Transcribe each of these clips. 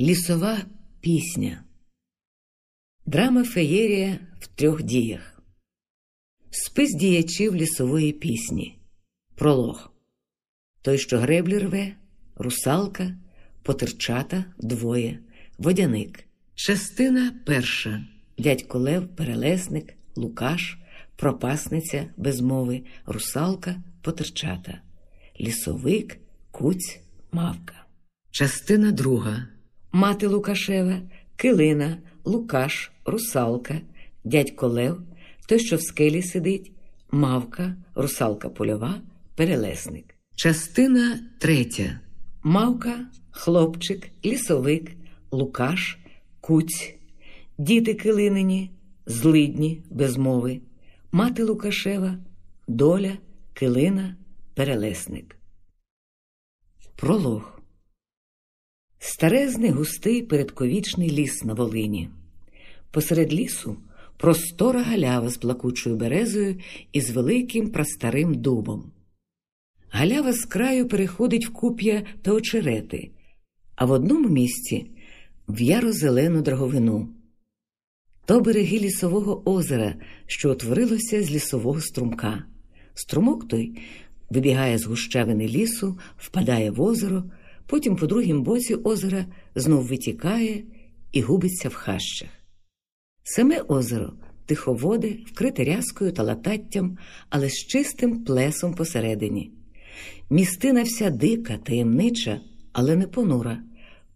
Лісова пісня. Драма феєрія в трьох діях. Спис діячів лісової пісні. Пролог. Той, що греблі рве, русалка, потерчата двоє, водяник. Частина перша. Дядько Лев, перелесник, Лукаш, пропасниця без мови, русалка, потерчата, лісовик, куць, мавка. Частина друга. Мати Лукашева, Килина, Лукаш, Русалка, дядько Лев, той, що в скелі сидить, мавка, русалка польова, перелесник. Частина третя. Мавка, хлопчик, лісовик, Лукаш, куць, діти Килинині, злидні, без мови, мати Лукашева, доля, Килина, перелесник. Пролог. Старезний густий передковічний ліс на Волині. Посеред лісу простора галява з плакучою березою і з великим прастарим дубом. Галява з краю переходить в куп'я та очерети, а в одному місці в яро-зелену драговину. То береги лісового озера, що утворилося з лісового струмка. Струмок той вибігає з гущавини лісу, впадає в озеро потім по другім боці озера знов витікає і губиться в хащах. Саме озеро тиховоде, вкрите рязкою та лататтям, але з чистим плесом посередині. Містина вся дика, таємнича, але не понура,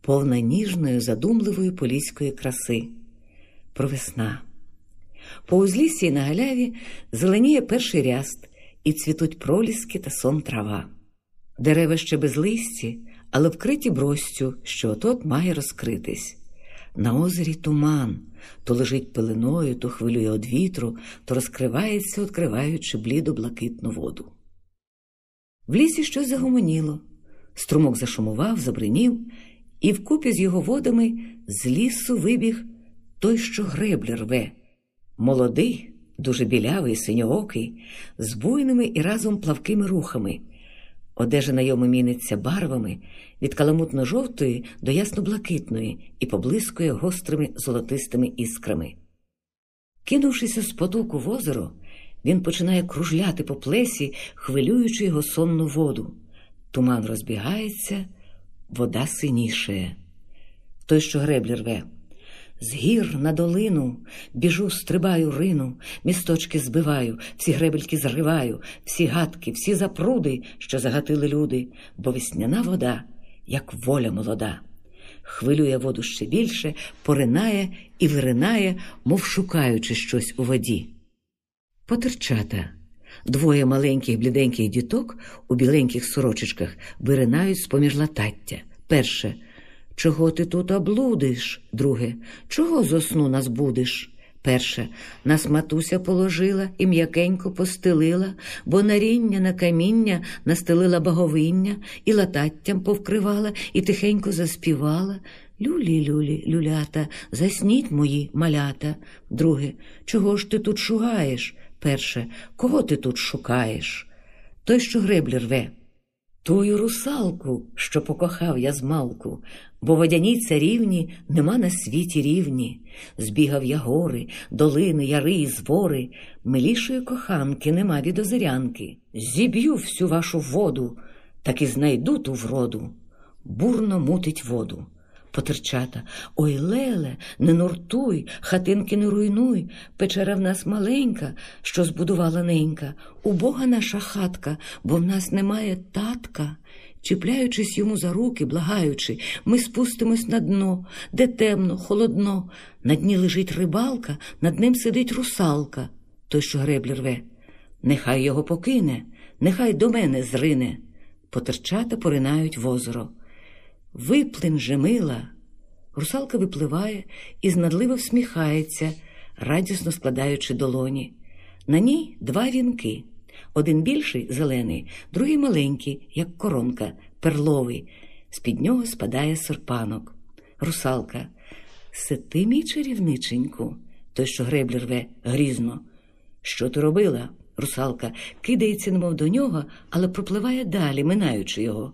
повна ніжної, задумливої поліської краси. Провесна. По узліссі на галяві зеленіє перший ряст, і цвітуть проліски та сон трава. Дерева ще без листі, але вкриті бростю, що отот має розкритись. На озері туман, то лежить пеленою, то хвилює од вітру, то розкривається, відкриваючи бліду блакитну воду. В лісі щось загомоніло, струмок зашумував, забринів, і вкупі з його водами з лісу вибіг той, що греблі рве, молодий, дуже білявий, синьоокий, з буйними і разом плавкими рухами. Одежа на йому міниться барвами від каламутно-жовтої до ясно-блакитної і поблискує гострими золотистими іскрами. Кинувшися з потоку в озеро, він починає кружляти по плесі, хвилюючи його сонну воду. Туман розбігається, вода синішає. Той, що греблі рве. З гір на долину біжу, стрибаю, рину, місточки збиваю, всі гребельки зриваю, всі гадки, всі запруди, що загатили люди, бо весняна вода, як воля молода. Хвилює воду ще більше, поринає і виринає, мов шукаючи щось у воді. Потерчата. Двоє маленьких бліденьких діток у біленьких сорочечках виринають з поміж латаття. Перше – Чого ти тут облудиш? Друге, чого зо сну нас будеш? Перше, нас матуся положила і м'якенько постелила, бо наріння на каміння настелила баговиння, і лататтям повкривала, і тихенько заспівала. Люлі, люлі, люлята, засніть мої малята. Друге, чого ж ти тут шугаєш? Перше, кого ти тут шукаєш? Той, що греблі рве. Тую русалку, що покохав я змалку, бо водяній царівні нема на світі рівні. Збігав я гори, долини, яри і звори, милішої коханки нема від озерянки. Зіб'ю всю вашу воду, так і знайду ту вроду, бурно мутить воду. Потерчата, ой леле, не нуртуй, хатинки не руйнуй, печера в нас маленька, що збудувала ненька, убога наша хатка, бо в нас немає татка. Чіпляючись йому за руки, благаючи, ми спустимось на дно, де темно, холодно. На дні лежить рибалка, над ним сидить русалка, той, що греблі рве. Нехай його покине, нехай до мене зрине. Потерчата поринають в озеро. Виплин же мила. Русалка випливає і знадливо всміхається, радісно складаючи долоні. На ній два вінки. Один більший зелений, другий маленький, як коронка, перловий. З під нього спадає серпанок. Русалка. Се ти, мій чарівниченьку, той, що греблі рве грізно. Що ти робила? Русалка кидається, немов до нього, але пропливає далі, минаючи його.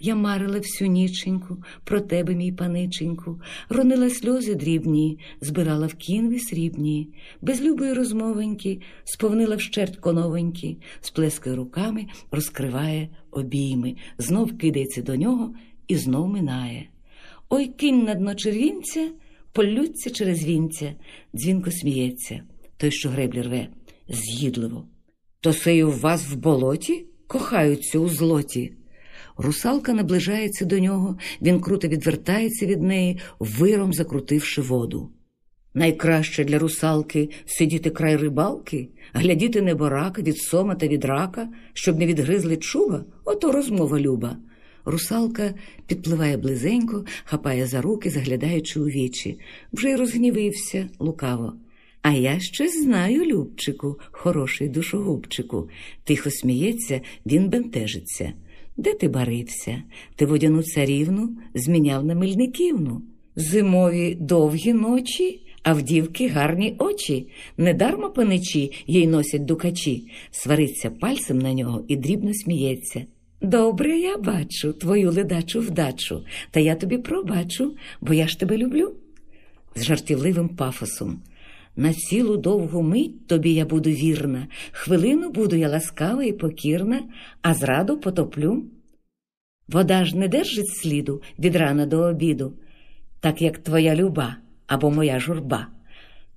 Я марила всю ніченьку про тебе, мій паниченьку, ронила сльози дрібні, збирала в кінві срібні, без любої розмовеньки, сповнила вщерть коновеньки, сплескає руками, розкриває обійми, знов кидається до нього і знов минає. Ой кинь на дно червінця, полються через вінця, дзвінко сміється, той, що греблі рве, з'їдливо. То сею в вас в болоті кохаються у злоті. Русалка наближається до нього, він круто відвертається від неї, виром закрутивши воду. Найкраще для русалки сидіти край рибалки, глядіти неборака від сома та від рака, щоб не відгризли чуба, ото розмова люба. Русалка підпливає близенько, хапає за руки, заглядаючи у вічі. Вже й розгнівився лукаво. А я щось знаю, Любчику, хороший душогубчику. Тихо сміється, він бентежиться. Де ти барився? Ти водяну царівну зміняв на Мельниківну. Зимові довгі ночі, а в дівки гарні очі. Недарма паничі їй носять дукачі, свариться пальцем на нього і дрібно сміється. Добре, я бачу твою ледачу вдачу, та я тобі пробачу, бо я ж тебе люблю. З жартівливим пафосом. На цілу довгу мить тобі я буду вірна, хвилину буду я ласкава і покірна, а зраду потоплю. Вода ж не держить сліду від рана до обіду, так як твоя люба або моя журба.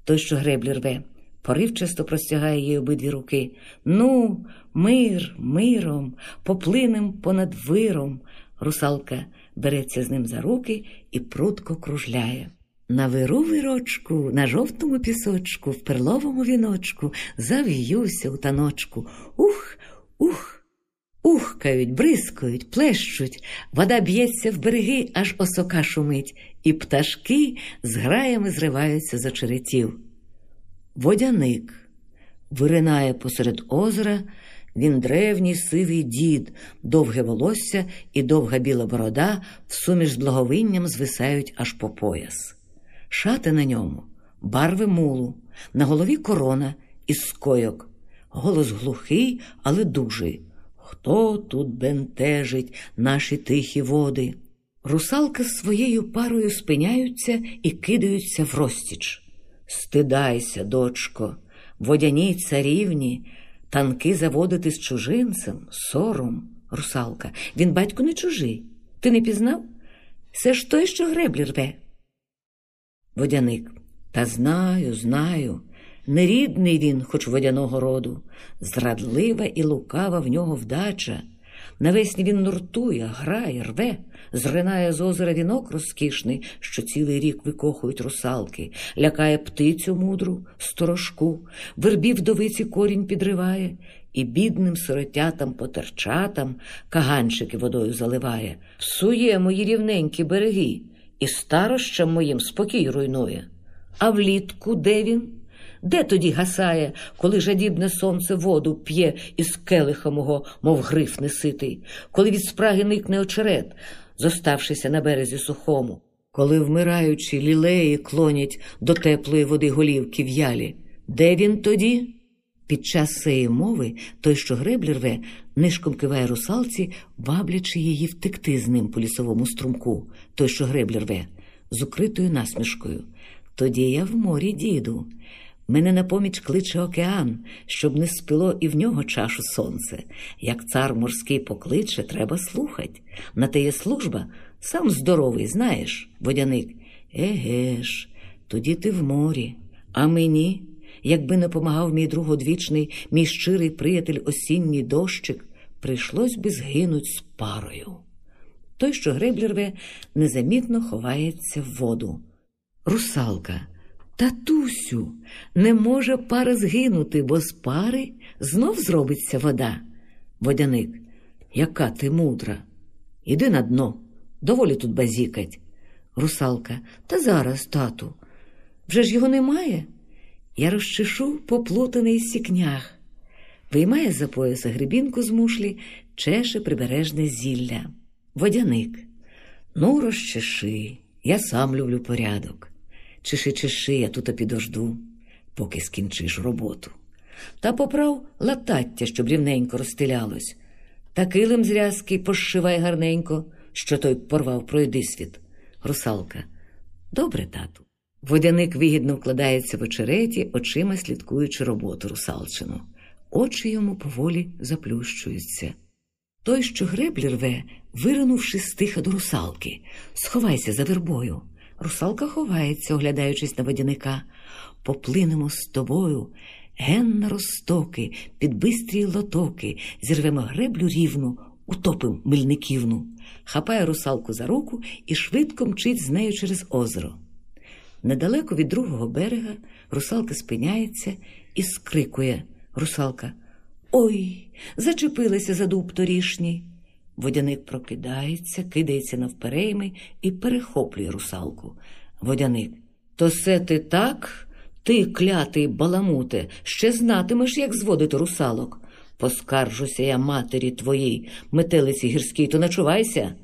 Той, що греблі рве, поривчасто простягає їй обидві руки. Ну, мир, миром, поплинем понад виром. Русалка береться з ним за руки і прудко кружляє. На виру вирочку, на жовтому пісочку, в перловому віночку зав'юся у таночку. Ух, ух. Ухкають, бризкають, плещуть, вода б'ється в береги, аж осока шумить, і пташки з граями зриваються з очеретів. Водяник виринає посеред озера, він древній сивий дід, довге волосся і довга біла борода в суміш з благовинням звисають аж по пояс. Шати на ньому, барви мулу, на голові корона із скойок, голос глухий, але дужий. Хто тут бентежить наші тихі води? Русалка з своєю парою спиняються і кидаються в розтіч. Стидайся, дочко, водяній царівні, танки заводити з чужинцем, сором, русалка. Він батько не чужий. Ти не пізнав? Це ж той, що греблі рве. Водяник. Та знаю, знаю. Нерідний він, хоч водяного роду, зрадлива і лукава в нього вдача. Навесні він нуртує, грає, рве, зринає з озера вінок розкішний, що цілий рік викохують русалки, лякає птицю мудру, сторожку, вербі вдовиці корінь підриває, і бідним сиротятам потерчатам каганчики водою заливає, псує мої рівненькі береги, і старощам моїм спокій руйнує. А влітку де він? Де тоді гасає, коли жадібне сонце воду п'є із келиха мого, мов гриф неситий, коли від спраги никне очерет, зоставшися на березі сухому, коли вмираючі лілеї клонять до теплої води голівки в'ялі? Де він тоді? Під час цієї мови той, що греблі рве, нишком киває русалці, ваблячи її втекти з ним по лісовому струмку, той, що греблі рве, з укритою насмішкою. Тоді я в морі, діду. Мене на поміч кличе океан, щоб не спило і в нього чашу сонце. Як цар морський покличе, треба слухать. На те є служба, сам здоровий, знаєш, водяник. Еге ж, тоді ти в морі, а мені, якби не помагав мій друг одвічний, мій щирий приятель осінній дощик, прийшлось би згинуть з парою. Той, що греблі рве, незамітно ховається в воду. Русалка. Татусю, не може пара згинути, бо з пари знов зробиться вода. Водяник, яка ти мудра. Іди на дно, доволі тут базікать. Русалка, та зараз, тату. Вже ж його немає. Я розчешу поплутаний сікнях. Виймає за пояса грибінку з мушлі, чеше прибережне зілля. Водяник. Ну, розчеши, я сам люблю порядок. Чеши, чеши, я тут підожду, поки скінчиш роботу. Та поправ латаття, щоб рівненько розстелялось. та килим зрязки пошивай гарненько, що той порвав пройдисвіт. Русалка. Добре, тату. Водяник вигідно вкладається в очереті, очима слідкуючи роботу русалчину. Очі йому поволі заплющуються. Той, що греблі рве, виринувши стиха до русалки. Сховайся за вербою. Русалка ховається, оглядаючись на водяника. Поплинемо з тобою, ген на розтоки, під бистрі лотоки, зірвемо греблю рівну, утопим мильниківну. Хапає русалку за руку і швидко мчить з нею через озеро. Недалеко від другого берега русалка спиняється і скрикує. Русалка. Ой, зачепилася за дуб торішній. Водяник прокидається, кидається навперейми і перехоплює русалку. Водяник. То се ти так? Ти, клятий баламуте, ще знатимеш, як зводити русалок. Поскаржуся я матері твоїй, метелиці гірській, то начувайся.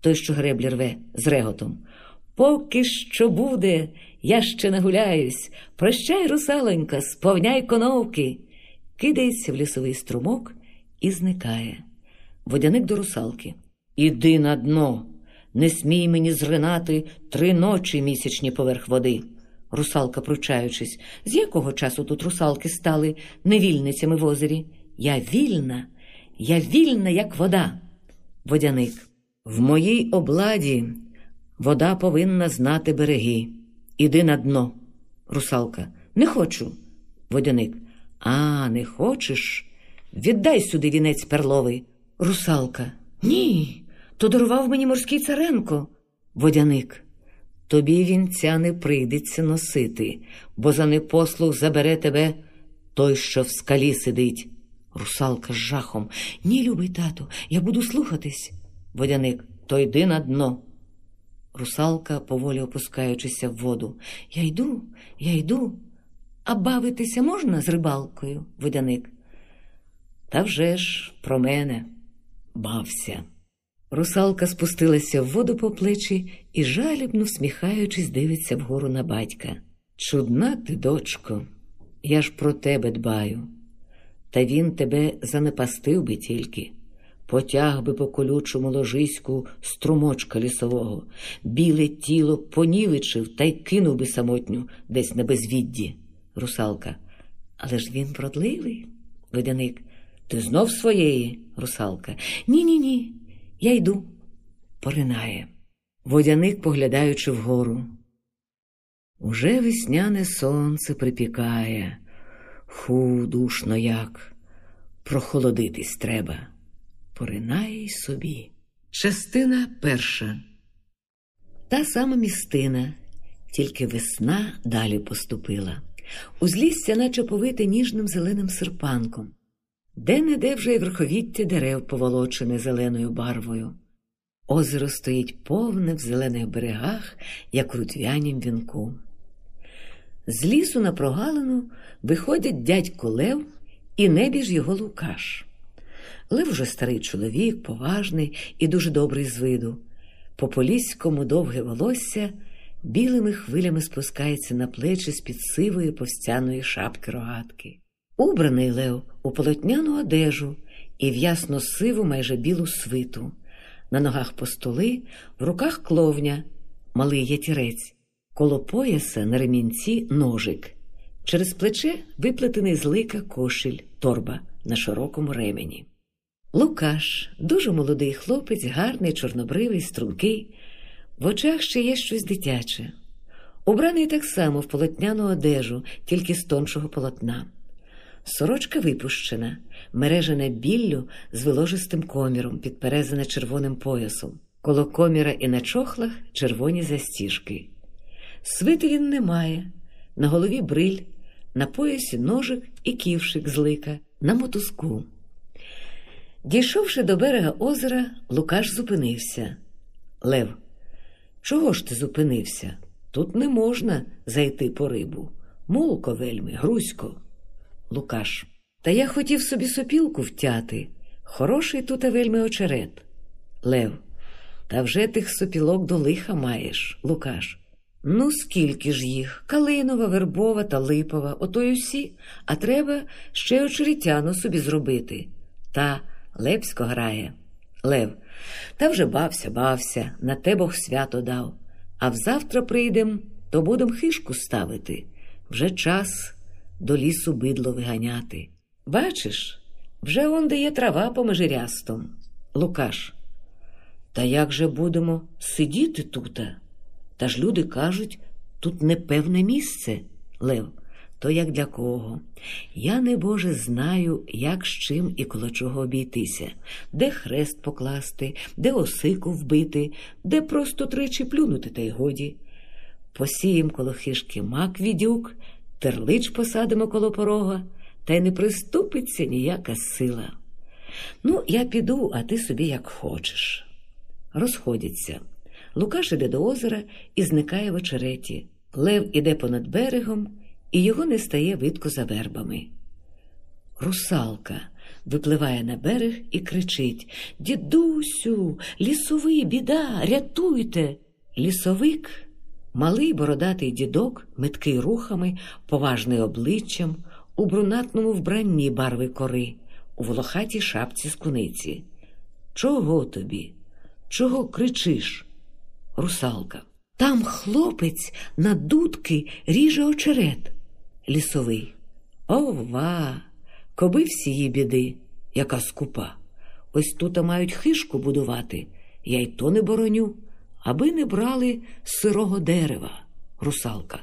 Той, що греблі рве з реготом. Поки що буде, я ще нагуляюсь. Прощай, русалонька, сповняй коновки. Кидається в лісовий струмок і зникає. Водяник до русалки. Іди на дно, не смій мені зринати три ночі місячні поверх води. Русалка, пручаючись, з якого часу тут русалки стали невільницями в озері? Я вільна, я вільна, як вода. Водяник. В моїй обладі вода повинна знати береги. Іди на дно. Русалка. Не хочу. Водяник. А, не хочеш? Віддай сюди вінець перловий. Русалка. Ні. То дарував мені морський царенко. Водяник. Тобі вінця не прийдеться носити, бо за непослух забере тебе той, що в скалі сидить. Русалка з жахом. Ні, любий тату, я буду слухатись. Водяник. То йди на дно. Русалка, поволі опускаючися в воду. Я йду, я йду. А бавитися можна з рибалкою, водяник? Та вже ж про мене бався. Русалка спустилася в воду по плечі і, жалібно всміхаючись, дивиться вгору на батька. Чудна ти, дочко, я ж про тебе дбаю. Та він тебе занепастив би тільки, потяг би по колючому ложиську струмочка лісового, біле тіло понівечив та й кинув би самотню десь на безвідді. Русалка. Але ж він вродливий, водяник. Ти знов своєї, русалка. Ні, ні, ні. Я йду. Поринає. Водяник, поглядаючи вгору. Уже весняне сонце припікає. Ху, душно як. Прохолодитись треба. Поринає й собі. Частина перша. Та сама містина, тільки весна далі поступила. Узлісся, наче повите ніжним зеленим серпанком, де не де вже й верховіття дерев поволочене зеленою барвою. Озеро стоїть повне в зелених берегах, як у рутвянім вінку. З лісу на прогалину виходять дядько Лев і небіж його Лукаш. Лев уже старий чоловік, поважний і дуже добрий з виду. По поліському довге волосся білими хвилями спускається на плечі з під сивої повстяної шапки рогатки. Убраний Лев у полотняну одежу і в ясно сиву майже білу свиту. На ногах постоли, в руках кловня, малий ятірець, коло пояса на ремінці ножик. Через плече виплетений з лика кошель, торба на широкому ремені. Лукаш, дуже молодий хлопець, гарний, чорнобривий, стрункий, в очах ще є щось дитяче. Убраний так само в полотняну одежу, тільки з тоншого полотна. Сорочка випущена, мережена біллю з виложистим коміром, підперезана червоним поясом. Коло коміра і на чохлах червоні застіжки. Свити він не має, на голові бриль, на поясі ножик і ківшик з лика, на мотузку. Дійшовши до берега озера, Лукаш зупинився. Лев, чого ж ти зупинився? Тут не можна зайти по рибу. Молко вельми, грузько. Лукаш. Та я хотів собі сопілку втяти. Хороший тут вельми очерет. Лев. Та вже тих сопілок до лиха маєш, Лукаш. Ну, скільки ж їх? Калинова, вербова та липова, ото й усі, а треба ще очеретяну собі зробити. Та Лепсько грає. Лев, та вже бався, бався, на те Бог свято дав. А взавтра прийдем, то будем хишку ставити. Вже час до лісу бидло виганяти. Бачиш, вже он де є трава по межирястом. Лукаш. Та як же будемо сидіти тута? Та ж люди кажуть, тут непевне місце, Лев. То як для кого? Я, не Боже, знаю, як з чим і коло чого обійтися, де хрест покласти, де осику вбити, де просто тричі плюнути, та й годі. Посієм коло хишки мак відюк, терлич посадимо коло порога, та й не приступиться ніяка сила. Ну, я піду, а ти собі як хочеш. Розходяться. Лукаш іде до озера і зникає в очереті. Лев іде понад берегом, і його не стає видко за вербами. Русалка випливає на берег і кричить Дідусю, лісовий, біда, рятуйте. Лісовик, малий бородатий дідок, меткий рухами, поважний обличчям, у брунатному вбранні барви кори, у волохатій шапці з куниці. Чого тобі? Чого кричиш? Русалка. Там хлопець на дудки ріже очерет. Лісовий. Ова, коби всії біди, яка скупа. Ось тут мають хишку будувати, я й то не бороню, аби не брали сирого дерева. Русалка.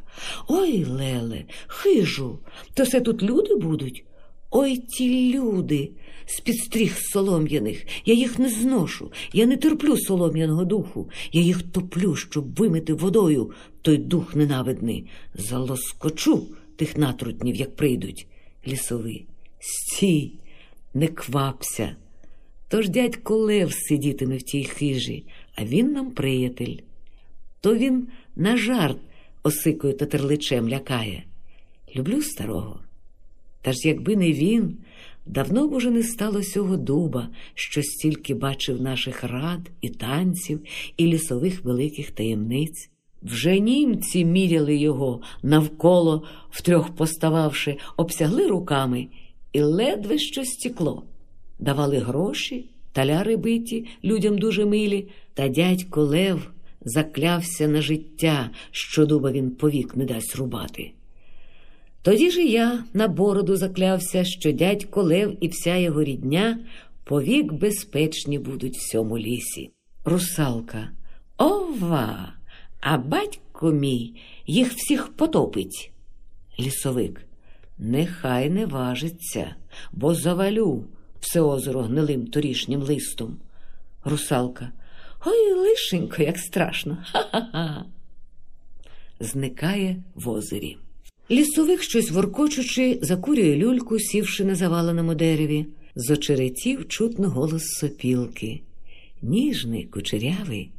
Ой, Леле, хижу, то все тут люди будуть? Ой ті люди з під стріх солом'яних, я їх не зношу, я не терплю солом'яного духу, я їх топлю, щоб вимити водою той дух ненавидний. Залоскочу тих натрутнів, як прийдуть. Лісовий. Стій, не квапся. Тож дядько Лев сидітиме в тій хижі, а він нам приятель. То він на жарт осикою та терличем лякає. Люблю старого. Та ж якби не він, давно б уже не стало сього дуба, що стільки бачив наших рад і танців, і лісових великих таємниць. Вже німці міряли його навколо, втрьох постававши, обсягли руками і ледве що стекло. Давали гроші, таляри биті, людям дуже милі, та дядько Лев заклявся на життя, що дуба він повік не дасть рубати. Тоді ж і я на бороду заклявся, що дядько Лев і вся його рідня повік безпечні будуть в цьому лісі. Русалка. Ова! А батько мій їх всіх потопить. Лісовик. Нехай не важиться, бо завалю все озеро гнилим торішнім листом. Русалка. Ой, лишенько, як страшно. Ха-ха-ха. Зникає в озері. Лісовик, щось воркочучи, закурює люльку, сівши на заваленому дереві. З очеретів чутно голос сопілки. Ніжний, кучерявий.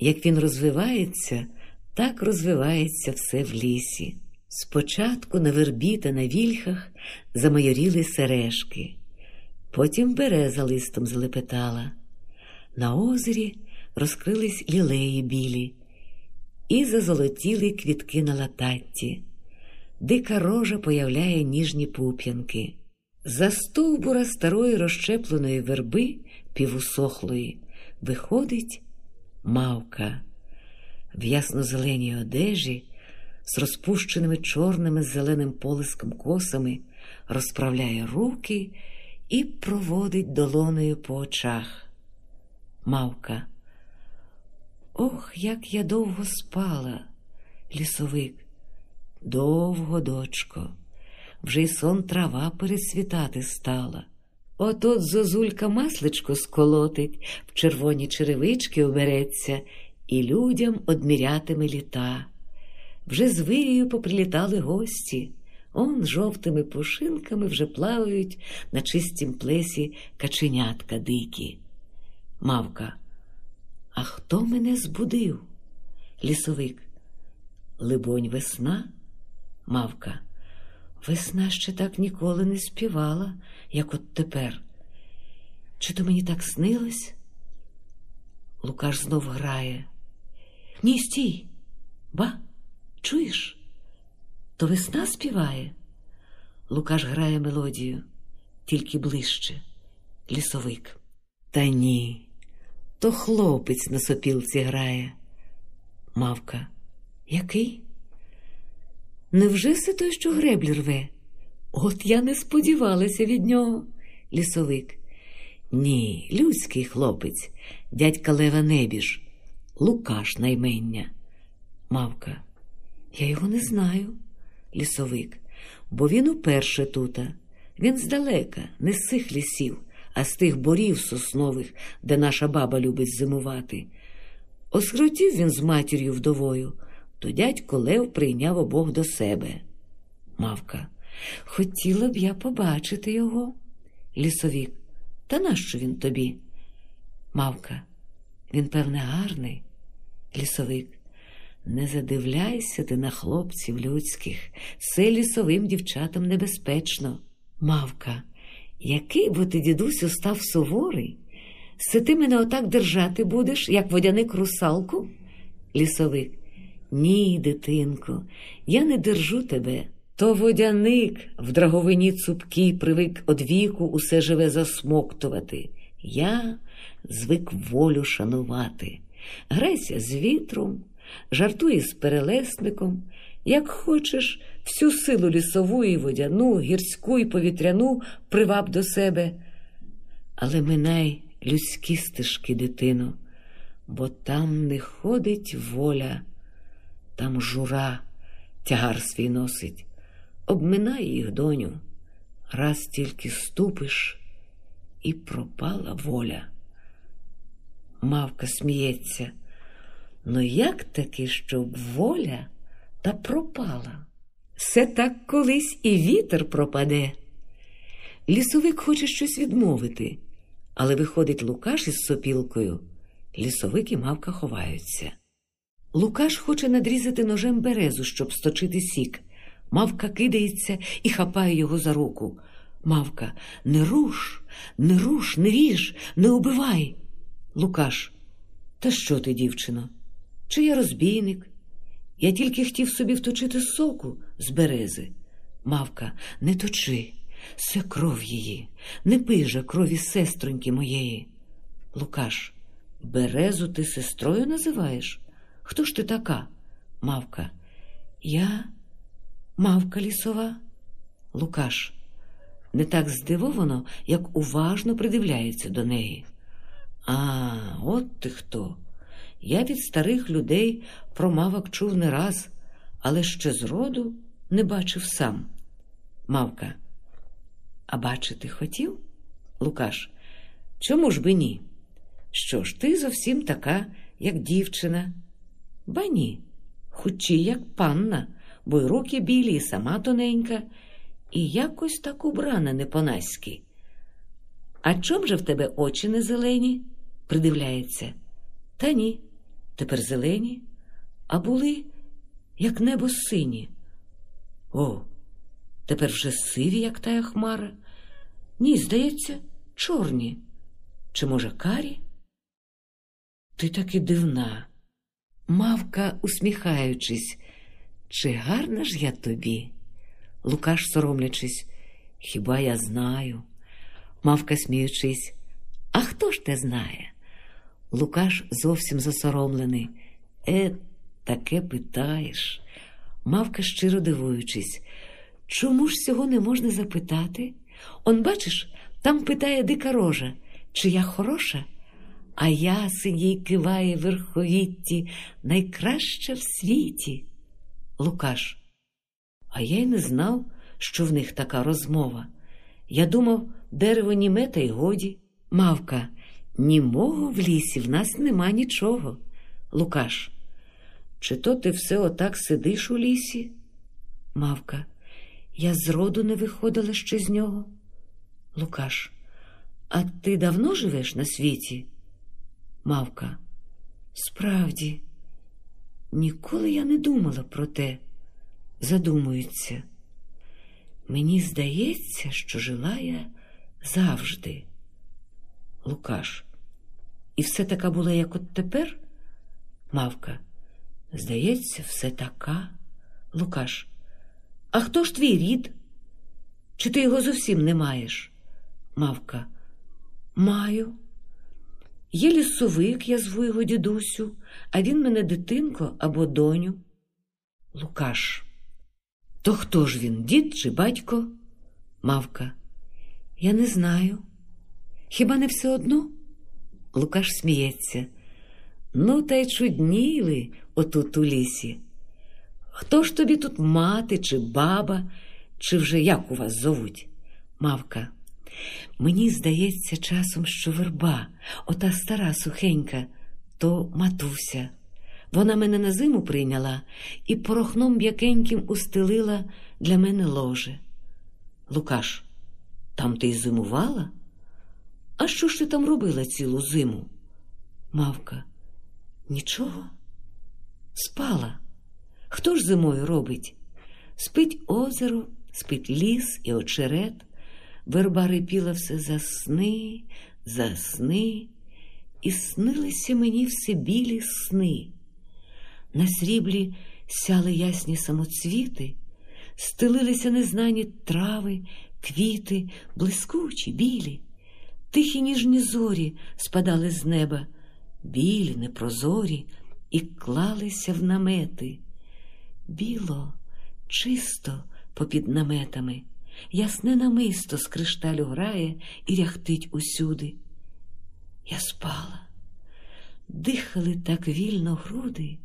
Як він розвивається, так розвивається все в лісі. Спочатку на вербі та на вільхах замайоріли сережки, потім береза листом залепетала. На озері розкрились лілеї білі і зазолотіли квітки на лататті. Дика рожа появляє ніжні пуп'янки. За стовбура старої розщепленої верби, півусохлої, виходить мавка в ясно-зеленій одежі з розпущеними чорними зеленим полиском косами, розправляє руки і проводить долоною по очах. Мавка. Ох, як я довго спала, лісовик. Довго, дочко, вже й сон трава пересвітати стала. От-от зозулька масличко сколотить, в червоні черевички обереться і людям одмірятиме літа. Вже з вирію поприлітали гості, он жовтими пушинками вже плавають на чистім плесі каченятка дикі. Мавка. А хто мене збудив? Лісовик. Либонь, весна? Мавка. Весна ще так ніколи не співала, як от тепер. Чи то мені так снилось? Лукаш знов грає. Ні, стій. Ба, чуєш? То весна співає. Лукаш грає мелодію, тільки ближче. Лісовик. Та ні, то хлопець на сопілці грає. Мавка. Який? Невже все той, що греблі рве? От я не сподівалася від нього. Лісовик. Ні, людський хлопець, дядька Лева Небіж, Лукаш наймення. Мавка. Я його не знаю. Лісовик. Бо він уперше тута. Він здалека, не з цих лісів, а з тих борів соснових, де наша баба любить зимувати. Осхротів він з матір'ю вдовою, то дядько Лев прийняв обох до себе. Мавка. Хотіла б я побачити його. Лісовік. Та нащо він тобі? Мавка. Він, певне, гарний. Лісовик. Не задивляйся ти на хлопців людських. Це лісовим дівчатам небезпечно. Мавка. Який бо ти, дідусю, став суворий? Се ти мене отак держати будеш, як водяник русалку? Лісовик. Ні, дитинко, я не держу тебе. То водяник в драговині цупкій привик од віку усе живе засмоктувати. Я звик волю шанувати. Грайся з вітром, жартуй з перелесником, як хочеш, всю силу лісову і водяну, гірську і повітряну приваб до себе. Але минай людські стежки, дитино, бо там не ходить воля, там жура тягар свій носить. Обминай їх, доню, раз тільки ступиш, і пропала воля. Мавка сміється. Ну як таки, щоб воля та пропала? Все так колись і вітер пропаде. Лісовик хоче щось відмовити, але виходить Лукаш із сопілкою. Лісовик і мавка ховаються. Лукаш хоче надрізати ножем березу, щоб сточити сік. Мавка кидається і хапає його за руку. Мавка, не руш, не руш, не ріж, не убивай. Лукаш. Та що ти, дівчино? Чи я розбійник? Я тільки хотів собі вточити соку з берези. Мавка, не точи, це кров її, не пий же крові сестроньки моєї. Лукаш, березу ти сестрою називаєш? Хто ж ти така? Мавка. Я мавка лісова. Лукаш. Не так здивовано, як уважно придивляється до неї. А, от ти хто. Я від старих людей про мавок чув не раз, але ще зроду не бачив сам. Мавка. А бачити хотів? Лукаш. Чому ж би ні? Що ж, ти зовсім така, як дівчина. Ба ні, хучі, як панна, бо й руки білі, і сама тоненька, і якось так убрана не. А чом же в тебе очі не зелені? придивляється. Та ні, тепер зелені, а були, як небо сині. О, тепер вже сиві, як тая хмара. Ні, здається, чорні. Чи, може, карі? Ти таки дивна. Мавка, усміхаючись, чи гарна ж я тобі? Лукаш, соромлячись, хіба я знаю? Мавка, сміючись, а хто ж те знає? Лукаш зовсім засоромлений. Е, таке питаєш. Мавка, щиро дивуючись, чому ж цього не можна запитати? Он, бачиш, там питає дика рожа, чи я хороша? А ясень їй киває верховітті, найкраща в світі. Лукаш. А я й не знав, що в них така розмова. Я думав, дерево німе та й годі. Мавка, німого в лісі в нас нема нічого. Лукаш. Чи то ти все отак сидиш у лісі? Мавка. Я зроду не виходила ще з нього. Лукаш. А ти давно живеш на світі? Мавка. Справді, ніколи я не думала про те. Задумується. Мені здається, що жила я завжди. Лукаш. І все така була, як от тепер? Мавка. Здається, все така. Лукаш. А хто ж твій рід? Чи ти його зовсім не маєш? Мавка. Маю. Є лісовик, я зву його дідусю, а він мене дитинко або доню. Лукаш. То хто ж він, дід чи батько? Мавка. Я не знаю. Хіба не все одно? Лукаш сміється. Ну, та й чудніли отут у лісі. Хто ж тобі тут мати, чи баба, чи вже як у вас зовуть? Мавка. Мені здається часом, що верба, ота стара сухенька, то матуся. Вона мене на зиму прийняла і порохном м'якеньким устелила для мене ложе. Лукаш, там ти й зимувала? А що ж ти там робила цілу зиму? Мавка. Нічого. Спала. Хто ж зимою робить? Спить озеро, спить ліс і очерет. Верба рипіла все за сни, за сни, і снилися мені все білі сни. На сріблі сяли ясні самоцвіти, стелилися незнані трави, квіти, блискучі, білі, тихі ніжні зорі спадали з неба, білі, непрозорі, і клалися в намети. Біло, чисто попід наметами, ясне намисто з кришталю грає і ряхтить усюди. Я спала, дихали так вільно груди.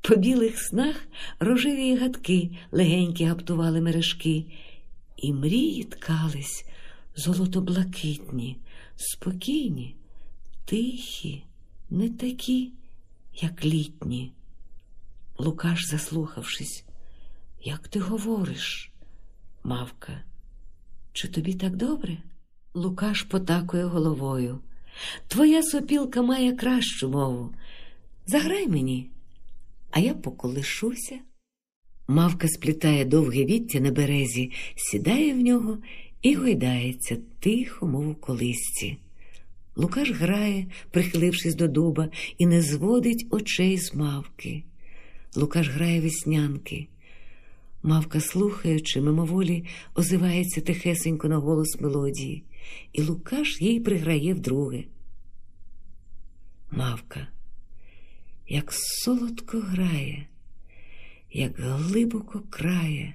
По білих снах рожеві гадки легенькі гаптували мережки, і мрії ткались золото-блакитні, спокійні, тихі, не такі, як літні. Лукаш, заслухавшись, як ти говориш, мавка, чи тобі так добре? Лукаш потакує головою. Твоя сопілка має кращу мову. Заграй мені а я поколишуся. Мавка сплітає довге віття на березі, сідає в нього і гойдається тихо, мов у колисці. Лукаш грає, прихилившись до дуба, і не зводить очей з мавки. Лукаш грає веснянки. Мавка, слухаючи, мимоволі озивається тихесенько на голос мелодії, і Лукаш їй приграє вдруге. Мавка як солодко грає, як глибоко крає,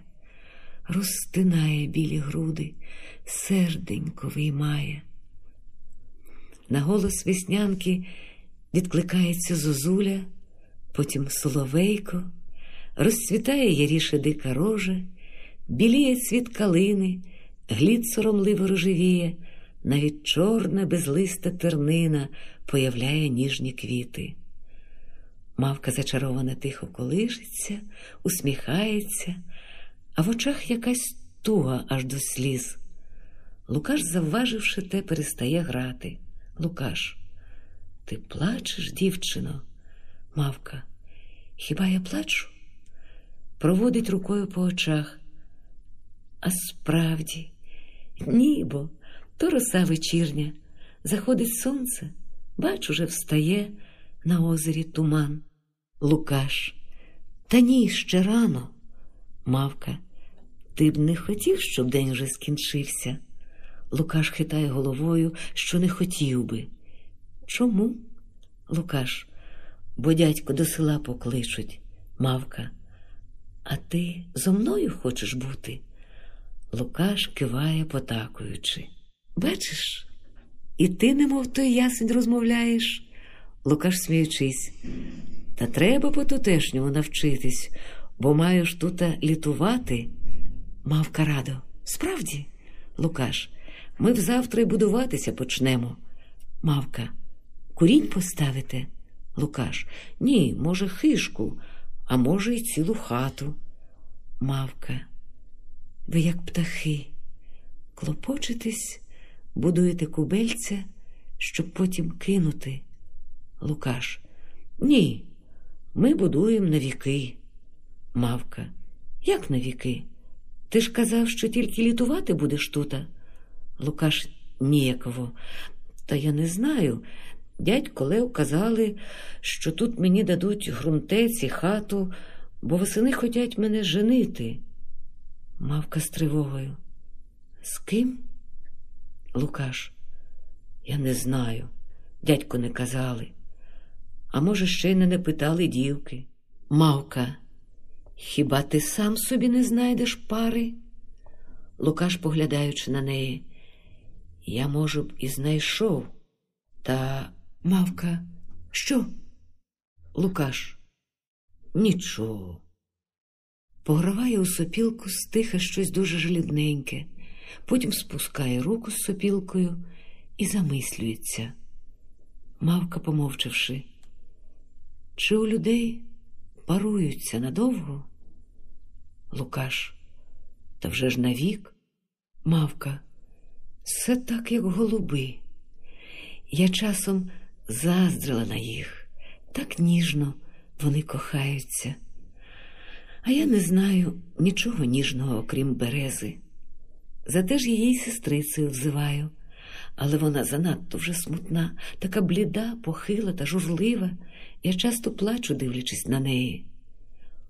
розтинає білі груди, серденько виймає. На голос веснянки відкликається зозуля, потім соловейко, розцвітає яріше дика рожа, біліє цвіт калини, глід соромливо рожевіє, навіть чорна безлиста тернина появляє ніжні квіти. Мавка зачарована тихо колишиться, усміхається, а в очах якась туга аж до сліз. Лукаш, завваживши те, перестає грати. Лукаш, ти плачеш, дівчино? Мавка, хіба я плачу? Проводить рукою по очах. А справді, нібо, то роса вечірня, заходить сонце, бач, уже встає на озері туман. Лукаш. Та ні, ще рано. Мавка. Ти б не хотів, щоб день вже скінчився. Лукаш хитає головою, що не хотів би. Чому? Лукаш, бо дядько до села покличуть. Мавка. А ти зо мною хочеш бути? Лукаш киває, потакуючи. Бачиш, і ти, немов той ясень, розмовляєш. Лукаш сміючись. Та треба по тутешньому навчитись, бо маєш тута літувати. Мавка радо. Справді, Лукаш, ми взавтра й будуватися почнемо. Мавка, курінь поставите? Лукаш. Ні, може, хишку, а може, й цілу хату. Мавка. Ви, як птахи, клопочетесь, будуєте кубельця, щоб потім кинути. Лукаш. Ні, ми будуємо на віки. Мавка. Як на віки? Ти ж казав, що тільки літувати будеш тута? Лукаш ніяково. Та я не знаю. Дядько Лев казали, що тут мені дадуть грунтець і хату, бо восени хотять мене женити. Мавка з тривогою. З ким? Лукаш. Я не знаю, дядько не казали. А може, ще й не питали дівки. Мавка, хіба ти сам собі не знайдеш пари? Лукаш, поглядаючи на неї, я, може б, і знайшов. Та мавка, що? Лукаш, нічого. Пограває у сопілку стиха щось дуже жалібненьке, потім спускає руку з сопілкою і замислюється. Мавка, помовчавши, чи у людей паруються надовго? Лукаш, та вже ж навік, мавка, все так, як голуби. Я часом заздрила на їх, так ніжно вони кохаються. А я не знаю нічого ніжного, окрім берези. Зате ж її сестрицею взиваю, але вона занадто вже смутна, така бліда, похила та журлива. Я часто плачу, дивлячись на неї.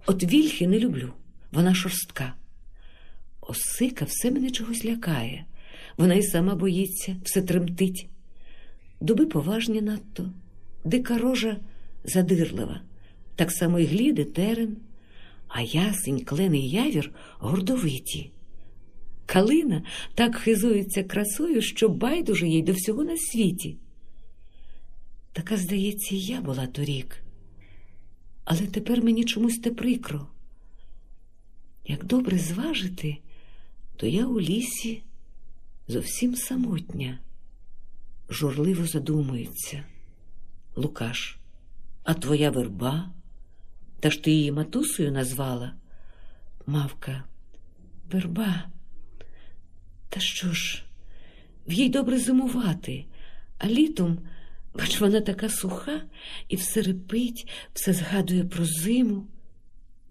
От вільхи не люблю, вона шорстка. Осика все мене чогось лякає, вона й сама боїться, все тремтить. Дуби поважні надто, дика рожа задирлива, так само й гліди терен, а ясень, клен і явір гордовиті. Калина так хизується красою, що байдуже їй до всього на світі. Така, здається, і я була торік, але тепер мені чомусь те прикро. Як добре зважити, то я у лісі зовсім самотня, журливо задумується. Лукаш, а твоя верба? Та ж ти її матусою назвала? Мавка, верба. Та що ж, в їй добре зимувати, а літом, бач, вона така суха і все репить, все згадує про зиму.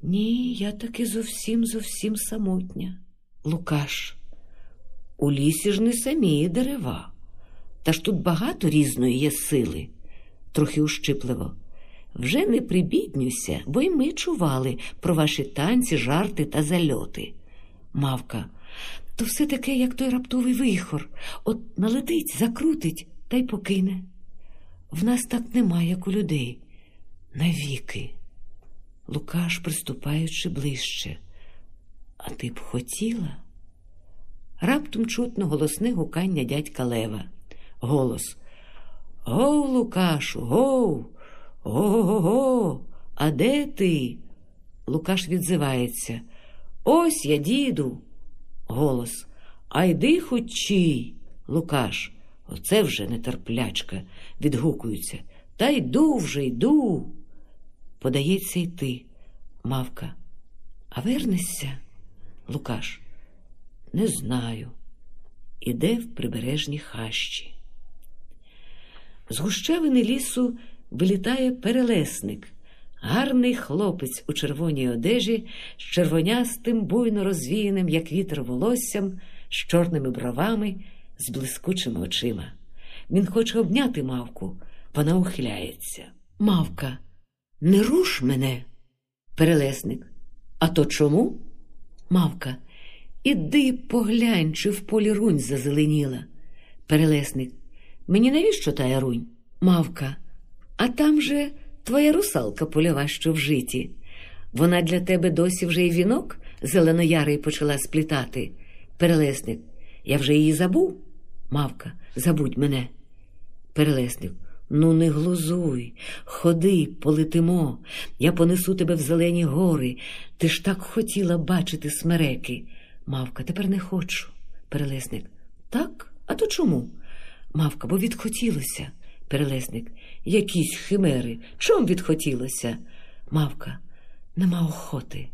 Ні, я таки зовсім зовсім самотня. Лукаш, у лісі ж не самі дерева, та ж тут багато різної є сили, трохи ущипливо. Вже не прибіднюся, бо й ми чували про ваші танці, жарти та зальоти. Мавка, то все таке, як той раптовий вихор, от налетить, закрутить та й покине. В нас так нема, як у людей. Навіки. Лукаш, приступаючи ближче. А ти б хотіла? Раптом чутно голосне гукання дядька Лева. Голос. Гов, Лукашу, гов, го-го-го, а де ти? Лукаш відзивається. Ось я, діду. Голос. А йди хочі, Лукаш. Оце вже нетерплячка, відгукуються. Та йду вже, йду. Подається йти, мавка. А вернешся, Лукаш? Не знаю. Іде в прибережні хащі. З гущавини лісу вилітає перелесник, гарний хлопець у червоній одежі з червонястим, буйно розвіяним, як вітер волоссям, з чорними бровами, з блискучими очима. Він хоче обняти мавку, вона ухиляється. Мавка, не руш мене, перелесник. А то чому? Мавка, іди поглянь, чи в полі рунь зазеленіла. Перелесник. Мені навіщо та рунь? Мавка, а там же твоя русалка польова, що в житі. Вона для тебе досі вже й вінок зеленоярий почала сплітати. Перелесник, я вже її забув. Мавка, забудь мене. Перелесник, ну не глузуй, ходи, полетимо. Я понесу тебе в зелені гори. Ти ж так хотіла бачити смереки. Мавка, тепер не хочу. Перелесник. Так? А то чому? Мавка, бо відхотілося. Перелесник. Якісь химери. Чом відхотілося? Мавка. Нема охоти.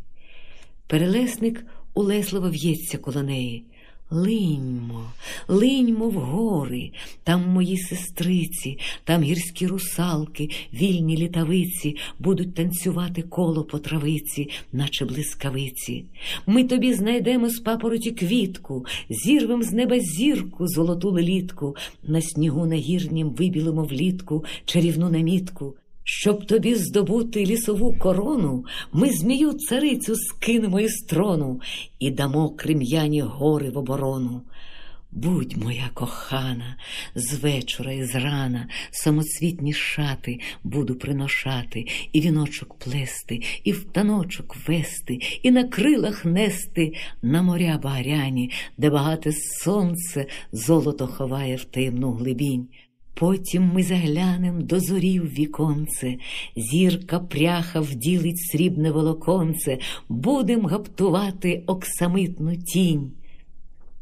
Перелесник улесливо в'ється коло неї. Линьмо, линьмо в гори, там мої сестриці, там гірські русалки, вільні літавиці будуть танцювати коло по травиці, наче блискавиці. Ми тобі знайдемо з папороті квітку, зірвем з неба зірку, золоту лелітку, на снігу нагірнім вибілимо влітку чарівну намітку. Щоб тобі здобути лісову корону, ми змію царицю скинемо із трону і дамо крем'яні гори в оборону. Будь моя кохана, з вечора і зрана самоцвітні шати буду приношати, і віночок плести, і в таночок вести, і на крилах нести на моря багряні, де багате сонце золото ховає в таємну глибінь. Потім ми заглянем до зорів віконце, зірка пряха вділить срібне волоконце, будем гаптувати оксамитну тінь.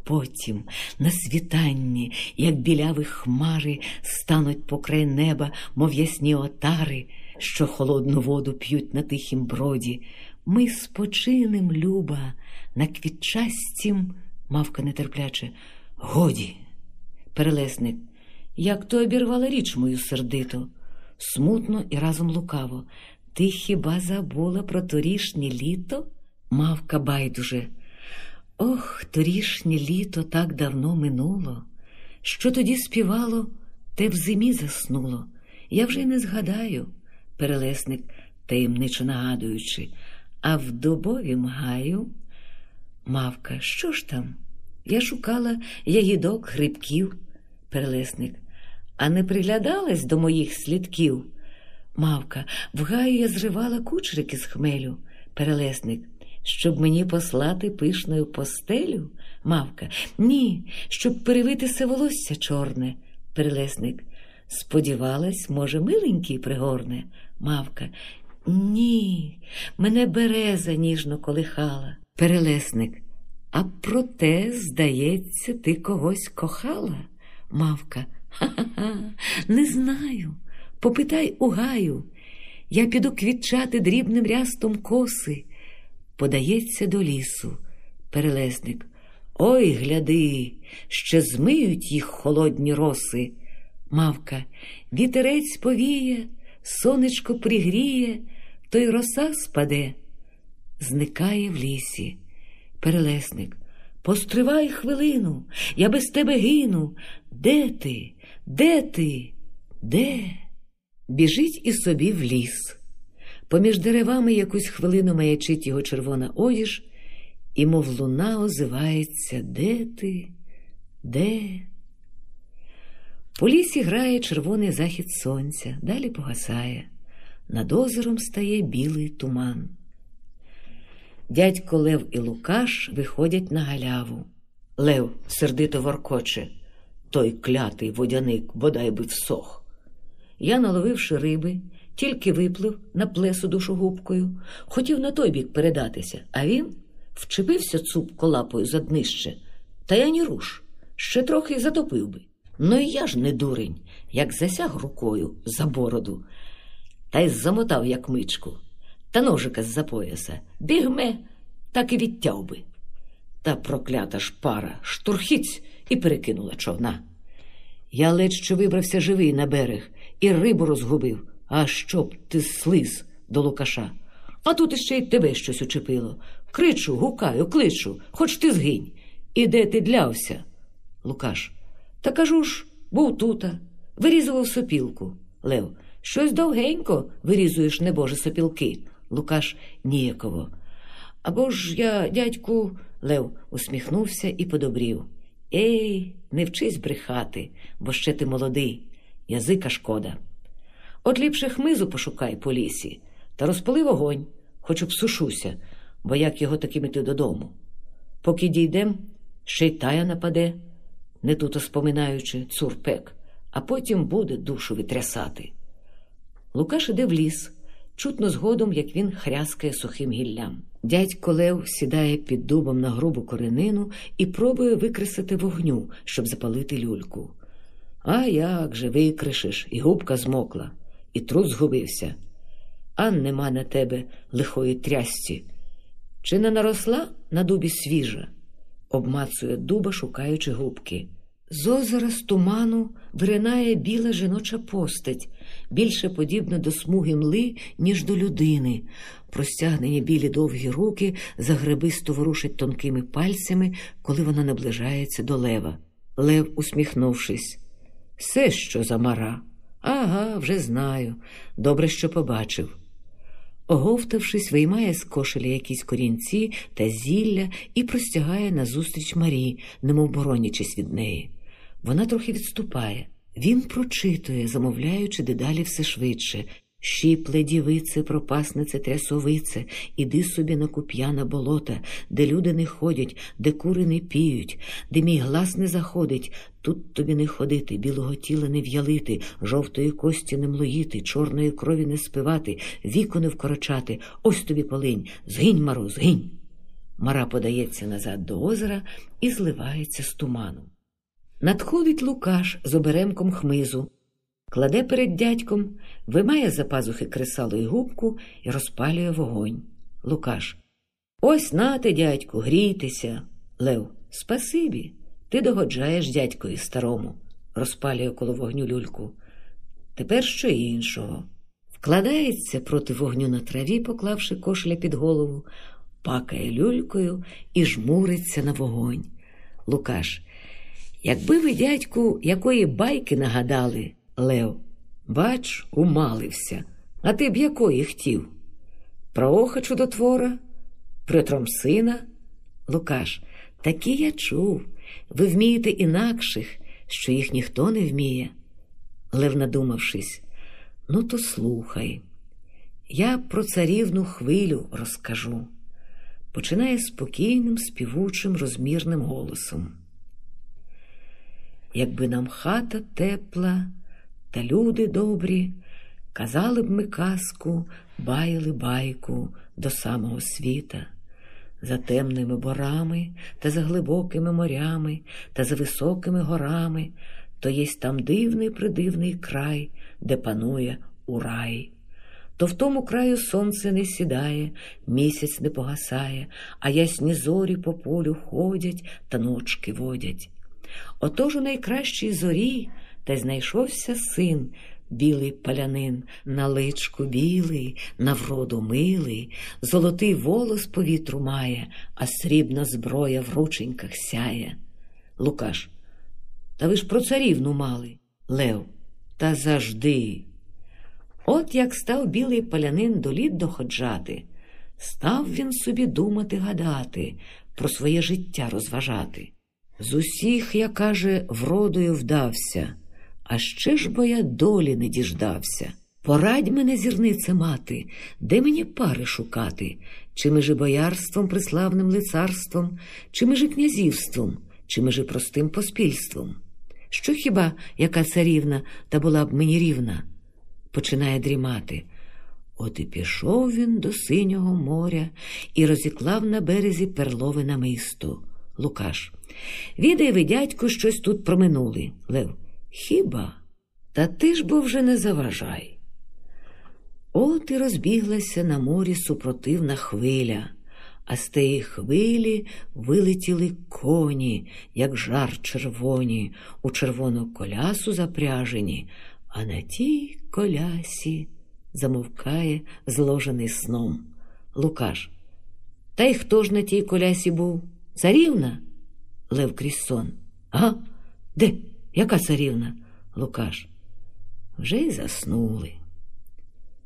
Потім на світанні, як біляві хмари, стануть покрай неба, мов ясні отари, що холодну воду п'ють на тихім броді. Ми спочинем, люба, на квітчастім, мавка нетерпляче, годі, перелесник. Як то обірвала річ мою сердито, смутно і разом лукаво. Ти хіба забула про торішнє літо? Мавка байдуже. Ох, торішнє літо так давно минуло. Що тоді співало, те в зимі заснуло. Я вже й не згадаю, перелесник, таємничо нагадуючи, а в дубовім гаю. Мавка, що ж там? Я шукала ягідок, грибків, перелесник. А не приглядалась до моїх слідків? Мавка, в гаю я зривала кучерики з хмелю, перелесник, щоб мені послати пишною постелю? Мавка, ні, щоб перевитися волосся чорне, перелесник. Сподівалась, може, миленький пригорне, мавка. Ні, мене береза ніжно колихала, перелесник. А проте, здається, ти когось кохала, мавка. Ха-ха-ха, не знаю. Попитай у гаю. Я піду квітчати дрібним рястом коси. Подається до лісу, перелесник. Ой, гляди, ще змиють їх холодні роси. Мавка, вітерець повіє, сонечко пригріє, то й роса спаде. Зникає в лісі. Перелесник. Постривай хвилину, я без тебе гину. Де ти? Де ти? Де? Біжить і собі в ліс. Поміж деревами якусь хвилину маячить його червона одіж, і, мов луна, озивається Де ти? Де? По лісі грає червоний захід сонця, далі погасає. Над озером стає білий туман. Дядько Лев і Лукаш виходять на галяву. Лев сердито воркоче. Той клятий водяник бодай би всох. Я, наловивши риби, тільки виплив на плесу душогубкою, хотів на той бік передатися, а він вчепився цупко лапою за днище, та я ні руш, ще трохи затопив би. Ну і я ж не дурень, як засяг рукою за бороду, та й замотав, як мичку, та ножика з за пояса, бігме, так і відтяв би. Та проклята ж пара штурхіць і перекинула човна. Я ледь що вибрався живий на берег і рибу розгубив. А щоб ти слиз до Лукаша. А тут іще й тебе щось учепило. Кричу, гукаю, кличу, хоч ти згинь. І де ти длявся? Лукаш. Та кажу ж, був тута, вирізував сопілку. Лев. Щось довгенько вирізуєш, небоже, сопілки. Лукаш ніяково. Або ж я, дядьку, Лев усміхнувся і подобрів. Ей, не вчись брехати, бо ще ти молодий, язика шкода. От ліпше хмизу пошукай по лісі та розпали вогонь, хоч обсушуся, бо як його таким іти додому. Поки дійдем, ще й тая нападе, не тут споминаючи цурпек, а потім буде душу витрясати. Лукаш іде в ліс, чутно згодом, як він хряскає сухим гіллям. Дядько Лев сідає під дубом на грубу коренину і пробує викресити вогню, щоб запалити люльку. А як же викришиш, і губка змокла, і труд згубився. А нема на тебе лихої трясці. Чи не наросла на дубі свіжа? обмацує дуба, шукаючи губки. З озера з туману виринає біла жіноча постать, більше подібна до смуги мли, ніж до людини. Простягнені білі довгі руки загребисто ворушать тонкими пальцями, коли вона наближається до лева. Лев, усміхнувшись, все, що за мара. Ага, вже знаю. Добре, що побачив. Оговтавшись, виймає з кошеля якісь корінці та зілля і простягає назустріч Марі, немов боронячись від неї. Вона трохи відступає. Він прочитує, замовляючи дедалі все швидше. Щіпле, дівице, пропаснице, трясовице, іди собі на куп'яна болота, де люди не ходять, де кури не піють, де мій глас не заходить, тут тобі не ходити, білого тіла не в'ялити, жовтої кості не млоїти, чорної крові не спивати, віку не вкорочати, ось тобі полинь, згинь, маро, згинь. Мара подається назад до озера і зливається з туманом. Надходить Лукаш з оберемком хмизу, кладе перед дядьком, вимає за пазухи кресало й губку і розпалює вогонь. Лукаш. Ось нате, дядьку, грійтеся. Лев, спасибі. Ти догоджаєш дядькові старому, розпалює коло вогню люльку. Тепер що іншого. Вкладається проти вогню на траві, поклавши кошля під голову, пакає люлькою і жмуриться на вогонь. Лукаш. Якби ви, дядьку, якої байки нагадали, Лев, бач, умалився, а ти б якої хотів? Про оха чудотвора, про Тромсина? Лукаш, такі я чув. Ви вмієте інакших, що їх ніхто не вміє. Лев, надумавшись, ну, то слухай. Я про царівну хвилю розкажу. Починає спокійним, співучим, розмірним голосом. Якби нам хата тепла та люди добрі, казали б ми казку, баяли байку до самого світа, за темними борами та за глибокими морями та за високими горами, то єсть там дивний придивний край, де панує урай. То в тому краю сонце не сідає, місяць не погасає, а ясні зорі по полю ходять та ночки водять. Отож у найкращій зорі та знайшовся син, білий палянин, на личку білий, на вроду милий, золотий волос по вітру має, а срібна зброя в рученьках сяє. Лукаш. Та ви ж про царівну мали. Лев. Та завжди. От як став білий палянин до літ доходжати, став він собі думати гадати, про своє життя розважати. З усіх, я каже, вродою вдався, а ще ж бо я долі не діждався. Порадь мене, зірнице мати, де мені пари шукати, чи межи боярством, приславним лицарством, чи межи князівством, чи межи простим поспільством. Що хіба яка царівна та була б мені рівна? Починає дрімати. От і пішов він до синього моря і розіклав на березі перлове намисто. Лукаш. Відай ви, дядьку, щось тут проминули. Лев. Хіба? Та ти ж бо вже не заважай. От і розбіглася на морі супротивна хвиля, а з тієї хвилі вилетіли коні, як жар червоні, у червону колясу запряжені, а на тій колясі замовкає зложений сном. Лукаш. Та й хто ж на тій колясі був? Царівна? Лев сон. Ага? Де? Яка царівна? Лукаш. Вже й заснули.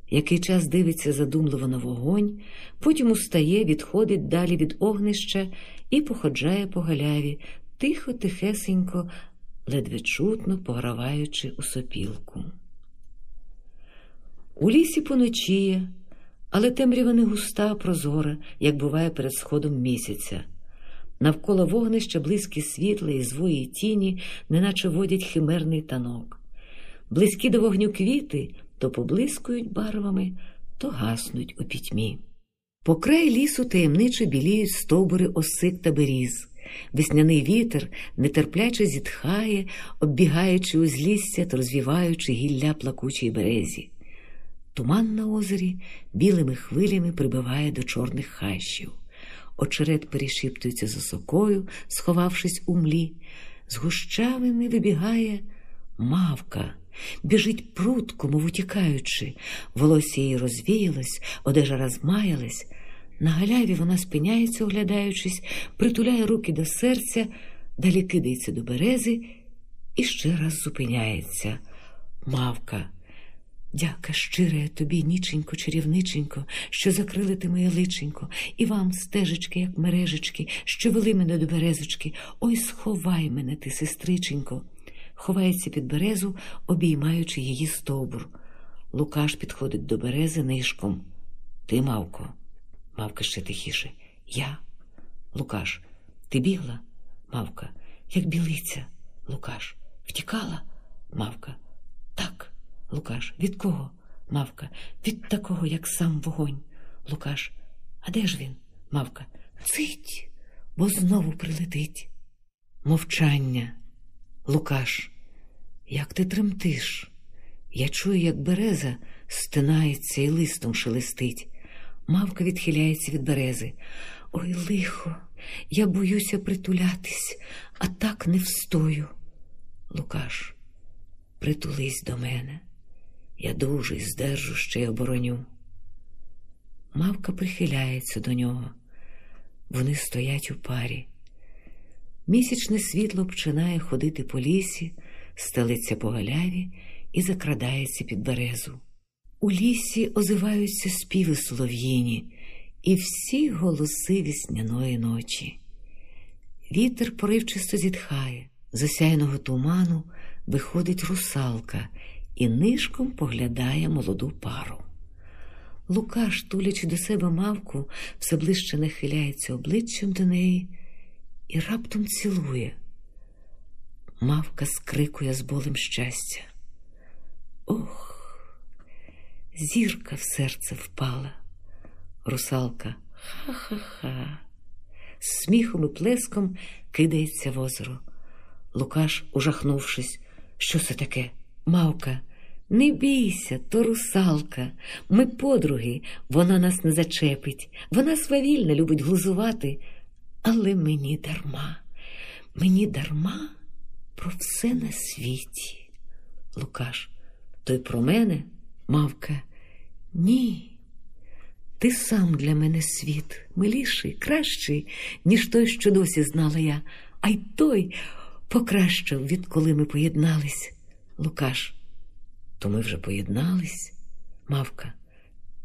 Який час дивиться задумливо на вогонь, потім устає, відходить далі від огнища і походжає по галяві, тихо, тихесенько, ледве чутно пограваючи у сопілку. У лісі поночіє, але темрява не густа, прозора, як буває перед сходом місяця. Навколо вогнища близькі світла і звої тіні, неначе водять химерний танок. Близькі до вогню квіти то поблискують барвами, то гаснуть у пітьмі. По край лісу таємниче біліють стовбури осик та беріз. Весняний вітер нетерпляче зітхає, оббігаючи узлісся та розвіваючи гілля плакучій березі. Туман на озері білими хвилями прибиває до чорних хащів. Очерет перешіптується за сокою, сховавшись у млі. З гущавини вибігає мавка, біжить прутко, мов утікаючи. Волосся її розвіялось, одежа розмаялась. На галяві вона спиняється, оглядаючись, притуляє руки до серця, далі кидається до берези і ще раз зупиняється. Мавка. Дяка щире тобі, ніченько, чарівниченько, що закрили ти моє личенько, і вам стежечки, як мережечки, що вели мене до березочки. Ой, сховай мене, ти, сестриченько. Ховається під березу, обіймаючи її стовбур. Лукаш підходить до берези нишком. Ти, Мавко, Мавка ще тихіше. Я, Лукаш, ти бігла? Мавка, як білиця. Лукаш, втікала? Мавка. Так. Лукаш. Від кого? Мавка. Від такого, як сам вогонь. Лукаш. А де ж він? Мавка. Цить, бо знову прилетить. Мовчання. Лукаш. Як ти тремтиш? Я чую, як береза стинається і листом шелестить. Мавка відхиляється від берези. Ой, лихо, я боюся притулятись, а так не встою. Лукаш, притулись до мене. Я дуже здержу ще й обороню. Мавка прихиляється до нього. Вони стоять у парі. Місячне світло починає ходити по лісі, стелиться по галяві і закрадається під березу. У лісі озиваються співи солов'їні і всі голоси вісняної ночі. Вітер поривчисто зітхає, з осяйного туману виходить русалка і нишком поглядає молоду пару. Лукаш, тулячи до себе мавку, все ближче нахиляється обличчям до неї і раптом цілує. Мавка скрикує з болем щастя. Ох, зірка в серце впала. Русалка ха-ха-ха. З сміхом і плеском кидається в озеро. Лукаш, ужахнувшись, що це таке? Мавка. Не бійся, то русалка. Ми подруги, вона нас не зачепить. Вона свавільно любить глузувати, але мені дарма, мені дарма про все на світі. Лукаш, то й про мене, мавка, ні. Ти сам для мене світ, миліший, кращий, ніж той, що досі знала я, а й той покращив, відколи ми поєднались. Лукаш, то ми вже поєднались, мавка.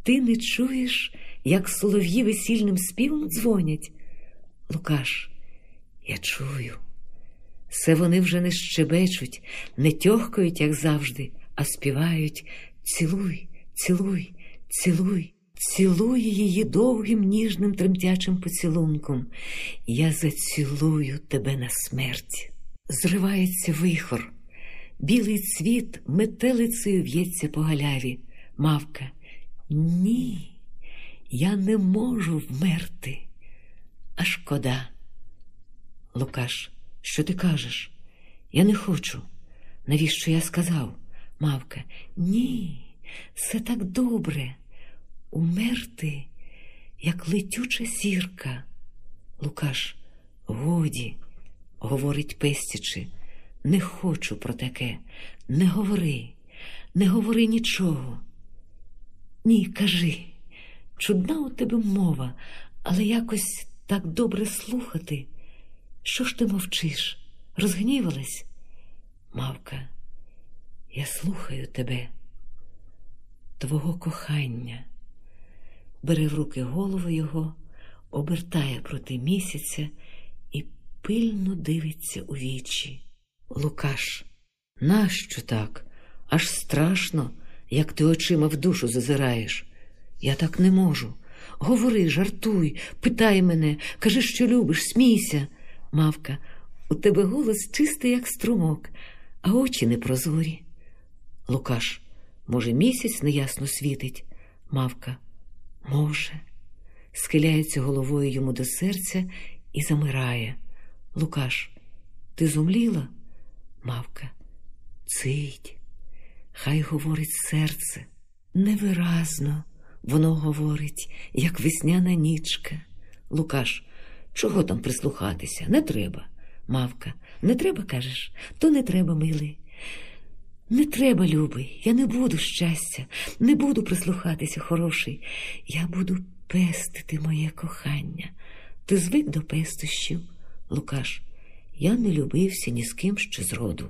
Ти не чуєш, як солов'ї весільним співом дзвонять? Лукаш, я чую. Все вони вже не щебечуть, не тьохкають, як завжди, а співають цілуй, цілуй, цілуй. Цілує її довгим ніжним тремтячим поцілунком. Я зацілую тебе на смерть. Зривається вихор. Білий цвіт метелицею в'ється по галяві. Мавка. Ні, я не можу вмерти. А шкода. Лукаш, що ти кажеш? Я не хочу. Навіщо я сказав? Мавка. Ні, все так добре. Умерти, як летюча сірка. Лукаш, годі, говорить пестячи, не хочу про таке. Не говори, не говори нічого. Ні, кажи, чудна у тебе мова, але якось так добре слухати. Що ж ти мовчиш? Розгнівалась? Мавка, я слухаю тебе, твого кохання бере в руки голову його, обертає проти місяця і пильно дивиться у вічі. Лукаш, нащо так? Аж страшно, як ти очима в душу зазираєш. Я так не можу. Говори, жартуй, питай мене, кажи, що любиш, смійся. Мавка, у тебе голос чистий, як струмок, а очі непрозорі. Лукаш, може, місяць неясно світить? Мавка, Може, схиляється головою йому до серця і замирає. Лукаш, ти зумліла? Мавка, цить, хай говорить серце. Невиразно воно говорить, як весняна нічка. Лукаш, чого там прислухатися? Не треба. Мавка, не треба, кажеш, то не треба, милий. Не треба, любий, я не буду щастя, не буду прислухатися, хороший. Я буду пестити моє кохання. Ти звик до пестощів, Лукаш. Я не любився ні з ким ще зроду.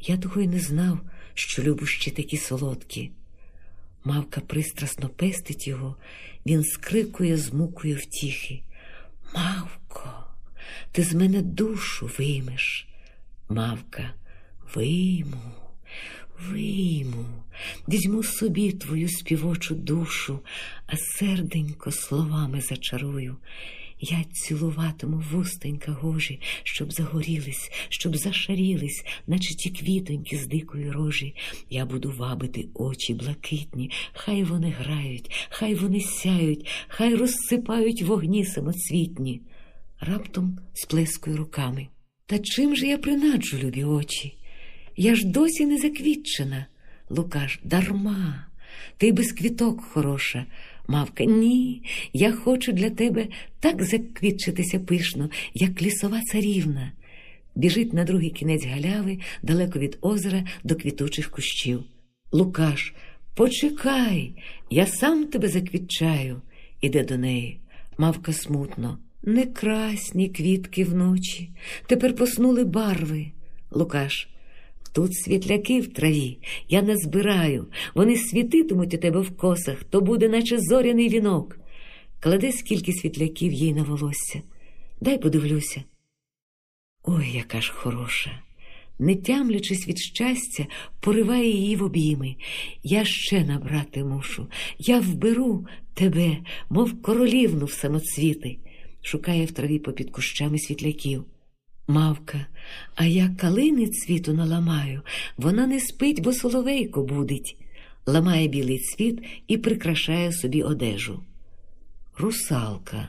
Я того й не знав, що любощі такі солодкі. Мавка пристрасно пестить його, він скрикує з мукою втіхи. Мавко, ти з мене душу виймеш. Мавка, вийму, вийму, візьму собі твою співочу душу, а серденько словами зачарую. Я цілуватиму вустенька гожі, щоб загорілись, щоб зашарілись, наче ті квітоньки з дикої рожі. Я буду вабити очі блакитні, хай вони грають, хай вони сяють, хай розсипають вогні самоцвітні. Раптом сплескую руками. Та чим же я принаджу, любі очі? Я ж досі не заквітчена. Лукаш, дарма, ти без квіток хороша. Мавка, ні, я хочу для тебе так заквітчитися пишно, як лісова царівна. Біжить на другий кінець галяви, далеко від озера до квітучих кущів. Лукаш, почекай, я сам тебе заквітчаю, іде до неї. Мавка смутно. Не красні квітки вночі, тепер поснули барви. Лукаш, тут світляки в траві, я не збираю, вони світитимуть у тебе в косах, то буде, наче зоряний вінок. Кладе скільки світляків їй на волосся. Дай подивлюся. Ой, яка ж хороша. Не тямлячись від щастя, пориває її в обійми. Я ще набрати мушу, я вберу тебе, мов королівну в самоцвіти шукає в траві попід кущами світляків. Мавка, а я калини цвіту наламаю, вона не спить, бо соловейко будить, ламає білий цвіт і прикрашає собі одежу. Русалка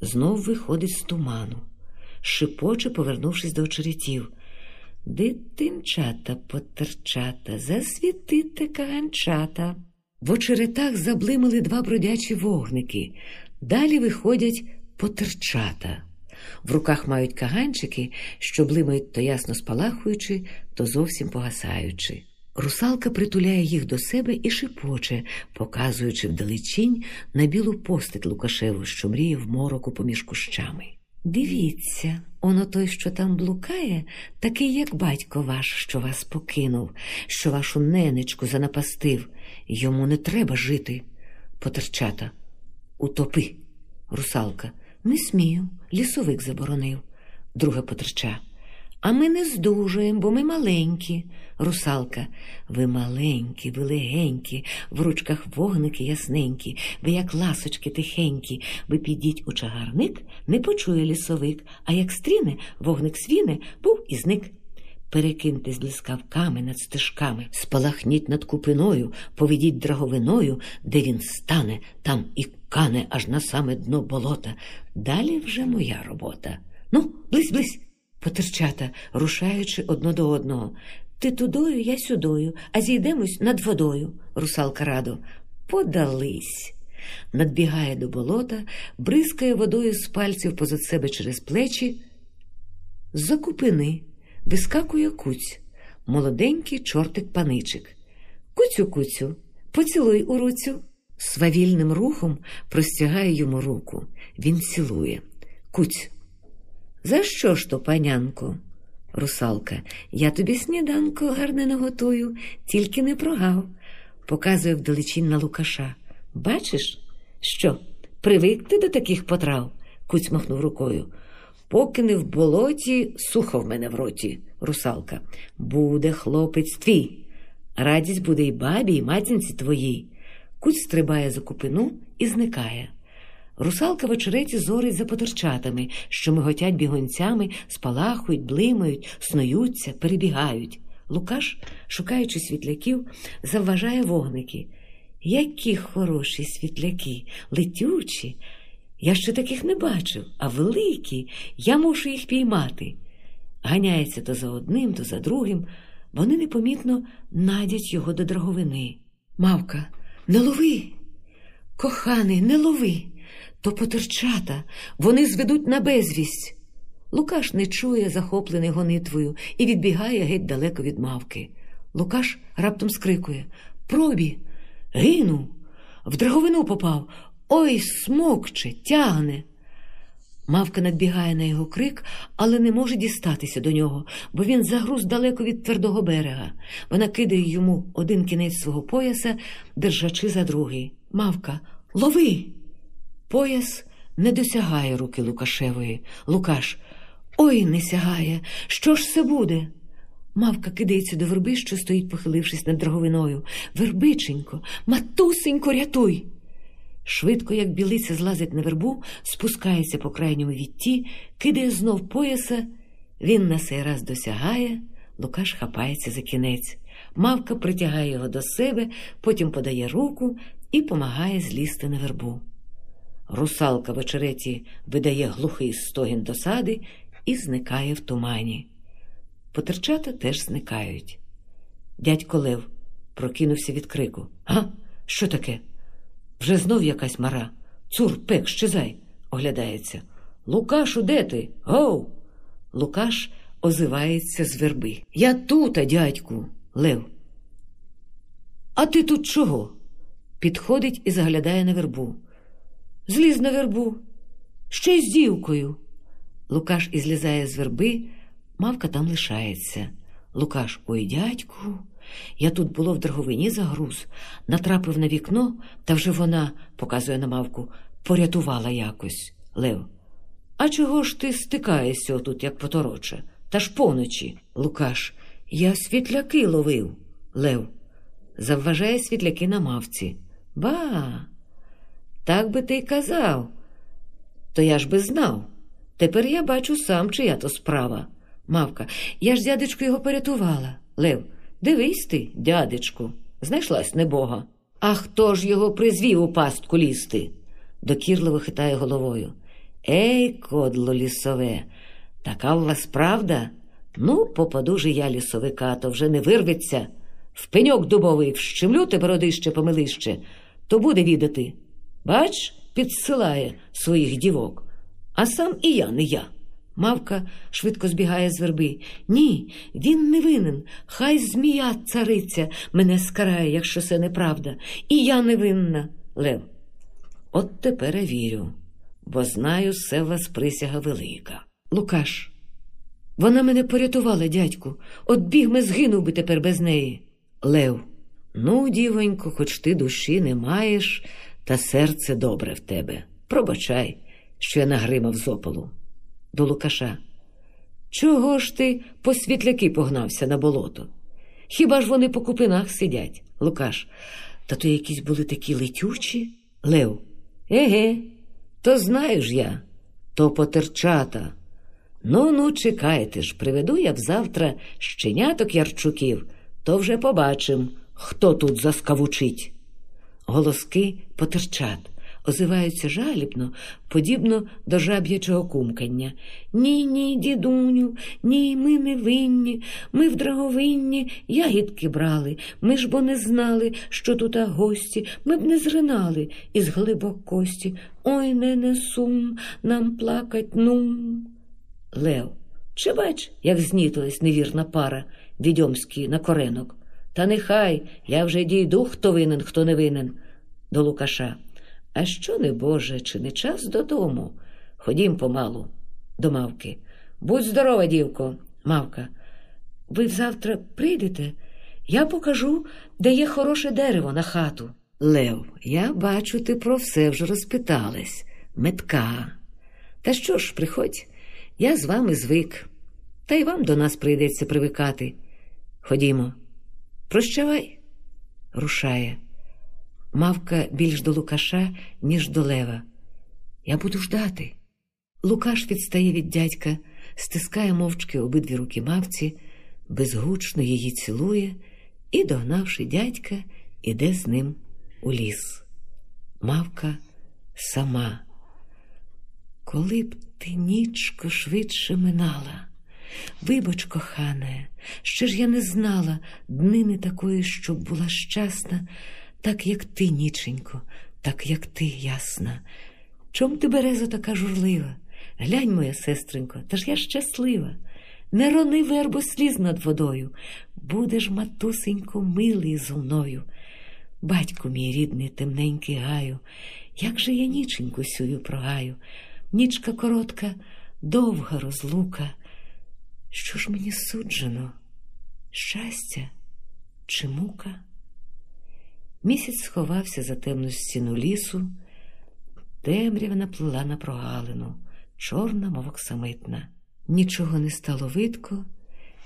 знов виходить з туману, шипоче, повернувшись до очеретів. Дитинчата потерчата, засвітите каганчата. В очеретах заблимали два бродячі вогники. Далі виходять потерчата. В руках мають каганчики, що блимають то ясно спалахуючи, то зовсім погасаючи. Русалка притуляє їх до себе і шипоче, показуючи вдалечінь на білу постать Лукашеву, що мріє в мороку поміж кущами. Дивіться, оно той, що там блукає, такий, як батько ваш, що вас покинув, що вашу ненечку занапастив. Йому не треба жити. Потерчата. Утопи. Русалка. Не смію, лісовик заборонив. Друга потерча. А ми не здужуємо, бо ми маленькі. Русалка. Ви маленькі, ви легенькі, в ручках вогники ясненькі, ви як ласочки тихенькі, ви підіть у чагарник, не почує лісовик, а як стріне, вогник свіне, був і зник. Перекиньте з блискавками над стежками, спалахніть над купиною, поведіть драговиною, де він стане, там і кане аж на саме дно болота. Далі вже моя робота. Ну, близь, близь, потерчата, рушаючи одно до одного. Ти тудою, я сюдою, а зійдемось над водою, русалка радо. Подались. Надбігає до болота, бризкає водою з пальців позад себе через плечі. За купини вискакує куць, молоденький чортик паничик. Куцю, куцю, поцілуй у руцю. Свавільним рухом простягає йому руку. Він цілує. Куць. За що ж то, панянко? Русалка. Я тобі сніданку гарне наготую, тільки не прогав. Показує вдалечінь на Лукаша. Бачиш, що? Привик ти до таких потрав? Куць махнув рукою. Поки не в болоті, сухо в мене в роті, русалка. Буде хлопець твій. Радість буде й бабі, і матінці твоїй. Куть стрибає за купину і зникає. Русалка в очереті зорить за потерчатами, що миготять бігонцями, спалахують, блимають, снуються, перебігають. Лукаш, шукаючи світляків, завважає вогники. Які хороші світляки, летючі. Я ще таких не бачив, а великі, я мушу їх піймати. Ганяється то за одним, то за другим. Вони непомітно надять його до драговини. Мавка, не лови, коханий, не лови, то потерчата, вони зведуть на безвість. Лукаш не чує, захоплений гонитвою, і відбігає геть далеко від мавки. Лукаш раптом скрикує Пробі, гину, в драговину попав. Ой, смокче, тягне. Мавка надбігає на його крик, але не може дістатися до нього, бо він загруз далеко від твердого берега. Вона кидає йому один кінець свого пояса, держачи за другий. Мавка, лови! Пояс не досягає руки Лукашевої. Лукаш. Ой, не сягає. Що ж це буде? Мавка кидається до верби, що стоїть, похилившись над драговиною. Вербиченько, матусенько, рятуй! Швидко, як білиця злазить на вербу, спускається по крайньому відті, кидає знов пояса. Він на сей раз досягає, Лукаш хапається за кінець. Мавка притягає його до себе, потім подає руку і помагає злізти на вербу. Русалка в очереті видає глухий стогін досади і зникає в тумані. Потерчата теж зникають. Дядько Лев прокинувся від крику. А? Що таке? Вже знов якась мара. Цур, пек, щезай, оглядається. Лукашу, де ти? Гоу. Лукаш озивається з верби. Я тута, дядьку, Лев. А ти тут чого? Підходить і заглядає на вербу. Зліз на вербу, ще й з дівкою. Лукаш і злізає з верби, мавка там лишається. Лукаш, ой, дядьку. Я тут було в драговині загруз, натрапив на вікно, та вже вона, показує на мавку, порятувала якось. Лев. А чого ж ти стикаєшся отут, як потороче? Та ж поночі. Лукаш. Я світляки ловив. Лев. Завважає світляки на мавці. Ба. Так би ти й казав. То я ж би знав. Тепер я бачу сам, чия то справа. Мавка, я ж дядечку його порятувала. Лев, дивись ти, дядечку, знайшлась небога. А хто ж його призвів у пастку лізти? Докірливо хитає головою. Ей, кодло лісове, така в вас правда? Ну, попаду же я лісовика, то вже не вирветься. В пеньок дубовий вщемлю тебе родище помилище, то буде відати. Бач, підсилає своїх дівок, а сам і я не я. Мавка швидко збігає з верби. Ні, він не винен. Хай змія цариця мене скарає, якщо це неправда. І я не винна. Лев. От тепер я вірю, бо знаю, все в вас присяга велика. Лукаш. Вона мене порятувала, дядьку. От бігме згинув би тепер без неї. Лев. Ну, дівонько, хоч ти душі не маєш, та серце добре в тебе. Пробачай, що я нагримав з опалу. До Лукаша. Чого ж ти по світляки погнався на болото? Хіба ж вони по купинах сидять? Лукаш. Та то якісь були такі летючі? Лев. Еге, то знаю ж я, то потерчата. Ну, ну, чекайте ж, приведу я завтра щеняток ярчуків, то вже побачим, хто тут заскавучить. Голоски потерчат, озиваються жалібно, подібно до жаб'ячого кумкання. Ні, ні, дідуню, ні, ми не винні, ми в драговинні ягідки брали, ми ж бо не знали, що тут гості, ми б не зринали із глибок кості. Ой, не несум, нам плакать нум. Лев, чи бач, як знітилась невірна пара відьомський на коренок? Та нехай я вже дійду, хто винен, хто не винен. До Лукаша. А що не Боже, чи не час додому? Ходім помалу, до мавки. Будь здорова, дівко, мавка. Ви завтра прийдете? Я покажу, де є хороше дерево на хату. Лев, я бачу, ти про все вже розпиталась. Метка. Та що ж, приходь, я з вами звик, та й вам до нас прийдеться привикати. Ходімо. Прощавай, рушає. Мавка більш до Лукаша, ніж до Лева. Я буду ждати. Лукаш відстає від дядька, стискає мовчки обидві руки мавці, безгучно її цілує і, догнавши дядька, іде з ним у ліс. Мавка сама. Коли б ти нічко швидше минала. Вибач, кохане, ще ж я не знала днини такої, щоб була щасна, так, як ти, ніченько, так, як ти, ясна. Чом ти береза така журлива? Глянь, моя сестренько, та ж я щаслива. Не рони вербу сліз над водою, будеш, матусенько, милий зо мною. Батько мій рідний, темненький гаю, як же я ніченьку сюю прогаю. нічка коротка, довга розлука. Що ж мені суджено? Щастя чи мука? Місяць сховався за темну стіну лісу, темрява наплила на прогалину, чорна, мов оксамитна. Нічого не стало видко,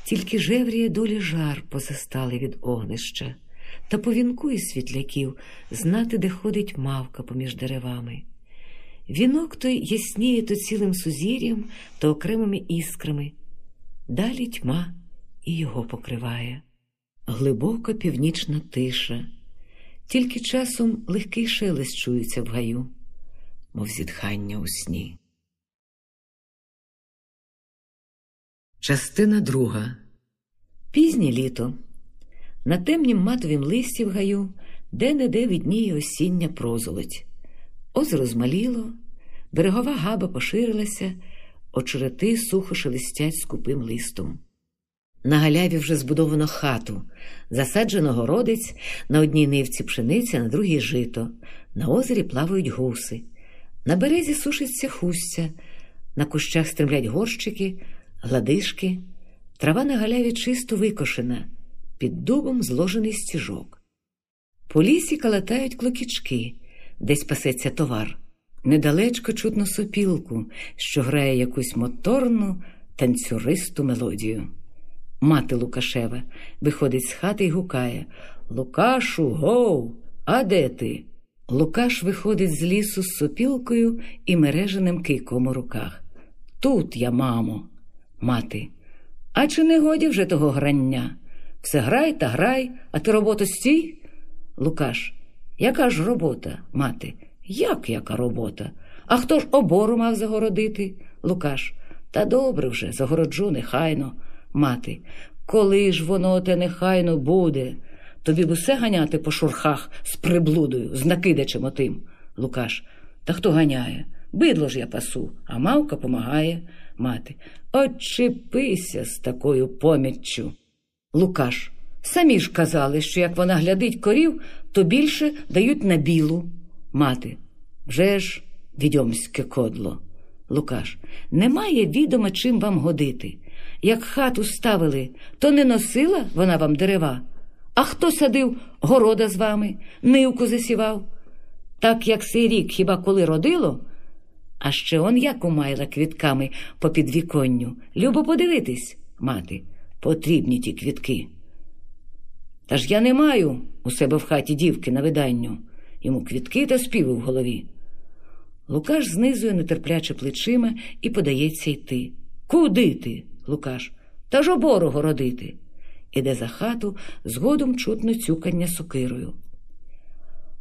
тільки жевріє долі жар позастали від огнища, та по вінку із світляків знати, де ходить мавка поміж деревами. Вінок той ясніє то цілим сузір'ям, то окремими іскрами. Далі тьма і його покриває. Глибока північна тиша, тільки часом легкий шелест чується в гаю, мов зітхання у сні. Частина друга. Пізнє літо. На темнім матовім листі в гаю де-не-де відніє осіння прозолоть. Озеро змаліло, берегова габа поширилася, очерети сухо шелестять скупим листом. На галяві вже збудовано хату, засаджено городець, на одній нивці пшениця, на другій жито, на озері плавають гуси, на березі сушиться хустя, на кущах стремлять горщики, гладишки, трава на галяві чисто викошена, під дубом зложений стіжок. По лісі калатають клокічки, десь пасеться товар. Недалечко чутно сопілку, що грає якусь моторну танцюристу мелодію. Мати Лукашева виходить з хати і гукає Лукашу, гоу, а де ти? Лукаш виходить з лісу з сопілкою і мереженим кийком у руках. Тут я, мамо, мати. А чи не годі вже того грання? Все грай та грай, а ти роботу стій? Лукаш, яка ж робота, мати? Як яка робота? А хто ж обору мав загородити? Лукаш. Та добре вже, загороджу, нехайно. Мати. Коли ж воно те нехайно буде? Тобі б усе ганяти по шурхах з приблудою, з накидачем отим. Лукаш. Та хто ганяє? Бидло ж я пасу, а мавка помагає. Мати. Очепися з такою поміччю. Лукаш. Самі ж казали, що як вона глядить корів, то більше дають на білу. Мати. Вже ж відьомське кодло. Лукаш. Немає відома, чим вам годити. Як хату ставили, то не носила вона вам дерева. А хто садив города з вами, нивку засівав? Так як сей рік хіба коли родило? А ще он як умайла квітками по підвіконню. Любо подивитись, мати, потрібні ті квітки. Та ж я не маю у себе в хаті дівки на виданню, йому квітки та співи в голові. Лукаш знизує нетерпляче плечима і подається йти. Куди ти? Лукаш. Та ж обору городити. Іде за хату, згодом чутно цюкання сокирою.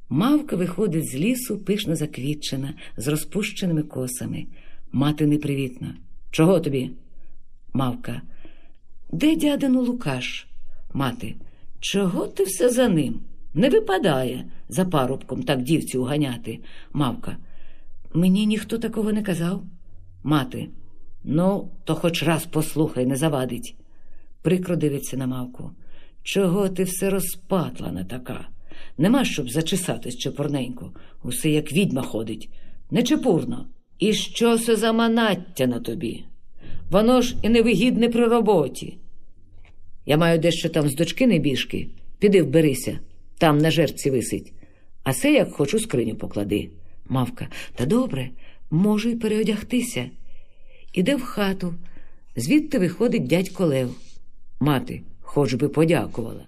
Мавка виходить з лісу, пишно заквітчена, з розпущеними косами. Мати непривітна. Чого тобі? Мавка. Де дядину Лукаш? Мати. Чого ти все за ним? Не випадає за парубком так дівцю уганяти. Мавка. Мені ніхто такого не казав. Мати. Ну, то хоч раз послухай, не завадить. Прикро дивиться на мавку. Чого ти все розпатлана така? Нема щоб зачесатись чепурненько. Усе як відьма ходить, нечепурно. І що це за манаття на тобі? Воно ж і невигідне при роботі. Я маю дещо там з дочки небіжки. Піди вберися, там на жерці висить. А се, як хочу, скриню поклади. Мавка, та добре, можу й переодягтися. Іде в хату, звідти виходить дядько Лев. Мати, хоч би подякувала.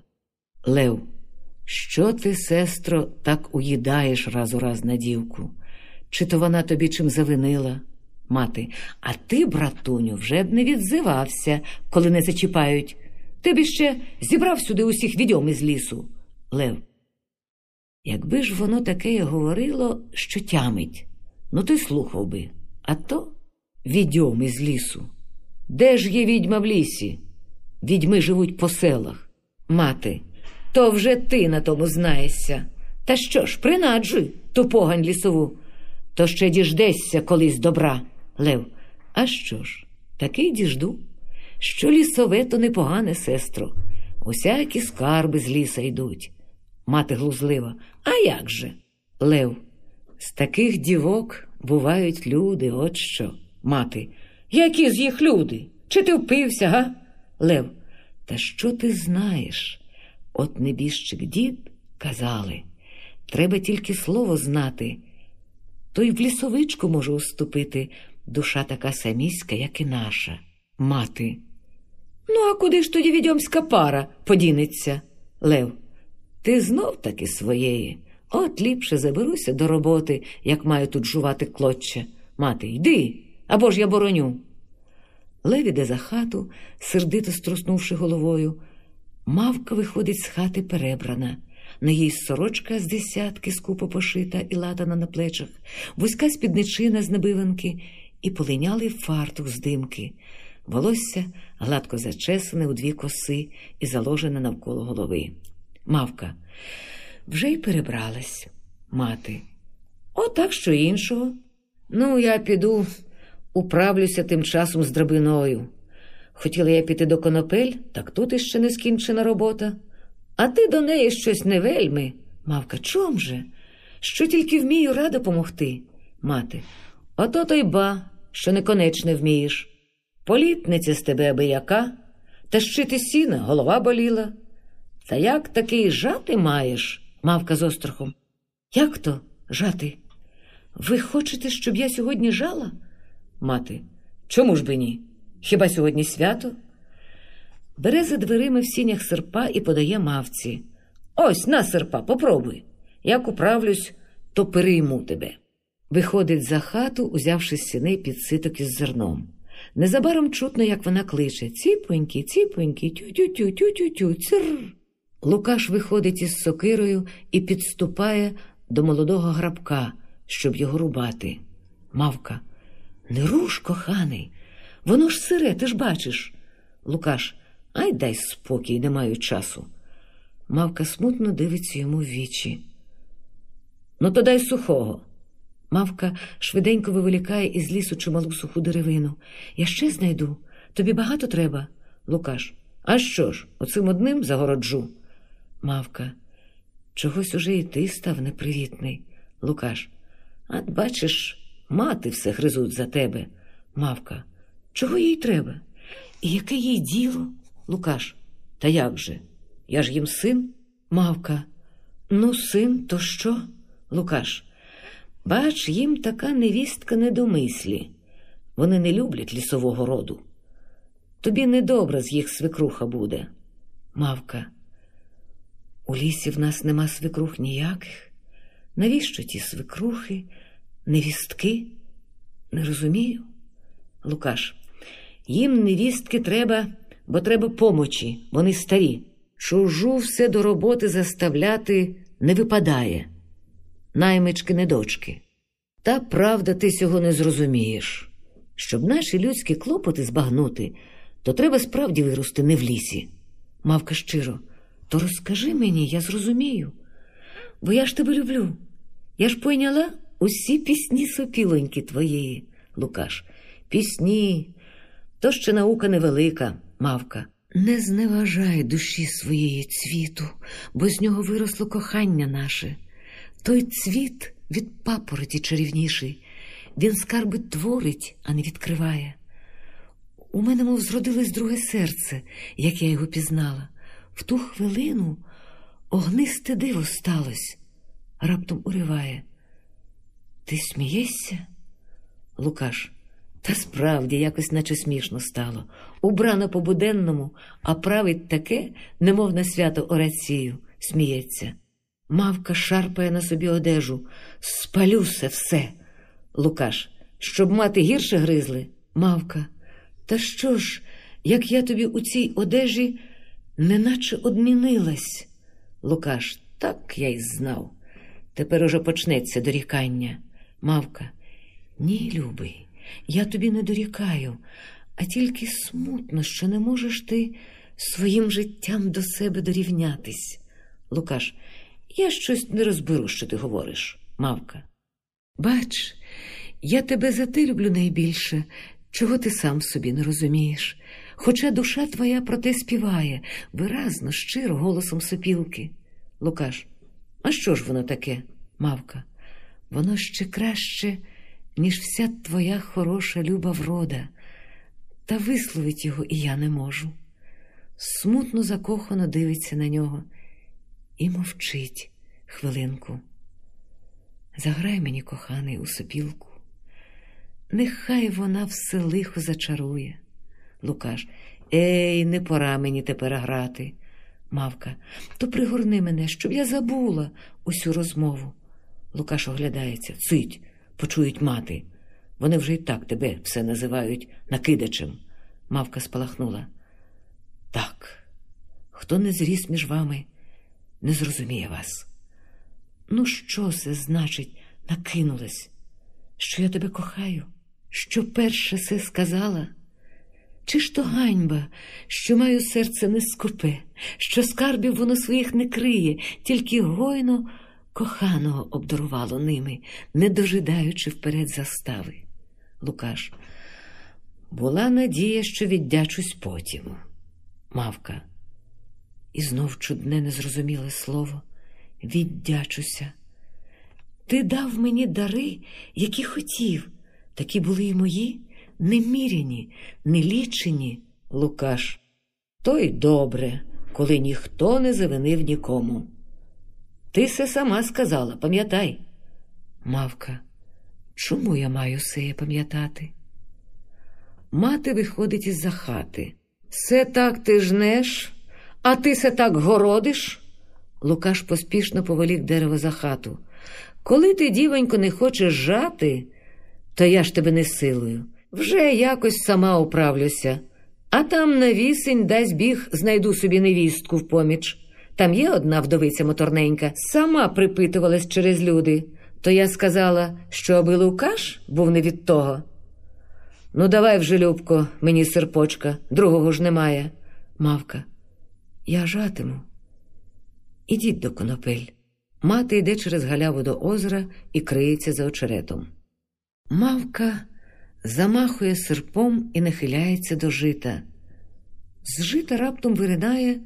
Лев, що ти, сестро, так уїдаєш раз у раз на дівку? Чи то вона тобі чим завинила? Мати, а ти, братуню, вже б не відзивався, коли не зачіпають. Ти б іще зібрав сюди усіх відьом із лісу. Лев. Якби ж воно таке говорило, що тямить, ну ти слухав би, а то відьом із лісу. Де ж є відьма в лісі? Відьми живуть по селах. Мати, то вже ти на тому знаєшся. Та що ж, принаджуй ту погань лісову, то ще діждешся колись добра, Лев. А що ж, таки діжду, що лісове то непогане, сестро. Усякі скарби з ліса йдуть. Мати глузлива. А як же? Лев, з таких дівок бувають люди, от що. Мати. Які з їх люди? Чи ти впився, га? Лев. Та що ти знаєш? От небіжчик дід казали, треба тільки слово знати. То й в лісовичку може уступити душа така саміська, як і наша, мати. Ну, а куди ж тоді відьомська пара подінеться? Лев, ти знов таки своєї. От ліпше заберуся до роботи, як маю тут жувати клоччя. Мати, йди, або ж я бороню. Лев іде за хату, сердито струснувши головою. Мавка виходить з хати перебрана. На їй сорочка з десятки скупо пошита і латана на плечах, вузька спідничина з небиванки і полинялий фартух з димки. Волосся гладко зачесане у дві коси і заложене навколо голови. Мавка. Вже й перебралась. Мати. Отак що іншого. Ну, я піду, управлюся тим часом з драбиною. Хотіла я піти до конопель, так тут іще не скінчена робота. А ти до неї щось не вельми. Мавка, чом же? Що тільки вмію рада помогти. Мати. Ото то й ба, що неконечне вмієш. Політниця з тебе аби яка, та щити сіна, голова боліла. Та як такий жати маєш? Мавка з острахом. Як то жати? Ви хочете, щоб я сьогодні жала? Мати. Чому ж би ні? Хіба сьогодні свято? Бере за дверима в сінях серпа і подає мавці. Ось на серпа, попробуй. Як управлюсь, то перейму тебе. Виходить за хату, узявши з сіней підситок із зерном. Незабаром чутно, як вона кличе Ціпоньки, ціпоньки, тю-тю-тю, тю-тю-тю, цир. Лукаш виходить із сокирою і підступає до молодого грабка, щоб його рубати. Мавка. Не руш, коханий, воно ж сире, ти ж бачиш. Лукаш. Ай дай спокій, не маю часу. Мавка смутно дивиться йому в вічі. Ну, то дай сухого. Мавка швиденько виволікає із лісу чималу суху деревину. Я ще знайду. Тобі багато треба, Лукаш. А що ж, оцим одним загороджу. Мавка. Чогось уже і ти став непривітний. Лукаш. От бачиш, мати все гризуть за тебе. Мавка. Чого їй треба? І яке їй діло? Лукаш. Та як же? Я ж їм син? Мавка. Ну, син, то що? Лукаш. Бач, їм така невістка не до мислі. Вони не люблять лісового роду. Тобі недобре з їх свекруха буде. Мавка. У лісі в нас нема свекрух ніяких. Навіщо ті свекрухи, невістки? Не розумію. Лукаш. Їм невістки треба, бо треба помочі, вони старі. Чужу все до роботи заставляти не випадає. Наймички не дочки. Та правда, ти цього не зрозумієш. Щоб наші людські клопоти збагнути, то треба справді вирости не в лісі. Мавка щиро, то розкажи мені, я зрозумію. Бо я ж тебе люблю. Я ж пойняла усі пісні сопілоньки твоєї, Лукаш. Пісні, то ще наука невелика, мавка. Не зневажай душі своєї цвіту, бо з нього виросло кохання наше. Той цвіт від папороті чарівніший, він скарби творить, а не відкриває. У мене, мов зродилось друге серце, як я його пізнала. В ту хвилину огнисте диво сталось, раптом уриває. Ти смієшся? Лукаш. Та справді якось наче смішно стало. Убрано по буденному, а править таке, немов на свято Орацію, сміється. Мавка шарпає на собі одежу. Спалюся все. Лукаш, щоб мати гірше гризли. Мавка. Та що ж, як я тобі у цій одежі неначе одмінилась? Лукаш, так я й знав. Тепер уже почнеться дорікання. Мавка. Ні, любий. Я тобі не дорікаю, а тільки смутно, що не можеш ти своїм життям до себе дорівнятись. Лукаш, я щось не розберу, що ти говориш, мавка. Бач, я тебе за те люблю найбільше, чого ти сам собі не розумієш. Хоча душа твоя про те співає, виразно, щиро, голосом сопілки. Лукаш, а що ж воно таке, мавка? Воно ще краще ніж вся твоя хороша люба врода, та висловить його і я не можу. Смутно закохано дивиться на нього і мовчить хвилинку. Заграй мені, коханий, у сопілку. Нехай вона все лихо зачарує. Лукаш, ей, не пора мені тепер грати. Мавка, то пригорни мене, щоб я забула усю розмову. Лукаш оглядається, цить, почують мати. Вони вже й так тебе все називають накидачем. Мавка спалахнула. Так, хто не зріс між вами, не зрозуміє вас. Ну, що це значить, накинулась? Що я тебе кохаю? Що перше се сказала? Чи ж то ганьба, що маю серце не скупе, що скарбів воно своїх не криє, тільки гойно коханого обдарувало ними, не дожидаючи вперед застави. Лукаш. Була надія, що віддячусь потім. Мавка. І знов чудне незрозуміле слово віддячуся. Ти дав мені дари, які хотів, такі були й мої, неміряні, нелічені, Лукаш. То й добре, коли ніхто не завинив нікому. Ти се сама сказала, пам'ятай. Мавка, чому я маю сеє пам'ятати? Мати виходить із за хати. Се так ти жнеш, а ти се так городиш. Лукаш поспішно повелік дерево за хату. Коли ти, дівонько, не хочеш жати, то я ж тебе не силою. Вже якось сама управлюся, а там на вісень дасть біг, знайду собі невістку в поміч. Там є одна вдовиця моторненька, сама припитувалась через люди. То я сказала, що аби Лукаш був не від того. Ну, давай вже, Любко, мені серпочка, другого ж немає. Мавка, я жатиму. Ідіть до конопель. Мати йде через галяву до озера і криється за очеретом. Мавка замахує серпом і нахиляється до жита. З жита раптом виринає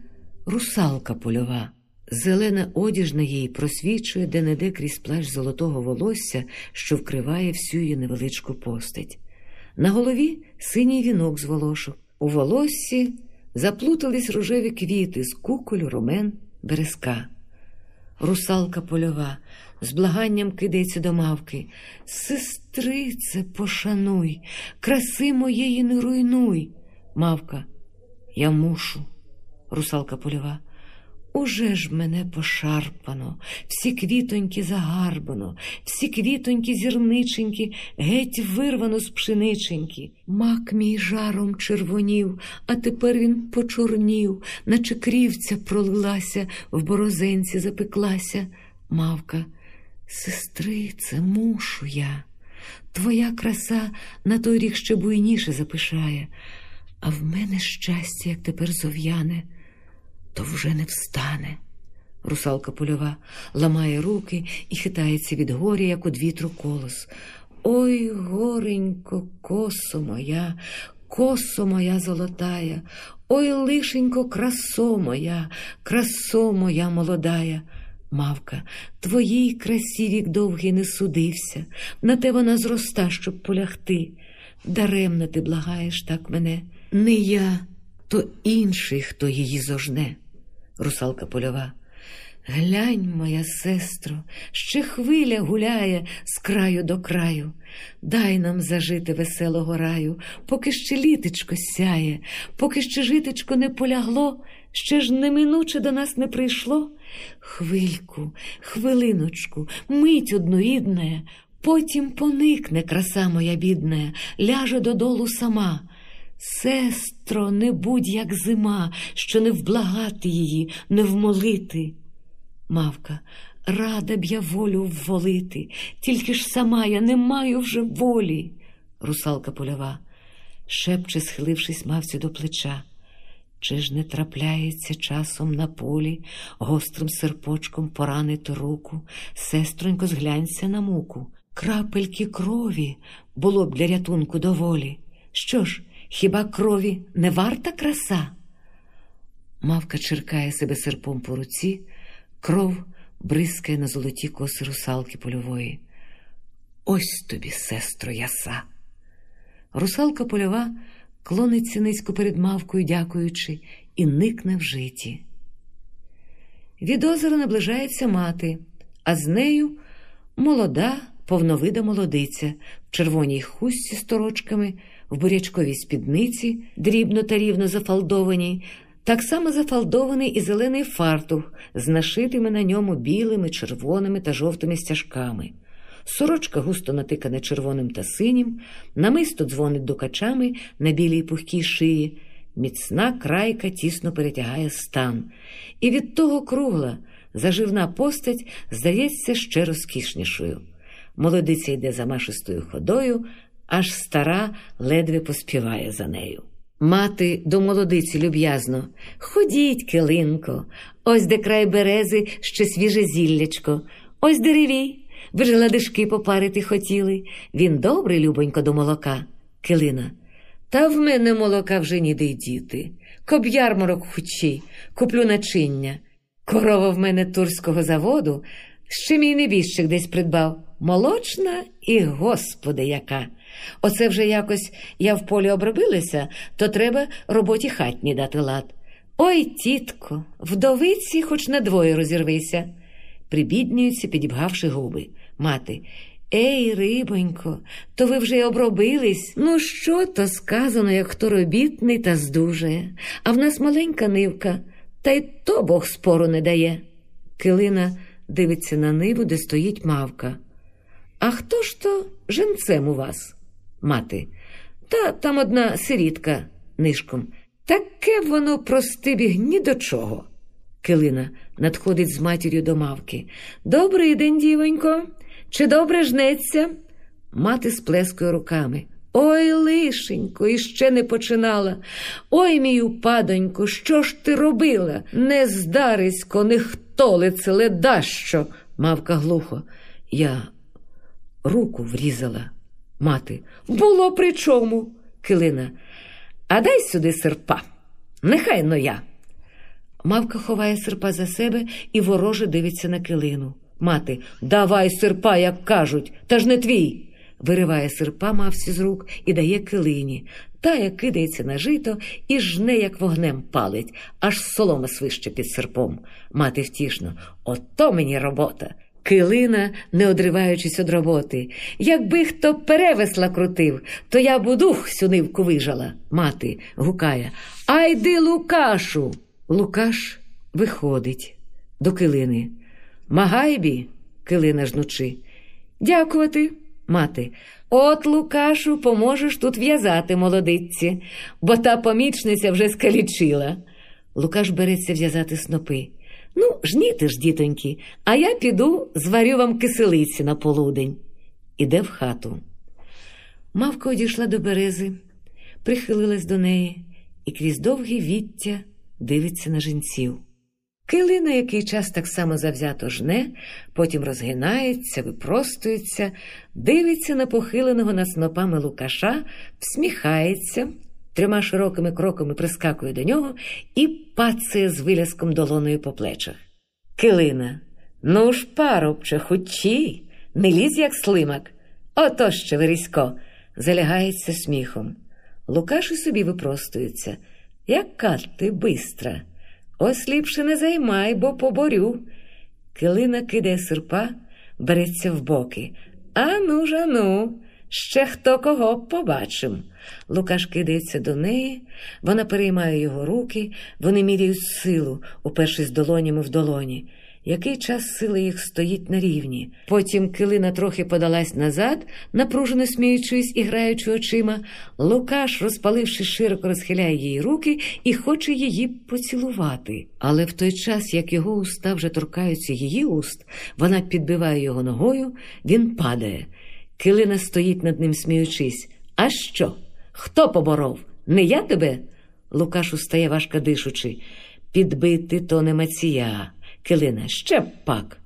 русалка польова. Зелена одіж на їй просвічує де-не-де крізь плащ золотого волосся, що вкриває всю її невеличку постать. На голові синій вінок з волошок. У волоссі заплутались рожеві квіти з куколю, ромен, березка. Русалка польова з благанням кидається до мавки. Сестрице, пошануй, краси моєї не руйнуй. Мавка, я мушу. Русалка польова. Уже ж мене пошарпано, всі квітоньки загарбано, всі квітоньки зірниченькі, геть вирвано з пшениченьки. Мак мій жаром червонів, а тепер він почорнів, наче крівця пролилася, в борозенці запеклася. Мавка, сестрице, мушу я. Твоя краса на той рік ще буйніше запишає, а в мене щастя, як тепер зов'яне то вже не встане. Русалка польова ламає руки і хитається від горя, як од вітру колос. Ой, горенько, косо моя, косо моя золотая, ой, лишенько, красо моя, красо моя молодая. Мавка, твоїй красі вік довгий не судився, на те вона зроста, щоб полягти. Даремно ти благаєш так мене, не я, то інший, хто її зожне русалка польова. Глянь, моя сестро, ще хвиля гуляє з краю до краю. Дай нам зажити веселого раю, поки ще літечко сяє, поки ще житечко не полягло, ще ж неминуче до нас не прийшло. Хвильку, хвилиночку, мить одноїдная, потім поникне краса моя бідна, ляже додолу сама. Сестро, не будь як зима, що не вблагати її, не вмолити. Мавка, рада б я волю вволити, тільки ж сама я не маю вже волі. Русалка польова, шепче, схилившись, мавці до плеча. Чи ж не трапляється часом на полі гострим серпочком поранити руку, сестронько, зглянься на муку. Крапельки крові було б для рятунку доволі. Що ж? Хіба крові не варта краса? Мавка черкає себе серпом по руці, кров бризкає на золоті коси русалки польової. Ось тобі, сестро, яса. Русалка польова клониться низько перед мавкою, дякуючи, і никне в житі. Від озера наближається мати, а з нею молода, повновида молодиця в червоній хустці з торочками, в бурячковій спідниці, дрібно та рівно зафалдованій, так само зафалдований і зелений фартух з нашитими на ньому білими, червоними та жовтими стяжками. Сорочка густо натикана червоним та синім, намисто дзвонить дукачами на білій пухкій шиї. Міцна крайка тісно перетягає стан, і від того кругла, заживна постать здається ще розкішнішою. Молодиця йде за машистою ходою, аж стара ледве поспіває за нею. Мати до молодиці люб'язно Ходіть, килинко, ось де край берези ще свіже зіллячко, ось деревій. Ви ж ладишки попарити хотіли. Він добрий, любонько, до молока. Килина. Та в мене молока вже ніде й діти. Коб ярмарок хочі, куплю начиння. Корова в мене турського заводу, ще мій небіжчик десь придбав. Молочна і господи, яка. Оце вже якось я в полі обробилася, то треба роботі хатні дати лад. Ой, тітко, вдовиці хоч на двоє розірвися. Прибіднюється, підібгавши губи. Мати. Ей, рибонько, то ви вже й обробились. Ну, що то сказано, як хто робітний та здужає, а в нас маленька нивка, та й то Бог спору не дає. Килина дивиться на ниву, де стоїть мавка. А хто ж то женцем у вас? Мати. Та там одна сирітка нишком. Таке воно прости біг ні до чого. Килина надходить з матір'ю до мавки. Добрий день, дівонько. Чи добре жнеться? Мати сплескує руками. Ой, лишенько, іще не починала. Ой, мій упадонько, що ж ти робила? Не здарисько, ніхто лице ледащо, мавка глухо. Я руку врізала. Мати. Було при чому? Килина. А дай сюди серпа. Нехай но я. Мавка ховає серпа за себе і вороже дивиться на килину. Мати, давай серпа, як кажуть, та ж не твій. Вириває серпа мавці з рук і дає килині. Та як кидається на жито і жне, як вогнем палить, аж солома свище під серпом. Мати втішно. Ото мені робота. Килина, не одриваючись від роботи. Якби хто перевесла крутив, то я б дух сю нивку вижала. Мати гукає. Айди, Лукашу. Лукаш виходить до килини. Магайбі, килина жнучи. Дякувати, мати. От, Лукашу, поможеш тут в'язати молодиці, бо та помічниця вже скалічила. Лукаш береться в'язати снопи. Ну, жніте ж, дітоньки, а я піду зварю вам киселиці на полудень. Іде в хату. Мавка одійшла до берези, прихилилась до неї і крізь довгі віття дивиться на жінців. Килина який час так само завзято жне, потім розгинається, випростується, дивиться на похиленого над снопами Лукаша, всміхається, трьома широкими кроками прискакує до нього і пацає з виляском долоною по плечах. Килина, ну ж, парубче, хучі, не лізь, як слимак. Ото ще Верісько, залягається сміхом. Лукаш і собі випростується. Яка ти бистра! Ось ліпше не займай, бо поборю. Килина кидає серпа, береться в боки. Ану ж, ану, ще хто кого побачим. Лукаш кидається до неї, вона переймає його руки, вони міряють силу, упершись долонями в долоні. Який час сили їх стоїть на рівні. Потім килина трохи подалась назад, напружено сміючись і граючи очима. Лукаш, розпаливши, широко розхиляє її руки і хоче її поцілувати. Але в той час, як його уста вже торкаються її уст, вона підбиває його ногою, він падає. Килина стоїть над ним, сміючись. А що? Хто поборов? Не я тебе? Лукаш устає важко дишучи. Підбити то не мація. Килина ще б пак.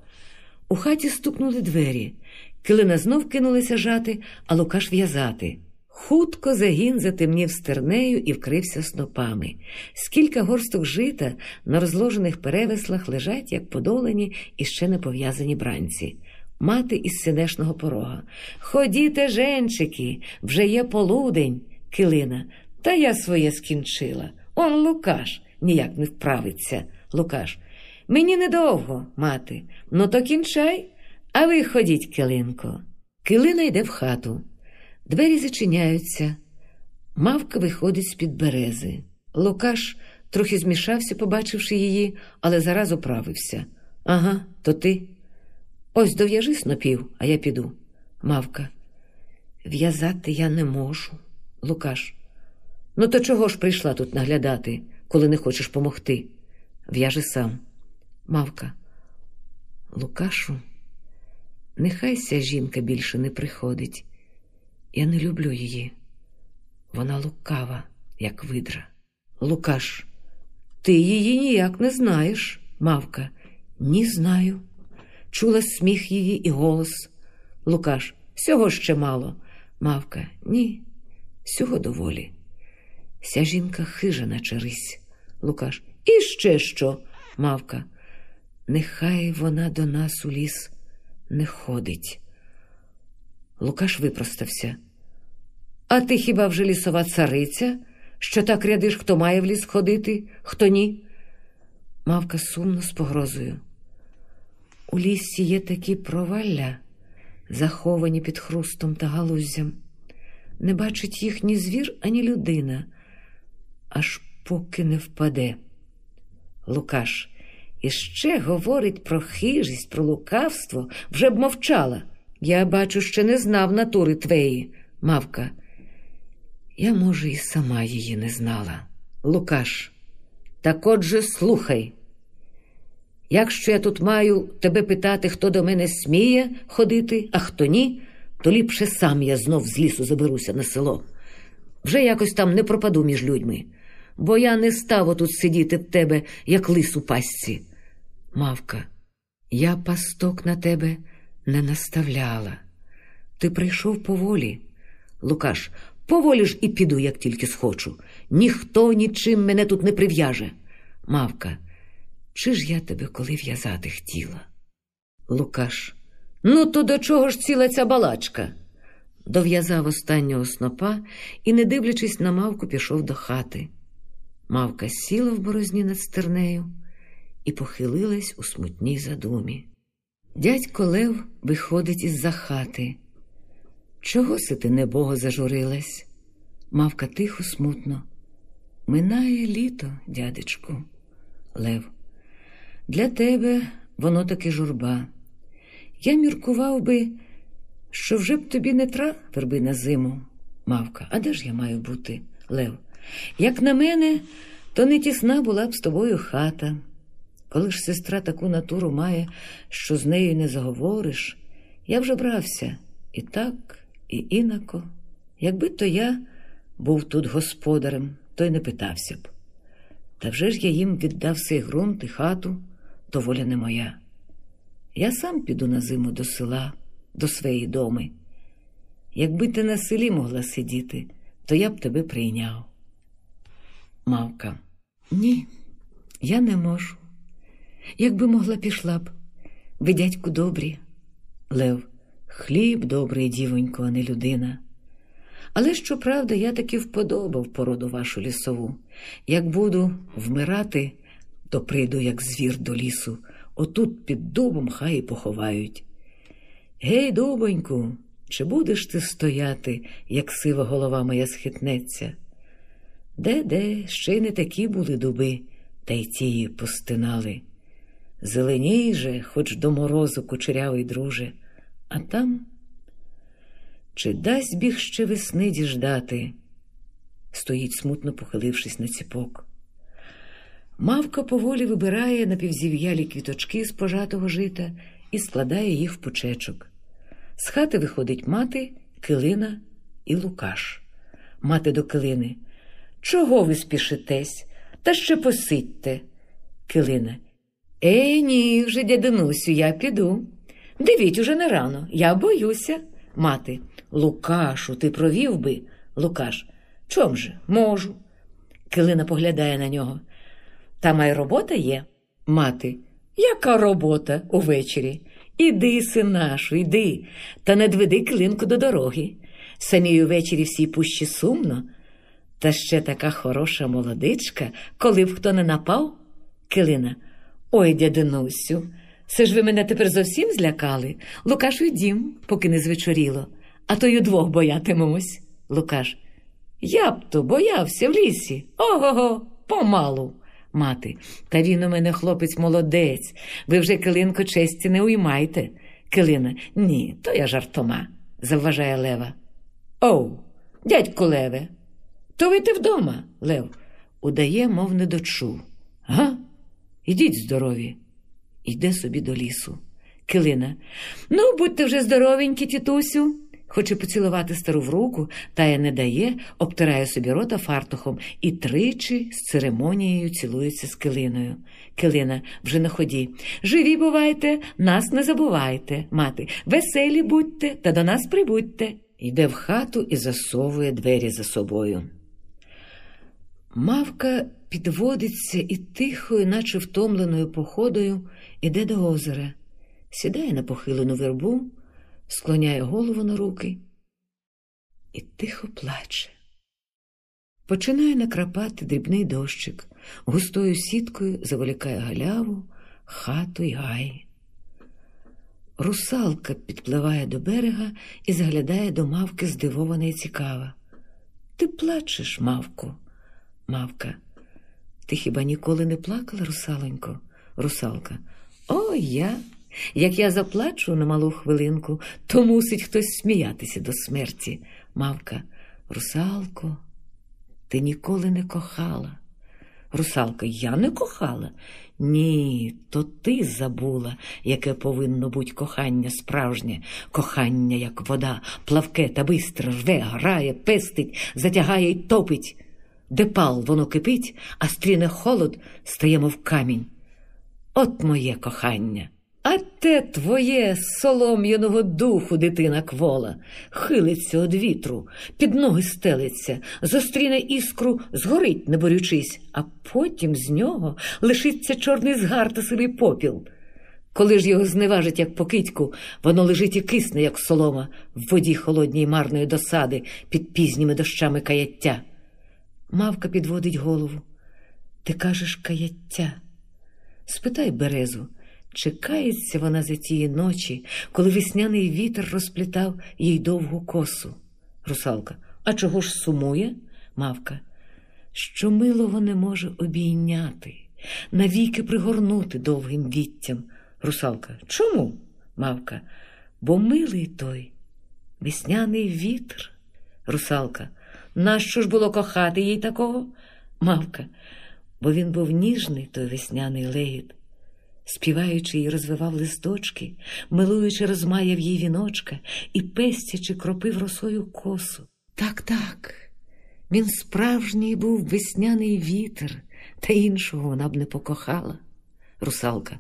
У хаті стукнули двері. Килина знов кинулася жати, а Лукаш в'язати. Хутко загін затемнів стернею і вкрився снопами. Скілька горсток жита на розложених перевеслах лежать, як подолені і ще не пов'язані бранці. Мати із синешного порога. Ходіте, женчики, вже є полудень, килина. Та я своє скінчила. Он Лукаш ніяк не вправиться. Лукаш. Мені недовго, мати. Ну то кінчай, а ви ходіть, килинко. Килина йде в хату. Двері зачиняються. Мавка виходить з-під берези. Лукаш трохи змішався, побачивши її, але зараз оправився. Ага, то ти. Ось дов'яжи снопів, а я піду. Мавка. В'язати я не можу. Лукаш. Ну, то чого ж прийшла тут наглядати, коли не хочеш помогти? В'яжи сам. Мавка. Лукашу, нехай ся жінка більше не приходить. Я не люблю її. Вона лукава, як видра. Лукаш, ти її ніяк не знаєш, мавка. Ні, знаю. Чула сміх її і голос. Лукаш, всього ще мало. Мавка, ні, всього доволі. Ся жінка хижа наче рись. Лукаш. І ще що? Мавка. Нехай вона до нас у ліс не ходить. Лукаш випростався. А ти хіба вже лісова цариця, що так рядиш, хто має в ліс ходити, хто ні? Мавка сумно з погрозою. У лісі є такі провалля, заховані під хрустом та галуззям. Не бачить їх ні звір, ані людина, аж поки не впаде. Лукаш іще говорить про хижість, про лукавство, вже б мовчала. Я бачу, ще не знав натури твеї, мавка. Я, може, і сама її не знала. Лукаш, так отже слухай. Якщо я тут маю тебе питати, хто до мене сміє ходити, а хто ні, то ліпше сам я знов з лісу заберуся на село. Вже якось там не пропаду між людьми, бо я не став отут сидіти в тебе, як лис у пастці. Мавка, я пасток на тебе не наставляла. Ти прийшов поволі. Лукаш, поволі ж і піду, як тільки схочу. Ніхто нічим мене тут не прив'яже. Мавка, чи ж я тебе коли в'язати хотіла? Лукаш. Ну, то до чого ж ціла ця балачка? Дов'язав останнього снопа і, не дивлячись на мавку, пішов до хати. Мавка сіла в борозні над стернею і похилилась у смутній задумі. Дядько Лев виходить із за хати. Чого си ти небого зажурилась? Мавка тихо, смутно. Минає літо, дядечку, Лев. Для тебе воно таки журба. Я міркував би, що вже б тобі не тра верби на зиму, мавка. А де ж я маю бути, Лев? Як на мене, то не тісна була б з тобою хата. Коли ж сестра таку натуру має, що з нею не заговориш, я вже брався і так, і інако. Якби то я був тут господарем, то й не питався б. Та вже ж я їм віддав сей ґрунт і хату, то воля не моя. Я сам піду на зиму до села, до своєї доми. Якби ти на селі могла сидіти, то я б тебе прийняв. Мавка. Ні, я не можу. Якби могла, пішла б. Ви, дядьку, добрі. Лев, хліб добрий, дівонько, а не людина. Але, щоправда, я таки вподобав породу вашу лісову. Як буду вмирати, то прийду, як звір до лісу, отут під дубом хай і поховають. Гей, дубоньку, чи будеш ти стояти, як сива голова моя схитнеться? Де де ще й не такі були дуби, та й ті постинали. Зеленій же, хоч до морозу кучерявий друже, а там чи дасть біг ще весни діждати? Стоїть, смутно похилившись на ціпок. Мавка поволі вибирає напівзів'ялі квіточки з пожатого жита і складає їх в пучечок. З хати виходить мати, килина і Лукаш. Мати до килини. Чого ви спішитесь? Та ще посидьте. Килина. Ей, ні, вже, дядинусю, я піду. Дивіть уже не рано, я боюся. Мати. Лукашу, ти провів би? Лукаш. Чом же? Можу. Килина поглядає на нього. Та май робота є. Мати. Яка робота увечері? Іди, синашу, іди, та не дведи килинку до дороги. Самій увечері всій пущі сумно. Та ще така хороша молодичка, коли б хто не напав. Килина. Ой, дядинусю, це ж ви мене тепер зовсім злякали. Лукаш дім, поки не звечоріло, а то й удвох боятимемось. Лукаш. Я б то боявся в лісі. Ого, го помалу. Мати. Та він у мене хлопець молодець. Ви вже килинко честі не уймайте. Килина. Ні, то я жартома, завважає Лева. Оу, дядьку Леве, то ви ти вдома, Лев. Удає, мов не дочув. Га? Ідіть здорові. Йде собі до лісу. Килина. Ну, будьте вже здоровенькі, тітусю. Хоче поцілувати стару в руку, тая не дає, обтирає собі рота фартухом і тричі з церемонією цілується з килиною. Килина вже на ході. Живі бувайте, нас не забувайте, мати. Веселі будьте та до нас прибудьте. Йде в хату і засовує двері за собою. Мавка підводиться і тихою, наче втомленою походою, іде до озера, сідає на похилену вербу, склоняє голову на руки і тихо плаче. Починає накрапати дрібний дощик, густою сіткою заволікає галяву, хату й гай. Русалка підпливає до берега і заглядає до мавки здивована і цікава. Ти плачеш, мавко, мавка. Ти хіба ніколи не плакала, русалонько? Русалка. О, я. Як я заплачу на малу хвилинку, то мусить хтось сміятися до смерті. Мавка. Русалко, ти ніколи не кохала. Русалка, я не кохала. Ні, то ти забула, яке повинно бути кохання справжнє, кохання, як вода, плавке та бистро рве, грає, пестить, затягає й топить. Де пал воно кипить, а стріне холод, стаємо в камінь. От моє кохання. А те твоє солом'яного духу, дитина квола, хилиться од вітру, під ноги стелиться, зустріне іскру, згорить, не борючись, а потім з нього лишиться чорний згар та сивий попіл. Коли ж його зневажить, як покидьку, воно лежить і кисне, як солома, в воді холодній марної досади під пізніми дощами каяття. Мавка підводить голову. Ти кажеш каяття. Спитай березу. Чекається вона за тієї ночі, коли весняний вітер розплітав їй довгу косу. Русалка. А чого ж сумує? Мавка. Що милого не може обійняти, навіки пригорнути довгим віттям. Русалка. Чому? Мавка. Бо милий той, весняний вітер. Русалка. Нащо ж було кохати їй такого? Мавка. Бо він був ніжний, той весняний легіт співаючи й розвивав листочки, милуючи, розмаяв їй віночка і пестячи кропив росою косу. Так, так, він справжній був весняний вітер, та іншого вона б не покохала. Русалка,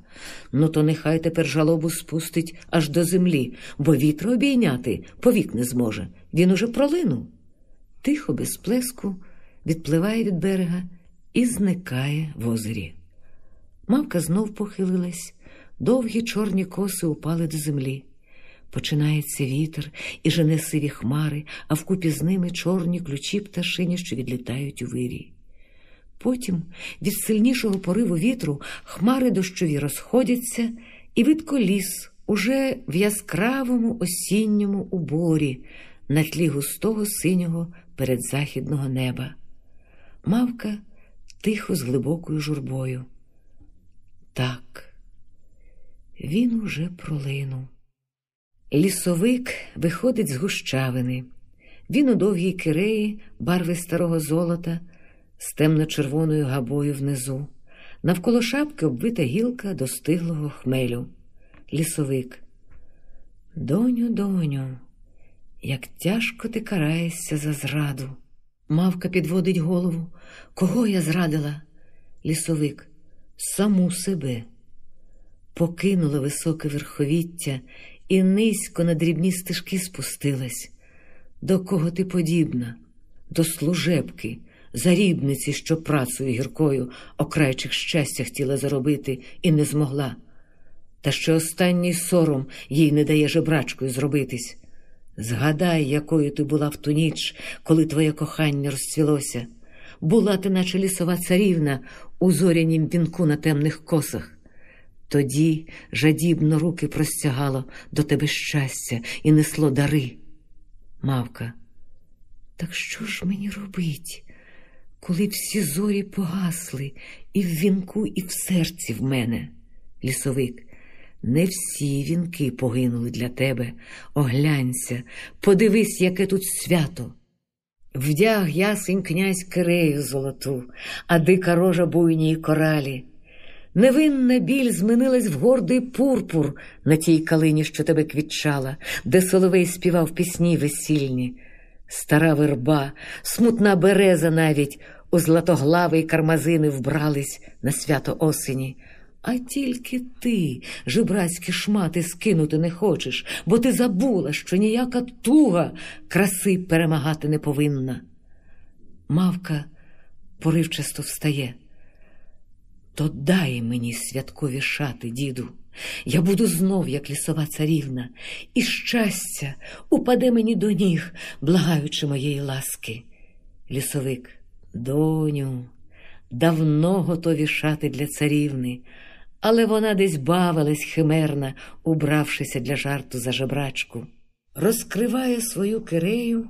ну то нехай тепер жалобу спустить аж до землі, бо вітра обійняти повік не зможе. Він уже пролинув. Тихо, без плеску, відпливає від берега і зникає в озері. Мавка знов похилилась, довгі чорні коси упали до землі. Починається вітер і жене сиві хмари, а вкупі з ними чорні ключі пташині, що відлітають у вирій. Потім від сильнішого пориву вітру хмари дощові розходяться, і видко ліс уже в яскравому осінньому уборі на тлі густого синього передзахідного неба. Мавка тихо з глибокою журбою. Так, він уже пролинув. Лісовик виходить з гущавини. Він у довгій киреї, барви старого золота, з темно-червоною габою внизу. Навколо шапки обвита гілка достиглого хмелю. Лісовик. Доню, доню, як тяжко ти караєшся за зраду. Мавка підводить голову. Кого я зрадила? Лісовик саму себе, покинула високе верховіття і низько на дрібні стежки спустилась. До кого ти подібна? До служебки, зарібниці, що працею гіркою окрайчих щастя хотіла заробити і не змогла. та ще останній сором їй не дає жебрачкою зробитись. Згадай, якою ти була в ту ніч, коли твоє кохання розцвілося. Була ти, наче лісова царівна у зорянім вінку на темних косах. Тоді жадібно руки простягало до тебе щастя і несло дари. Мавка, так що ж мені робить, коли всі зорі погасли і в вінку, і в серці в мене? Лісовик, не всі вінки погинули для тебе. Оглянься, подивись, яке тут свято. Вдяг ясень князь Кирею золоту, а дика рожа буйній коралі. Невинна біль змінилась в гордий пурпур на тій калині, що тебе квітчала, де соловей співав пісні весільні. Стара верба, смутна береза навіть у златоглавий кармазини вбрались на свято осені. А тільки ти, жебрацькі шмати, скинути не хочеш, бо ти забула, що ніяка туга краси перемагати не повинна. Мавка поривчасто встає. То дай мені святкові шати, діду. Я буду знов, як лісова царівна, і щастя упаде мені до ніг, благаючи моєї ласки. Лісовик, доню, давно готові шати для царівни, але вона десь бавилась химерна, убравшися для жарту за жебрачку. Розкриває свою кирею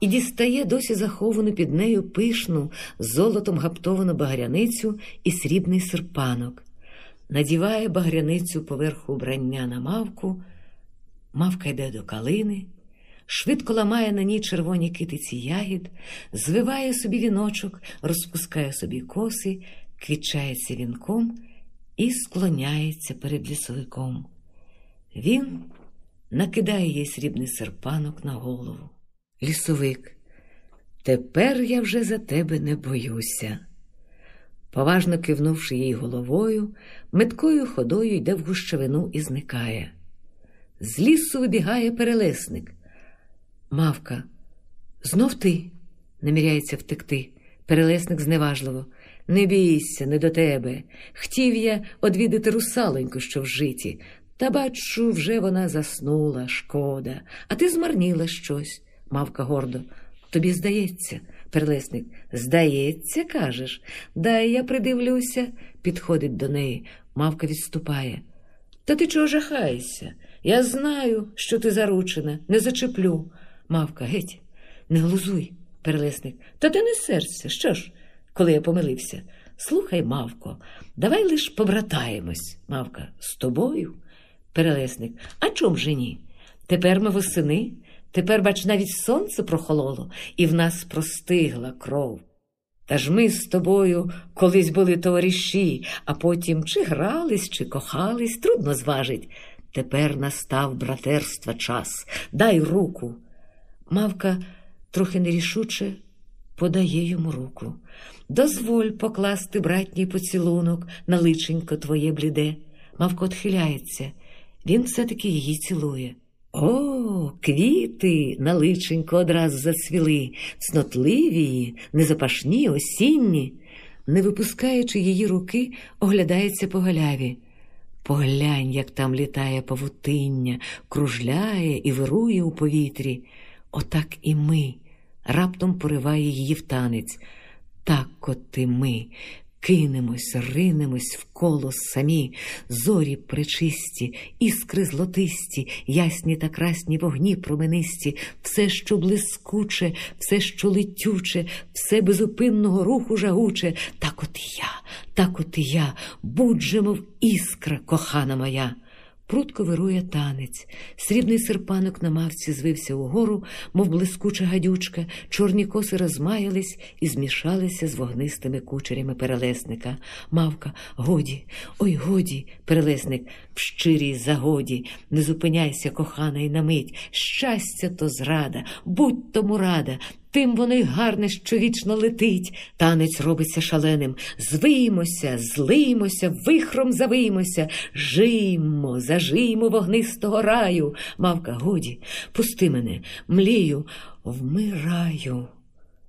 і дістає досі заховану під нею пишну, золотом гаптовану багряницю і срібний серпанок, надіває багряницю поверху убрання на мавку, мавка йде до калини, швидко ламає на ній червоні китиці ягід, звиває собі віночок, розпускає собі коси, квітчається вінком і склоняється перед лісовиком. Він накидає їй срібний серпанок на голову. Лісовик, тепер я вже за тебе не боюся. Поважно кивнувши їй головою, меткою ходою йде в гущавину і зникає. З лісу вибігає перелесник. Мавка, знов ти, наміряється втекти. Перелесник зневажливо. Не бійся, не до тебе. Хтів я одвідати русалоньку, що в житі, та бачу, вже вона заснула, шкода, а ти змарніла щось. Мавка гордо. Тобі здається, перелесник. Здається, кажеш. Дай я придивлюся, підходить до неї. Мавка відступає. Та ти чого жахаєшся? Я знаю, що ти заручена, не зачеплю. Мавка, геть, не глузуй, перелесник. Та ти не серця, що ж, коли я помилився. Слухай, Мавко, давай лиш побратаємось. Мавка, з тобою? Перелесник. А чом же ні? Тепер ми восени. Тепер, бач, навіть сонце прохололо, і в нас простигла кров. Та ж ми з тобою колись були товариші, а потім чи грались, чи кохались, трудно зважить. Тепер настав братерства час. Дай руку. Мавка трохи нерішуче подає йому руку. Дозволь покласти братній поцілунок на личенько твоє бліде. Мавка отхиляється. Він все-таки її цілує. О, квіти на личенько одразу зацвіли, цнотливі, незапашні, осінні. Не випускаючи її руки, оглядається по галяві. Поглянь, як там літає павутиння, кружляє і вирує у повітрі. Отак і ми. Раптом пориває її в танець. Так от і ми, Кинемось, ринемось в коло самі, зорі пречисті, іскри злотисті, ясні та красні вогні променисті, все, що блискуче, все, що летюче, все безупинного руху жагуче, так от і я, так от і я, будь же, мов іскра, кохана моя. Прутко вирує танець, срібний серпанок на мавці звився угору, мов блискуча гадючка, чорні коси розмаялись і змішалися з вогнистими кучерями перелесника. Мавка, годі, ой, годі, перелесник, в щирій загоді, не зупиняйся, кохана, і на мить. Щастя то зрада, будь тому рада, Тим воно й гарне, що вічно летить, танець робиться шаленим. Звиймося, злиймося, вихром завиймося, жиймо, зажиймо вогнистого раю. Мавка, годі, пусти мене, млію, вмираю.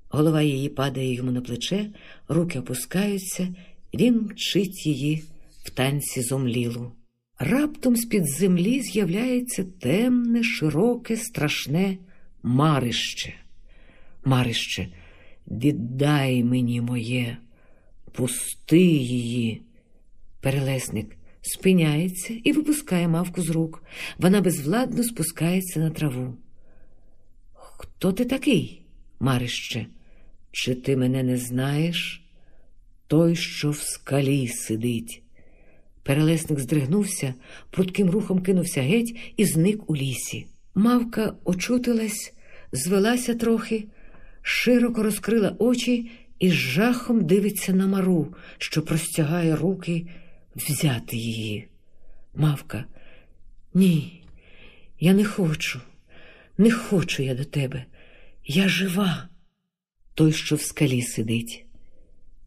Голова її падає йому на плече, руки опускаються, він мчить її в танці зомлілу. Раптом з-під землі з'являється темне, широке, страшне марище. Марище, віддай мені моє, пусти її. Перелесник спиняється і випускає мавку з рук. Вона безвладно спускається на траву. Хто ти такий, Марище? Чи ти мене не знаєш? Той, що в скалі сидить. Перелесник здригнувся, прудким рухом кинувся геть і зник у лісі. Мавка очутилась, звелася трохи, широко розкрила очі і з жахом дивиться на мару, що простягає руки взяти її. Мавка, ні, я не хочу, не хочу я до тебе. Я жива. Той, що в скалі сидить.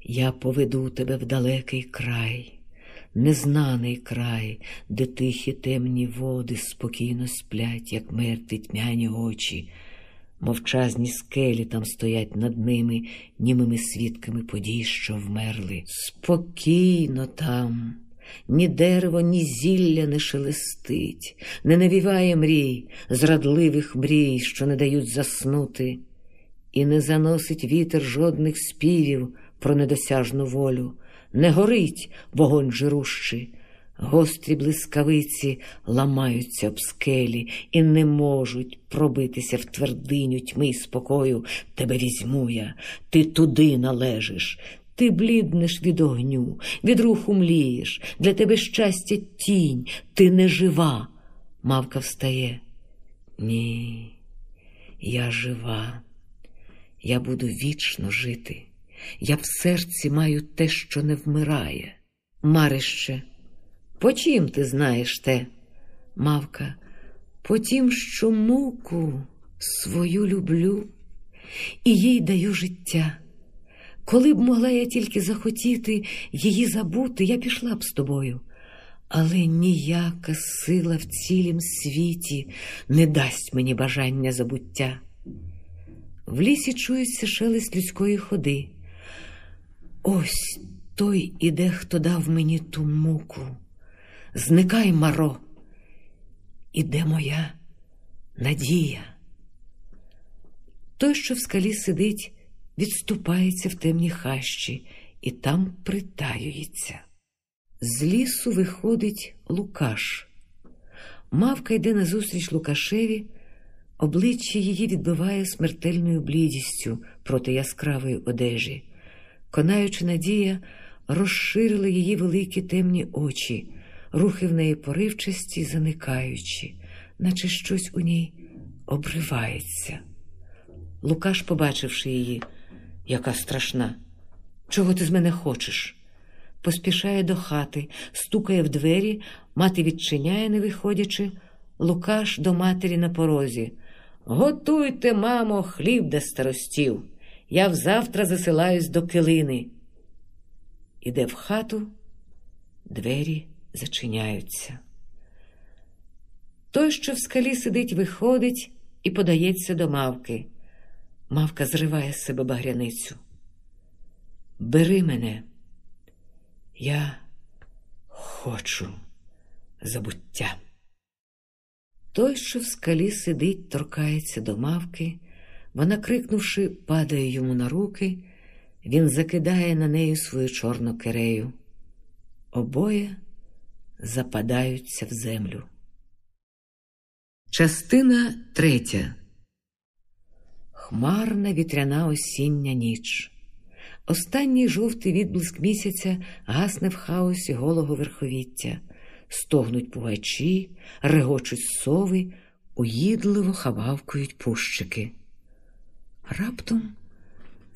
Я поведу тебе в далекий край незнаний край, де тихі темні води спокійно сплять, як мертві тьмяні очі, мовчазні скелі там стоять над ними, німими свідками подій, що вмерли. Спокійно там. Ні дерево, ні зілля не шелестить, не навіває мрій, зрадливих мрій, що не дають заснути, і не заносить вітер жодних співів про недосяжну волю не горить вогонь жирущий. Гострі блискавиці ламаються об скелі і не можуть пробитися в твердиню тьми й спокою. Тебе візьму я, ти туди належиш. Ти бліднеш від огню, від руху млієш, для тебе щастя тінь, ти не жива. Мавка встає. Ні, я жива, я буду вічно жити. Я в серці маю те, що не вмирає. Марище, по чим ти знаєш те? Мавка, по тім, що муку свою люблю і їй даю життя. Коли б могла я тільки захотіти її забути, я пішла б з тобою. Але ніяка сила в цілім світі не дасть мені бажання забуття. В лісі чується шелест людської ходи. Ось той іде, хто дав мені ту муку. Зникай, маро, іде моя надія. Той, що в скалі сидить, відступається в темні хащі і там притаюється. З лісу виходить Лукаш. Мавка йде назустріч Лукашеві, обличчя її відбиває смертельною блідістю проти яскравої одежі. Конаючи надія, розширила її великі темні очі, рухи в неї поривчасті, заникаючи, наче щось у ній обривається. Лукаш, побачивши її, яка страшна, чого ти з мене хочеш? Поспішає до хати, стукає в двері, мати відчиняє, не виходячи, Лукаш до матері на порозі. Готуйте, мамо, хліб до старостів. Я взавтра засилаюсь до килини. Іде в хату, двері зачиняються. Той, що в скалі сидить, виходить і подається до мавки. Мавка зриває з себе багряницю. Бери мене, я хочу забуття. Той, що в скалі сидить, торкається до мавки. Вона, крикнувши, падає йому на руки, він закидає на неї свою чорну кирею. Обоє западаються в землю. Частина третя. Хмарна вітряна осіння ніч. Останній жовтий відблиск місяця гасне в хаосі голого верховіття, стогнуть пугачі, регочуть сови, уїдливо хававкують пущики. Раптом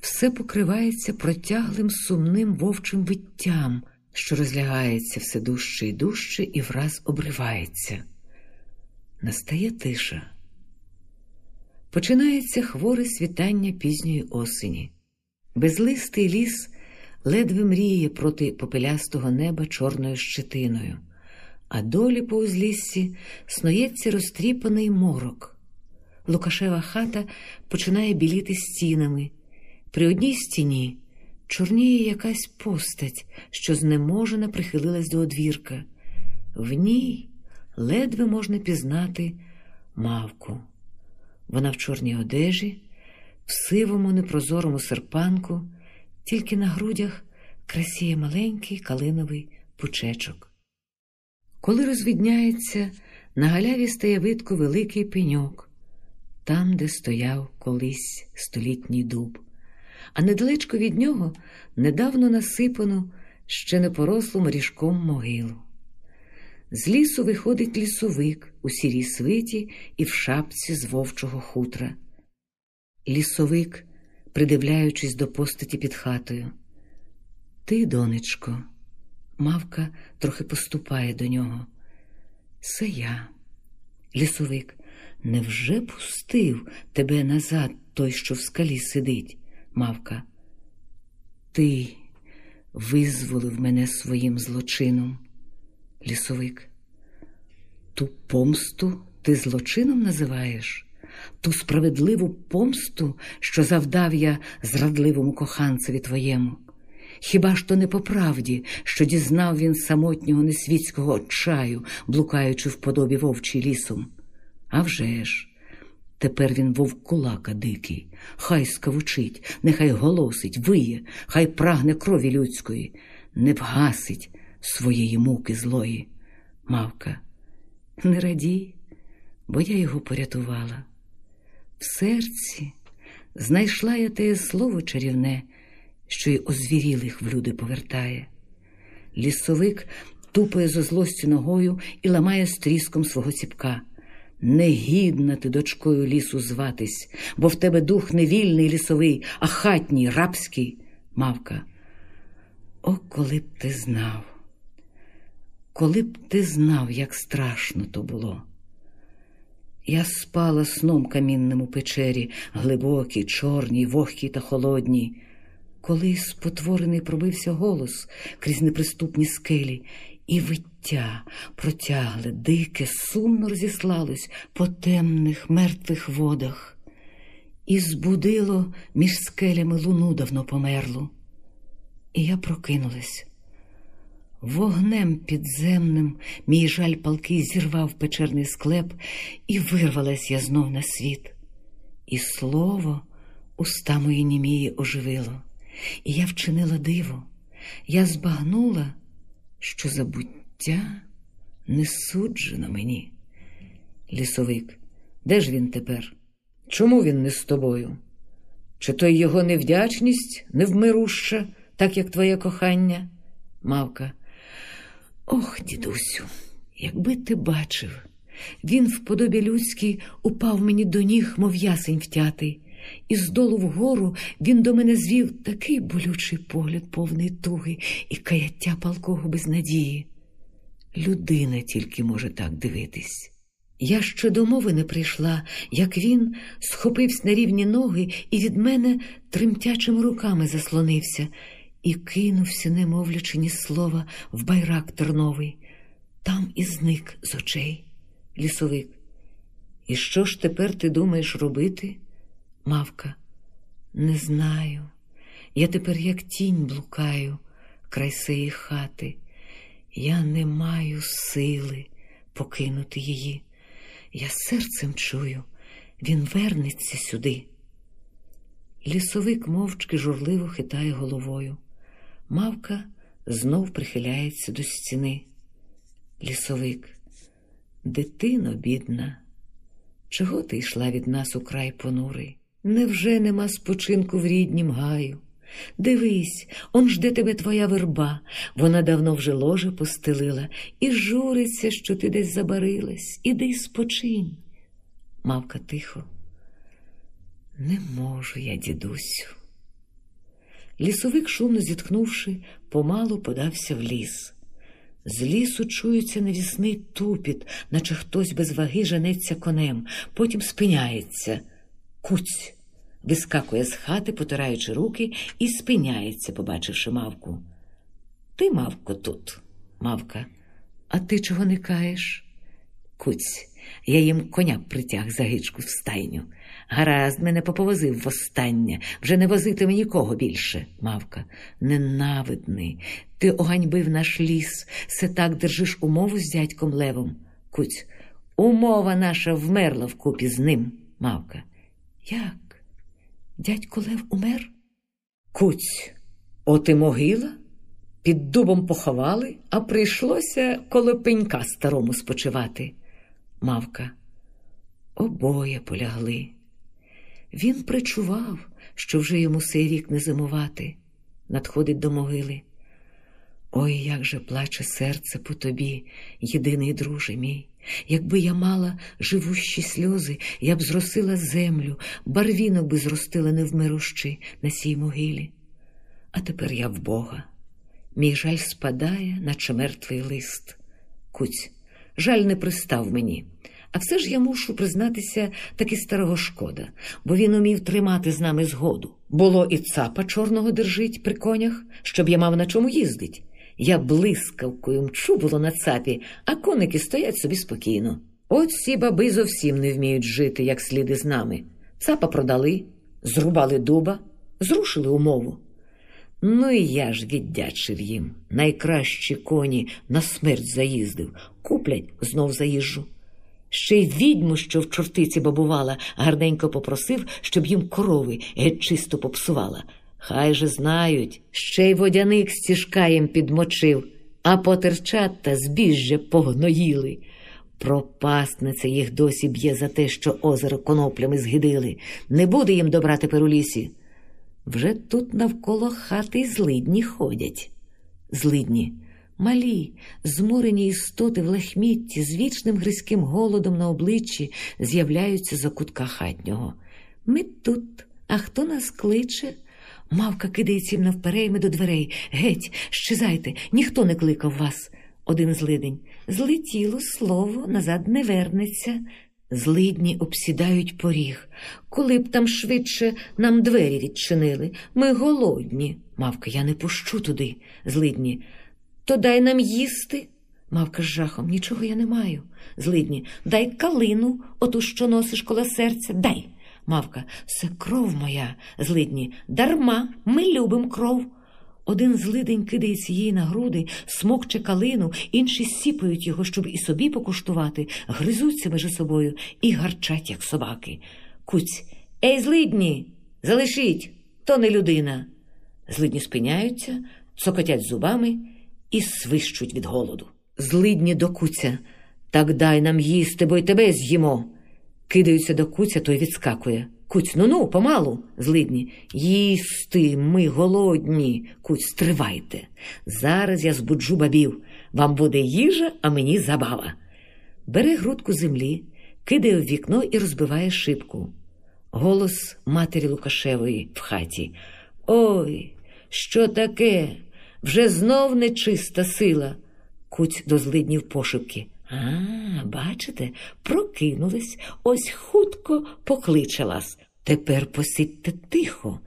все покривається протяглим сумним вовчим виттям, що розлягається все дужче і дужче і враз обривається. Настає тиша. Починається хворе світання пізньої осені. Безлистий ліс ледве мріє проти попелястого неба чорною щетиною, а долі по узліссі снується розтріпаний морок. Лукашева хата починає біліти стінами. При одній стіні чорніє якась постать, що знеможена прихилилась до одвірка. В ній ледве можна пізнати мавку. Вона в чорній одежі, в сивому непрозорому серпанку, тільки на грудях красіє маленький калиновий пучечок. Коли розвідняється, на галяві стає видко великий пеньок, там, де стояв колись столітній дуб, а недалечко від нього недавно насипану ще не порослу моріжком могилу. З лісу виходить лісовик у сірій свиті і в шапці з вовчого хутра. Лісовик, придивляючись до постаті під хатою. Ти, донечко, мавка трохи поступає до нього. Це я, лісовик, невже пустив тебе назад той, що в скалі сидить, мавка? Ти визволив мене своїм злочином, лісовик. Ту помсту ти злочином називаєш? Ту справедливу помсту, що завдав я зрадливому коханцеві твоєму. Хіба ж то не по правді, що дізнав він самотнього несвітського отчаю, блукаючи в подобі вовчий лісом? А вже ж, тепер він вовкулака дикий, хай скавучить, нехай голосить, виє, хай прагне крові людської, не вгасить своєї муки злої. Мавка, не радій, бо я його порятувала. В серці знайшла я те слово чарівне що й озвірілих в люди повертає. Лісовик тупає зо злостю ногою і ламає стріском свого ціпка. Негідна ти дочкою лісу зватись, бо в тебе дух не вільний лісовий, а хатній, рабський, мавка. О, коли б ти знав, коли б ти знав, як страшно то було. Я спала сном камінним у печері, глибокій, чорній, вогкій та холодній. Коли спотворений пробився голос крізь неприступні скелі, і виття протягле, дике, сумно розіслалось по темних мертвих водах, і збудило між скелями луну давно померлу. І я прокинулась. Вогнем підземним мій жаль палкий зірвав печерний склеп, і вирвалась я знов на світ. І слово уста мої німії оживило. І я вчинила диво, я збагнула, що забуття не суджено мені. Лісовик, де ж він тепер? Чому він не з тобою? Чи то його невдячність невмируща, так як твоє кохання? Мавка. Ох, дідусю, якби ти бачив, він в подобі людській упав мені до ніг, мов ясень втятий і здолу вгору він до мене звів такий болючий погляд, повний туги і каяття палкого безнадії. Людина тільки може так дивитись. Я ще до мови не прийшла, як він схопився на рівні ноги і від мене тремтячими руками заслонився і кинувся, не мовлячи ні слова, в байрак терновий. Там і зник з очей лісовик. І що ж тепер ти думаєш робити? Мавка, не знаю. Я тепер, як тінь, блукаю край сеї хати. Я не маю сили покинути її. Я серцем чую, він вернеться сюди. Лісовик мовчки журливо хитає головою. Мавка знов прихиляється до стіни. Лісовик, дитино, бідна, чого ти йшла від нас у край понурий? Невже нема спочинку в ріднім гаю? Дивись, он жде тебе твоя верба, вона давно вже ложе постелила і журиться, що ти десь забарилась. Іди спочинь. Мавка тихо. Не можу я, дідусю. Лісовик, шумно зітхнувши, помалу подався в ліс. З лісу чується невісний тупіт, наче хтось без ваги женеться конем, потім спиняється. Куць вискакує з хати, потираючи руки, і спиняється, побачивши мавку. Ти, мавко, тут, мавка, а ти чого не каєш? Куць, я їм коня притяг за гичку в стайню, Гаразд мене поповозив востаннє, вже не возитиме нікого більше. Мавка. Ненавидний. Ти оганьбив наш ліс, се так держиш умову з дядьком Левом. Куць. Умова наша вмерла вкупі з ним. Мавка. Як? Дядько Лев умер? Куць. От і могила? Під дубом поховали, а прийшлося коло пенька старому спочивати. Мавка. Обоє полягли. Він причував, що вже йому сей рік не зимувати, надходить до могили. Ой, як же плаче серце по тобі, єдиний друже мій. Якби я мала живущі сльози, я б зросила землю, барвінок би зростила невмирущи на сій могилі. А тепер я в Бога. Мій жаль спадає, наче мертвий лист. Куць, жаль не пристав мені. А все ж я мушу признатися таки старого шкода, бо він умів тримати з нами згоду. Було і цапа чорного держить при конях, щоб я мав на чому їздить. Я блискавкою мчу було на цапі, а коники стоять собі спокійно. От ці баби зовсім не вміють жити, як сліди з нами. Цапа продали, зрубали дуба, зрушили умову. Ну і я ж віддячив їм. Найкращі коні на смерть заїздив, куплять знов заїжджу. Ще й відьму, що в чортиці бабувала, гарненько попросив, щоб їм корови геть чисто попсувала. Хай же знають, ще й водяник стіжка їм підмочив, а потерчат та збіжжя погноїли. Пропасниця їх досі б'є за те, що озеро коноплями згидили. Не буде їм добра тепер у лісі. Вже тут навколо хати злидні ходять. Злидні, малі, зморені істоти в лехмітті, з вічним гризьким голодом на обличчі з'являються за кутка хатнього. Ми тут, а хто нас кличе? Мавка кидається їм навперейми до дверей. Геть, щезайте, ніхто не кликав вас. Один злидень. Злетіло слово, назад не вернеться. Злидні обсідають поріг. Коли б там швидше нам двері відчинили. Ми голодні. Мавка, я не пущу туди. Злидні. То дай нам їсти. Мавка з жахом. Нічого я не маю. Злидні. Дай калину, оту, що носиш коло серця. Дай. Мавка, це кров моя, злидні. Дарма, ми любим кров. Один злидень кидається їй на груди, смокче калину, інші сіпають його, щоб і собі покуштувати, гризуться між собою і гарчать, як собаки. Куць, ей, злидні, залишіть, то не людина. Злидні спиняються, цокотять зубами і свищуть від голоду. Злидні до куця. Так дай нам їсти, бо й тебе з'їмо. Кидаються до куця, той відскакує. Куць, ну ну, помалу, злидні. Їсти, ми голодні. Куць, стривайте. Зараз я збуджу бабів. Вам буде їжа, а мені забава. Бере грудку землі, кидає в вікно і розбиває шибку. Голос матері Лукашевої в хаті. Ой, що таке? Вже знов нечиста сила. Куць до злиднів пошепки. А, бачите, прокинулись, ось хутко покличе вас. Тепер посидьте тихо,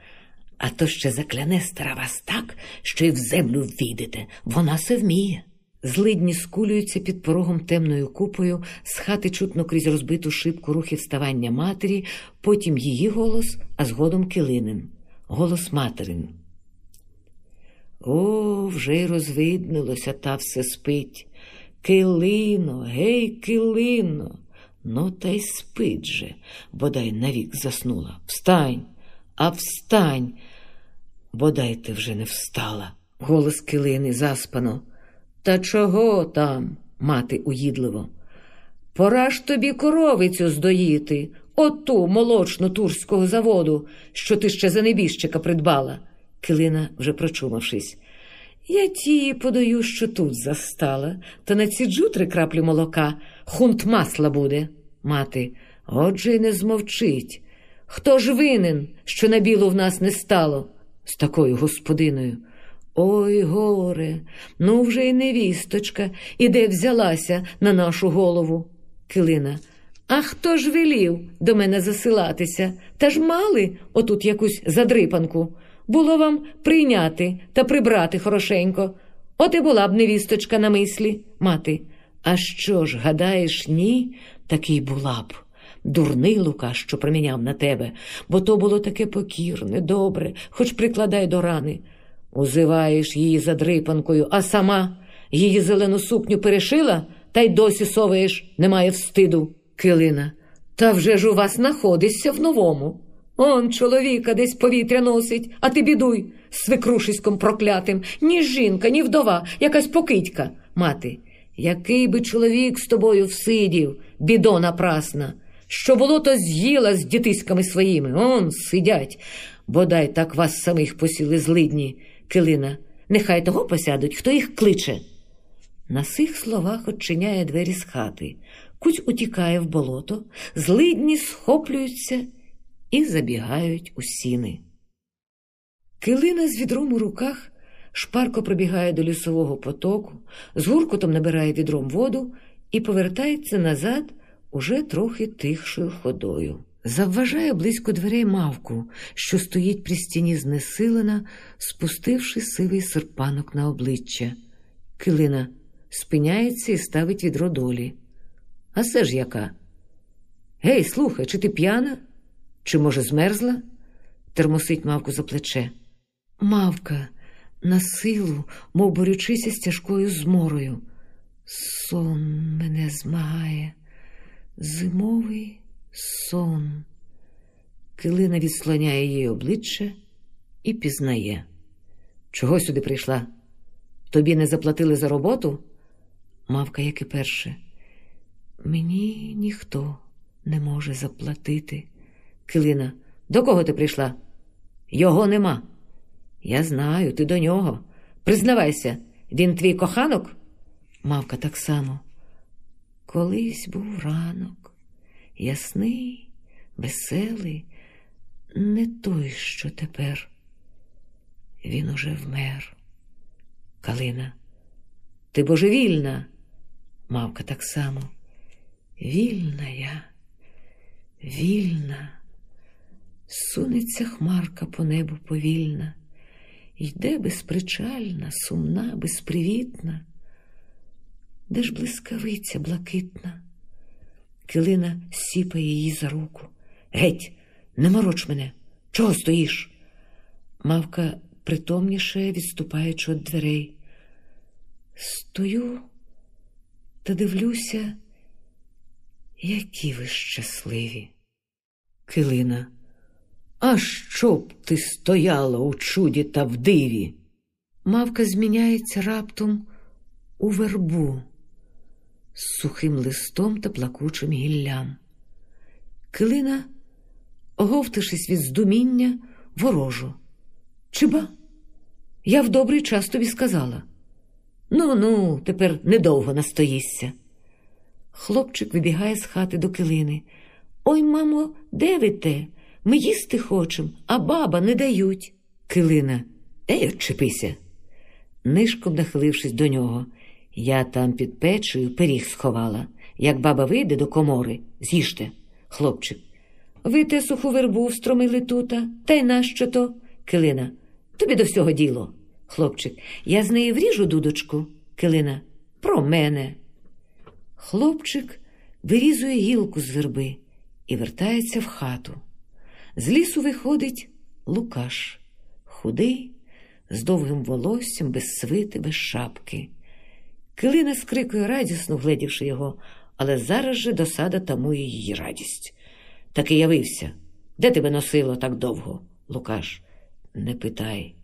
а то ще закляне стара вас так, що й в землю війдете, вона се вміє. Злидні скулюються під порогом темною купою, з хати чутно крізь розбиту шибку рухи вставання матері, потім її голос, а згодом килинин. Голос материн. О, вже й розвиднилося, та все спить. Килино, гей, килино. Ну, та й спить же, бодай навік заснула. Встань, а встань. Бодай ти вже не встала. Голос килини заспано. Та чого там, мати уїдливо? Пора ж тобі коровицю здоїти, оту молочну турського заводу, що ти ще за небіжчика придбала. Килина, вже прочумавшись. Я тії подаю, що тут застала, та націджу три краплі молока, хунт масла буде. Мати, отже й не змовчить. Хто ж винен, що на білу в нас не стало з такою господиною? Ой, горе, ну вже й невісточка, іде взялася на нашу голову. Килина. А хто ж велів до мене засилатися? Та ж мали отут якусь задрипанку. Було вам прийняти та прибрати хорошенько. От і була б невісточка на мислі, мати. А що ж, гадаєш, ні? Такий була б. Дурний Лука, що проміняв на тебе, бо то було таке покірне, добре, хоч прикладай до рани. Узиваєш її задрипанкою, а сама її зелену сукню перешила та й досі соваєш, немає встиду. Килина. Та вже ж у вас находишся в новому. Он чоловіка десь повітря носить, а ти бідуй свекрушиськом проклятим, ні жінка, ні вдова, якась покидька. Мати, який би чоловік з тобою всидів, бідона прасна, що було, то з'їла з дітиськами своїми. Он сидять. Бодай так вас самих посіли злидні, килина. Нехай того посядуть, хто їх кличе. На сих словах очиняє двері з хати. Куть утікає в болото, злидні схоплюються і забігають у сіни. Килина з відром у руках шпарко пробігає до лісового потоку, з гуркотом набирає відром воду і повертається назад уже трохи тихшою ходою. Завважає близько дверей мавку, що стоїть при стіні знесилена, спустивши сивий серпанок на обличчя. Килина спиняється і ставить відро долі. А це ж яка? Гей, слухай, чи ти п'яна? Чи, може, змерзла? термосить мавку за плече. Мавка на силу, мов борючися з тяжкою зморою. Сон мене змагає, зимовий сон. Килина відслоняє її обличчя і пізнає. Чого сюди прийшла? Тобі не заплатили за роботу? Мавка, як і перше. Мені ніхто не може заплатити. Килина, до кого ти прийшла? Його нема. Я знаю, ти до нього. Признавайся, він твій коханок? Мавка так само. Колись був ранок, ясний, веселий, не той, що тепер. Він уже вмер. Калина, ти божевільна. Мавка так само. Вільна я, вільна, сунеться хмарка по небу повільна, йде безпричальна, сумна, безпривітна. Де ж блискавиця блакитна? Килина сіпає її за руку. Геть, не мороч мене, чого стоїш? Мавка притомніше, відступаючи від дверей. Стою та дивлюся, які ви щасливі. Килина, а що б ти стояла у чуді та в диві? Мавка зміняється раптом у вербу з сухим листом та плакучим гіллям. Килина, оговтавшись від здуміння, ворожу. Чиба? Я в добрий час тобі сказала. Ну, ну, тепер недовго настоїшся. Хлопчик вибігає з хати до килини. Ой, мамо, де ви те? Ми їсти хочемо, а баба не дають. Килина, ей, отчепися. Нишком нахилившись до нього, я там під печею пиріг сховала. Як баба вийде до комори, з'їжте, хлопчик. Ви те суху вербу встромили тута, та й нащо то? Килина, тобі до всього діло. Хлопчик, я з неї вріжу дудочку. Килина, про мене. Хлопчик вирізує гілку з верби і вертається в хату. З лісу виходить Лукаш, худий, з довгим волоссям, без свити, без шапки. Килина скрикує радісно, гледівши його, але зараз же досада тамує її радість. Таки явився. Де тебе носило так довго, Лукаш? Не питай.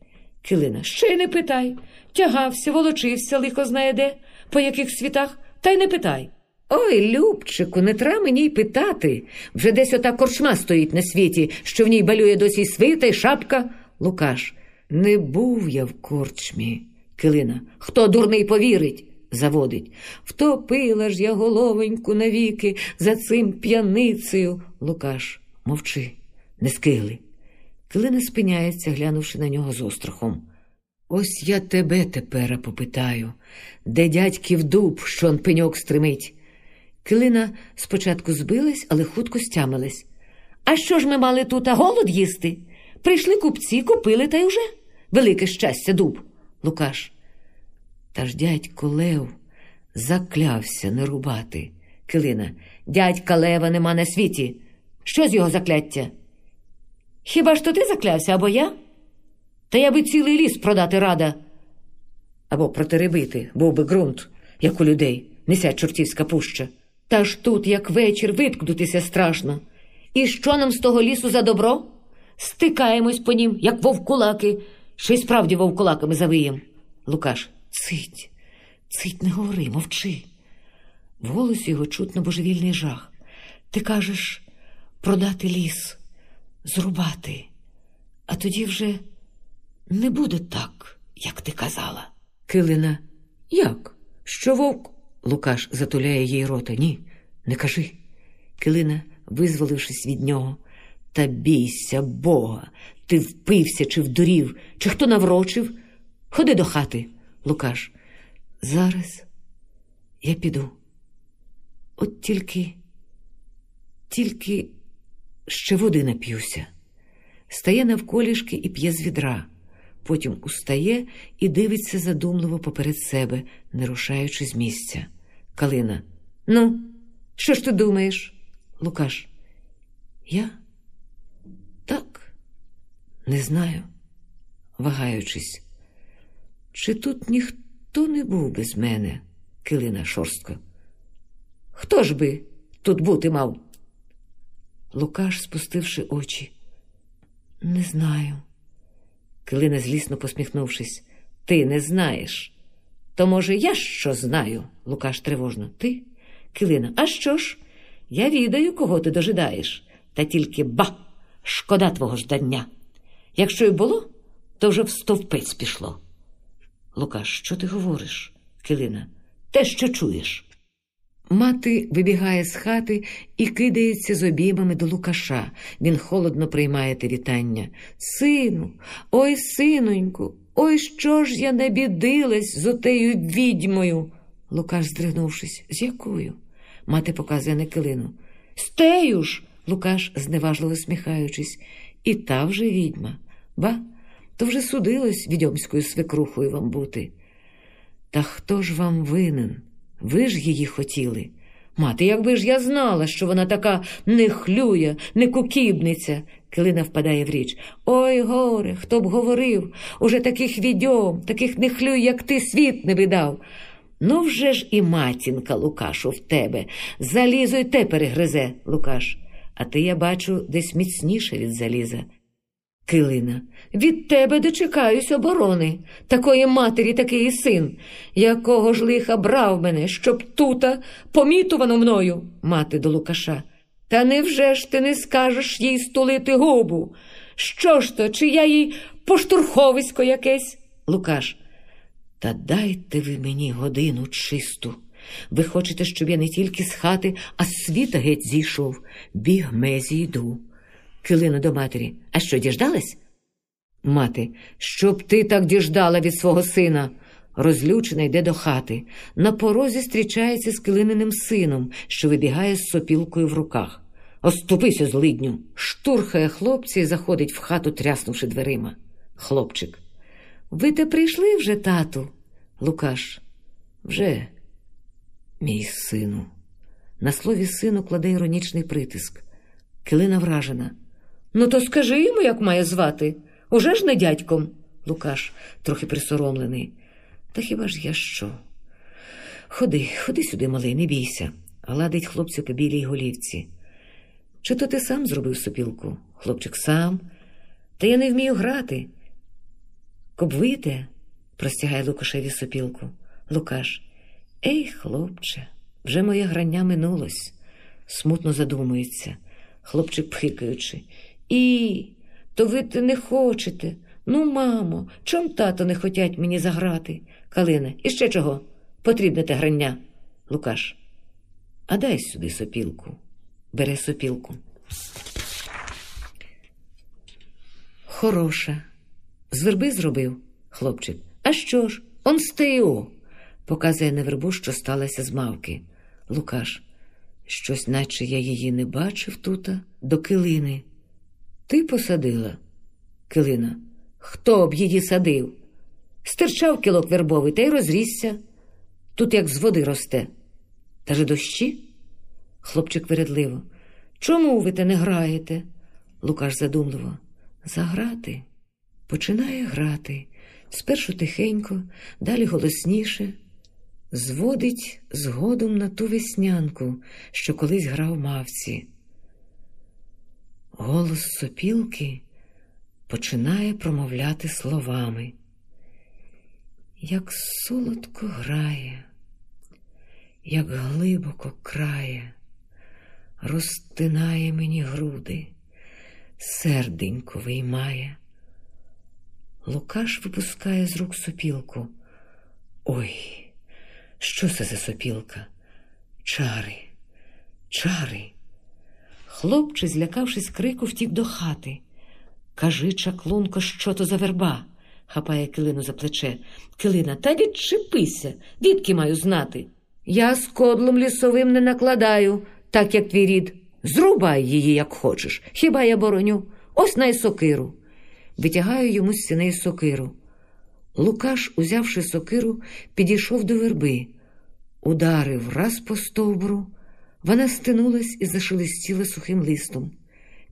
Килина, ще не питай. Тягався, волочився, лихо знає де, по яких світах, та й не питай. Ой, Любчику, не треба мені й питати. Вже десь ота корчма стоїть на світі, що в ній балює досі свита й шапка. Лукаш, не був я в корчмі. Килина, хто дурний повірить? Заводить. Втопила ж я головоньку навіки за цим п'яницею. Лукаш, мовчи, не скигли. Килина спиняється, глянувши на нього з острахом. Ось я тебе тепер попитаю, де дядьків дуб, що он пеньок стримить. Килина спочатку збилась, але хутко стямилась. А що ж ми мали тут, а голод їсти? Прийшли купці, купили та й уже. Велике щастя, дуб. Лукаш. Та ж дядько Лев заклявся не рубати. Килина. Дядька Лева нема на світі. Що з його закляття? Хіба ж то ти заклявся або я? Та я би цілий ліс продати рада. Або протеребити, був би ґрунт, як у людей, неся чортівська пуща. Та ж тут, як вечір, виткнутися страшно. І що нам з того лісу за добро? Стикаємось по нім, як вовкулаки, що й справді вовкулаками завиєм. Лукаш, цить, цить, не говори, мовчи. В голосі його чутно божевільний жах. Ти кажеш продати ліс, зрубати, а тоді вже не буде так, як ти казала. Килина, як? Що вовк? Лукаш затуляє їй рота. Ні, не кажи. Килина, визволившись від нього, та бійся Бога, ти впився чи вдурів, чи хто наврочив? Ходи до хати, Лукаш. Зараз я піду. От тільки, тільки ще води нап'юся. Стає навколішки і п'є з відра. Потім устає і дивиться задумливо поперед себе, не рушаючи з місця. Калина. Ну, що ж ти думаєш? Лукаш. Я? Так, не знаю, вагаючись. Чи тут ніхто не був без мене, Килина шорстко? Хто ж би тут бути мав? Лукаш, спустивши очі. Не знаю. Килина, злісно посміхнувшись. Ти не знаєш. То, може, я що знаю? Лукаш тривожно. Ти? Килина, а що ж? Я відаю, кого ти дожидаєш. Та тільки ба, шкода твого ждання. Якщо й було, то вже в стовпець пішло. Лукаш, що ти говориш? Килина, те, що чуєш. Мати вибігає з хати і кидається з обіймами до Лукаша. Він холодно приймає те вітання. Сину, ой, синоньку, ой, що ж я не бідилась з отею відьмою. Лукаш, здригнувшись, з якою? Мати показує на килину. З тею ж. Лукаш, зневажливо сміхаючись, і та вже відьма. Ба, то вже судилось відьомською свекрухою вам бути. Та хто ж вам винен? Ви ж її хотіли. Мати, якби ж я знала, що вона така нехлюя, не кукібниця. Килина впадає в річ. Ой, горе, хто б говорив, уже таких відьом, таких нехлюй, як ти, світ не видав. Ну, вже ж і матінка, Лукашу, в тебе. Залізо й те перегризе, Лукаш. А ти, я бачу, десь міцніше від заліза. Килина, від тебе дочекаюсь оборони, такої матері, такий син. Якого ж лиха брав мене, щоб тута помітувано мною, мати до Лукаша. Та невже ж ти не скажеш їй стулити губу? Що ж то, чи я їй поштурховисько якесь? Лукаш. Та дайте ви мені годину чисту. Ви хочете, щоб я не тільки з хати, а з світа геть зійшов. Бігме зійду. Килина до матері. А що, діждалась? Мати, щоб ти так діждала від свого сина. Розлючена йде до хати. На порозі зустрічається з килининим сином, що вибігає з сопілкою в руках. Оступися, злидню. Штурхає хлопця і заходить в хату, тряснувши дверима. Хлопчик. Ви те прийшли вже, тату? Лукаш. Вже, мій сину. На слові сину кладе іронічний притиск. Килина вражена. Ну, то скажи йому, як має звати. Уже ж не дядьком. Лукаш, трохи присоромлений. Та хіба ж я що? Ходи, ходи сюди, малий, не бійся, гладить хлопцю по білій голівці. Чи то ти сам зробив сопілку? Хлопчик сам. Та я не вмію грати. Кобвите, простягає Лукашеві сопілку. Лукаш. Ей, хлопче, вже моє грання минулось, смутно задумується, хлопчик пхикаючи. І, то ви не хочете. Ну, мамо, чом тато не хотять мені заграти? Калина, і ще чого? Потрібне те грання. Лукаш. А дай сюди сопілку. Бере сопілку. Хороша. З верби зробив, хлопчик. А що ж? Он стею. Показує на вербу, що сталося з мавки. Лукаш. Щось, наче я її не бачив тута, до килини. Ти посадила? Килина. Хто б її садив? Стирчав кілок вербовий та й розрісся. Тут як з води росте. Та же дощі? Хлопчик вередливо. Чому ви те не граєте? Лукаш задумливо. Заграти. Починає грати. Спершу тихенько, далі голосніше. Зводить згодом на ту веснянку, що колись грав мавці. Голос сопілки починає промовляти словами. Як солодко грає, як глибоко крає, розтинає мені груди, серденько виймає. Лукаш випускає з рук сопілку. Ой, що це за сопілка? Чари, чари. Хлопче, злякавшись крику, втік до хати. Кажи, чаклунко, що то за верба? хапає килину за плече. Килина, та відчепися, відки маю знати. Я з кодлом лісовим не накладаю, так як твій рід. Зрубай її, як хочеш. Хіба я бороню? Ось най сокиру. Витягаю йому з сіней сокиру. Лукаш, узявши сокиру, підійшов до верби, ударив раз по стовбуру. Вона стинулась і зашелестіла сухим листом.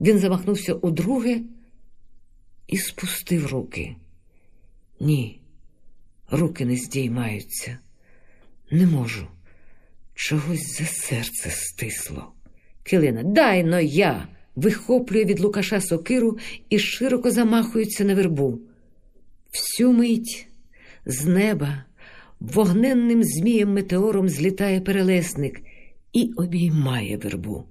Він замахнувся удруге і спустив руки. Ні, руки не здіймаються. Не можу. Чогось за серце стисло. Килина, дай но я. Вихоплює від Лукаша сокиру і широко замахується на вербу. Всю мить з неба вогненним змієм метеором злітає перелесник і обіймає вербу.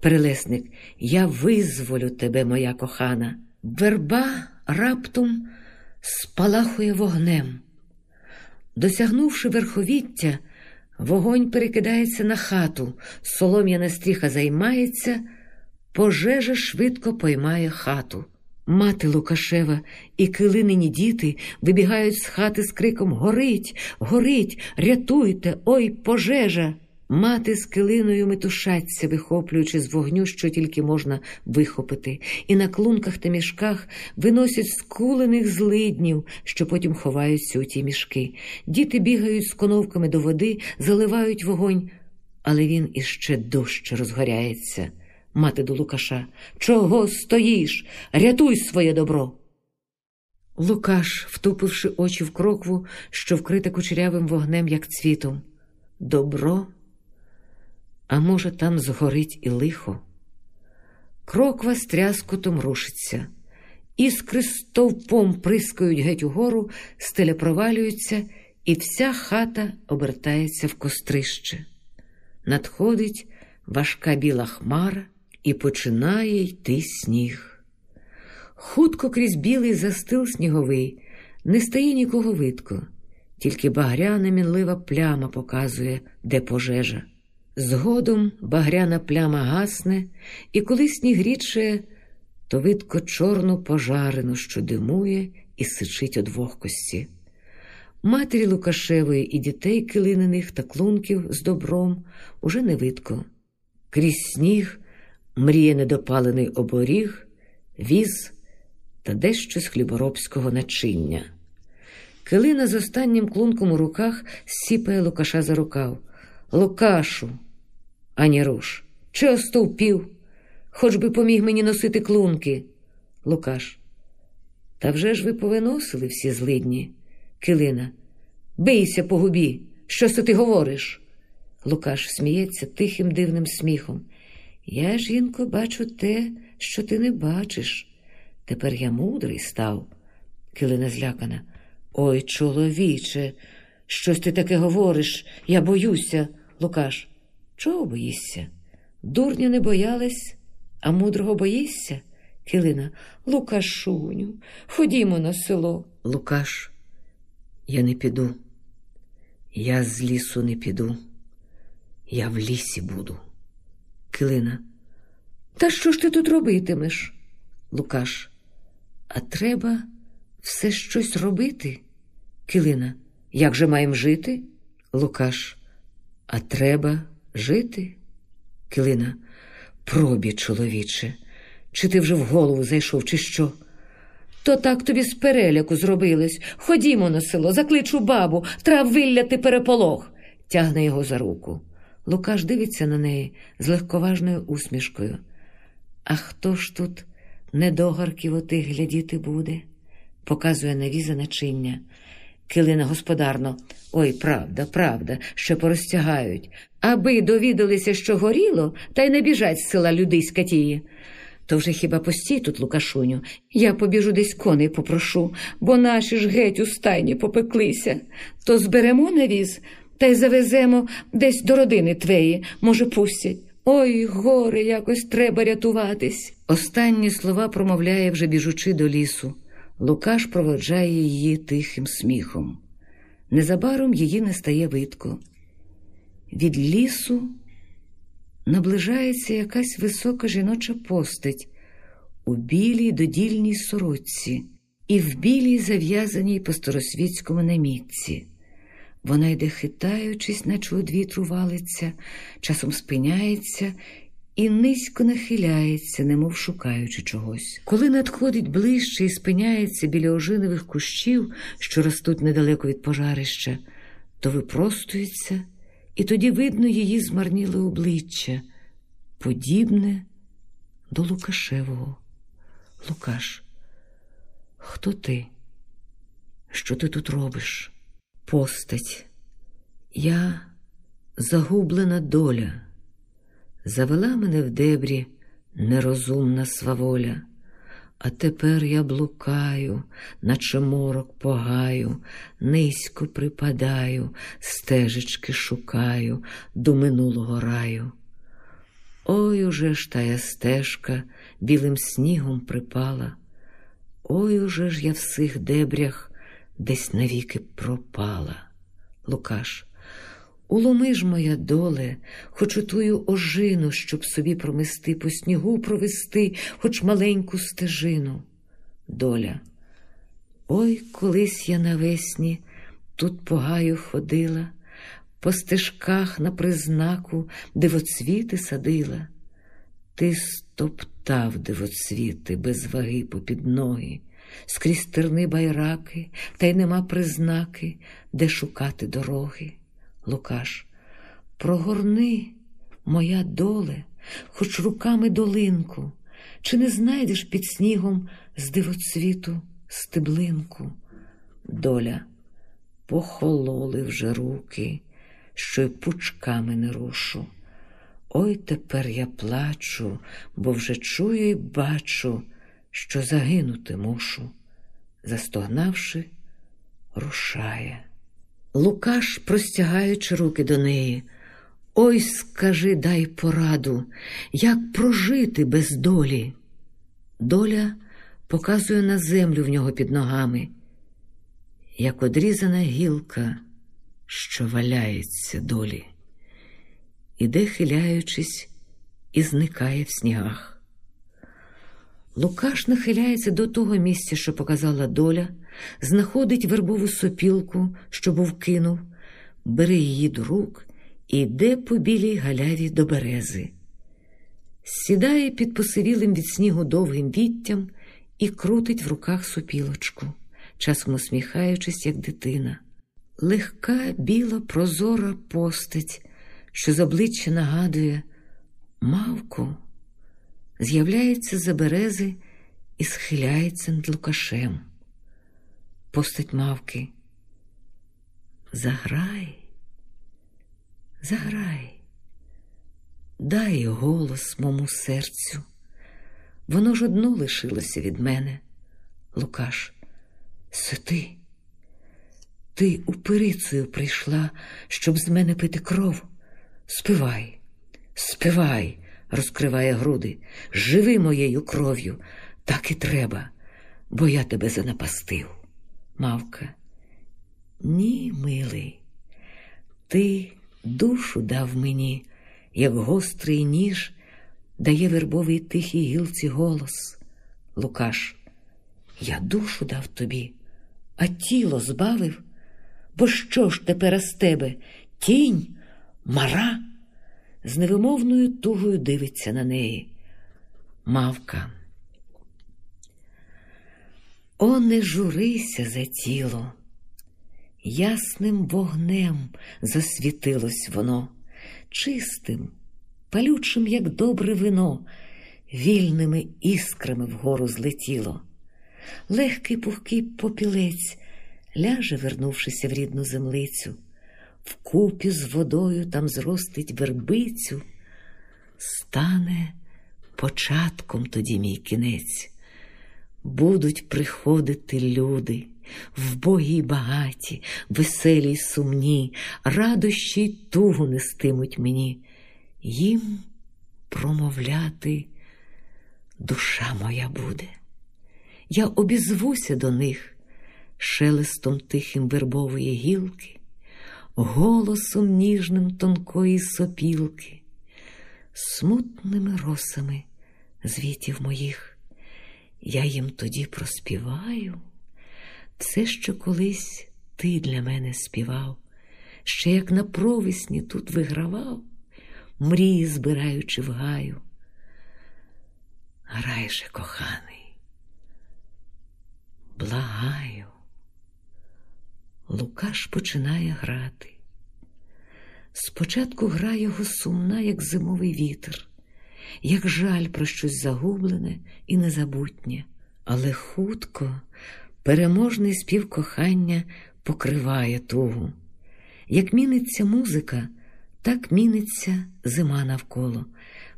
Перелесник, я визволю тебе, моя кохана. Верба раптом спалахує вогнем. Досягнувши верховіття, вогонь перекидається на хату, солом'яна стріха займається, пожежа швидко поймає хату. Мати Лукашева і килинині діти вибігають з хати з криком Горить, горить, рятуйте, ой пожежа. Мати з килиною метушаться, вихоплюючи з вогню, що тільки можна вихопити, і на клунках та мішках виносять скулених злиднів, що потім ховаються у ті мішки. Діти бігають з коновками до води, заливають вогонь, але він іще дужче розгоряється. Мати до Лукаша. Чого стоїш? Рятуй своє добро. Лукаш, втупивши очі в крокву, що вкрита кучерявим вогнем, як цвітом. Добро? А може, там згорить і лихо. Кроква з тряскотом рушиться, іскри стовпом прискають геть угору, стеля провалюється, і вся хата обертається в кострище. Надходить важка біла хмара і починає йти сніг. Хутко крізь білий застил сніговий, не стає нікого видко, тільки багряна мінлива пляма показує, де пожежа. Згодом багряна пляма гасне, і коли сніг рідше, то видко чорну пожарину, що димує і сичить од вогкості. Матері Лукашевої і дітей килинених та клунків з добром уже не видко. Крізь сніг мріє недопалений оборіг, віз та дещо з хліборобського начиння. Килина з останнім клунком у руках сіпає Лукаша за рукав. Лукашу, ані руш, чи остовпів, хоч би поміг мені носити клунки. Лукаш. Та вже ж ви повиносили всі злидні. Килина. Бийся по губі. Що це ти говориш? Лукаш сміється тихим дивним сміхом. Я, жінко, бачу те, що ти не бачиш. Тепер я мудрий став. Килина злякана. Ой, чоловіче, щось ти таке говориш, я боюся, Лукаш. Чого боїшся? Дурня не боялась, а мудрого боїшся? Килина. Лукашуню, ходімо на село. Лукаш, я не піду. Я з лісу не піду. Я в лісі буду. Килина. Та що ж ти тут робитимеш? Лукаш. А треба все щось робити? Килина. Як же маємо жити? Лукаш. А треба жити? Килина. Пробі, чоловіче. Чи ти вже в голову зайшов, чи що? То так тобі з переляку зробилось. Ходімо на село, закличу бабу, трав вилляти переполох. Тягне його за руку. Лукаш дивиться на неї з легковажною усмішкою. А хто ж тут недогарків отих глядіти буде? показує на віза. Килина господарно, ой, правда, правда, що порозтягають, аби довідалися, що горіло, та й не біжать з села людей з Катії. То вже хіба постій тут, Лукашуню, я побіжу десь коней попрошу, бо наші ж геть у стайні попеклися. То зберемо на віз та й завеземо десь до родини твеї, може, пустять. Ой, горе, якось треба рятуватись. Останні слова промовляє, вже біжучи до лісу. Лукаш проводжає її тихим сміхом. Незабаром її не стає видко. Від лісу наближається якась висока жіноча постать у білій додільній сорочці і в білій зав'язаній по старосвітському намітці. Вона йде хитаючись, наче від вітру валиться, часом спиняється і низько нахиляється, немов шукаючи чогось. Коли надходить ближче і спиняється біля ожинових кущів, що ростуть недалеко від пожарища, то випростується, і тоді видно її змарніле обличчя, подібне до Лукашевого. Лукаш, хто ти? Що ти тут робиш? Постать. Я загублена доля. Завела мене в дебрі нерозумна сваволя, а тепер я блукаю, наче морок погаю, низько припадаю, стежечки шукаю до минулого раю. Ой уже ж тая стежка білим снігом припала, ой уже ж я в сих дебрях десь навіки пропала. Лукаш, уломи ж моя доле, хоч у тую ожину, щоб собі промести, по снігу провести, хоч маленьку стежину. Доля. Ой, колись я навесні тут по гаю ходила, по стежках на признаку дивоцвіти садила. Ти стоптав дивоцвіти без ваги попід ноги, скрізь терни байраки, та й нема признаки, де шукати дороги. Лукаш, прогорни, моя доле, хоч руками долинку, чи не знайдеш під снігом з дивоцвіту стеблинку? Доля, похололи вже руки, що й пучками не рушу. Ой тепер я плачу, бо вже чую й бачу, що загинути мушу. Застогнавши, рушає. Лукаш, простягаючи руки до неї, ой, скажи, дай пораду, як прожити без долі. Доля показує на землю в нього під ногами, як одрізана гілка, що валяється долі, іде, хиляючись, і зникає в снігах. Лукаш нахиляється до того місця, що показала доля, знаходить вербову сопілку, що був кинув, бере її до рук і йде по білій галяві до берези. Сідає під посивілим від снігу довгим віттям і крутить в руках сопілочку, часом усміхаючись, як дитина. Легка, біла, прозора постать, що з обличчя нагадує мавку з'являється за берези і схиляється над Лукашем. Постать мавки. Заграй, заграй, дай голос мому серцю. Воно ж одно лишилося від мене. Лукаш, це ти. Ти упирицею прийшла, щоб з мене пити кров. Спивай, спивай розкриває груди. Живи моєю кров'ю, так і треба, бо я тебе занапастив. Мавка. Ні, милий, ти душу дав мені, як гострий ніж дає вербовий тихій гілці голос. Лукаш, я душу дав тобі, а тіло збавив. Бо що ж тепер з тебе? Тінь, мара? з невимовною тугою дивиться на неї. Мавка. О, не журися за тіло. Ясним вогнем засвітилось воно, чистим, палючим, як добре вино, вільними іскрами вгору злетіло. Легкий пухкий попілець ляже, вернувшися в рідну землицю, вкупі з водою там зростить вербицю, стане початком тоді мій кінець. Будуть приходити люди, вбогі й багаті, веселі й сумні, радощі й тугу нестимуть мені, їм промовляти душа моя буде. Я обізвуся до них шелестом тихим вербової гілки, голосом ніжним тонкої сопілки, смутними росами звітів моїх. Я їм тоді проспіваю все, що колись ти для мене співав, ще як на провесні тут вигравав, мрії збираючи в гаю. Грай коханий, благаю. Лукаш починає грати. Спочатку гра його сумна, як зимовий вітер як жаль про щось загублене і незабутнє, але хутко переможний спів кохання покриває тугу. Як міниться музика, так міниться зима навколо.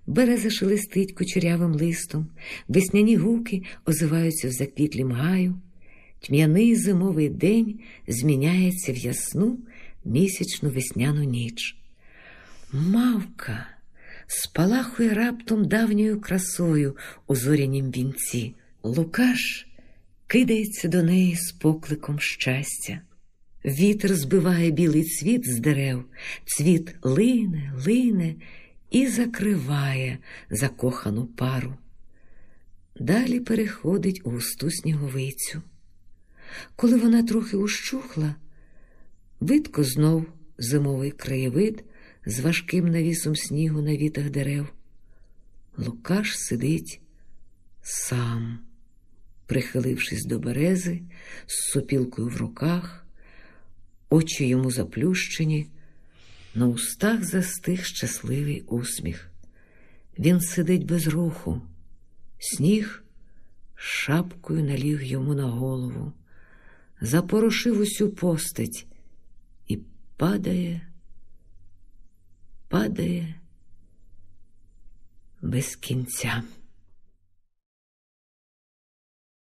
Береза шелестить кучерявим листом, весняні гуки озиваються в заквітлім гаю, тьмяний зимовий день зміняється в ясну місячну весняну ніч. Мавка спалахує раптом давньою красою у зорянім вінці. Лукаш кидається до неї з покликом щастя. Вітер збиває білий цвіт з дерев, цвіт лине, лине і закриває закохану пару. Далі переходить у густу сніговицю. Коли вона трохи ущухла, видко знов зимовий краєвид з важким навісом снігу на вітах дерев. Лукаш сидить сам, прихилившись до берези, з сопілкою в руках, очі йому заплющені, на устах застиг щасливий усміх. Він сидить без руху, сніг шапкою наліг йому на голову, запорошив усю постать і падає падає без кінця.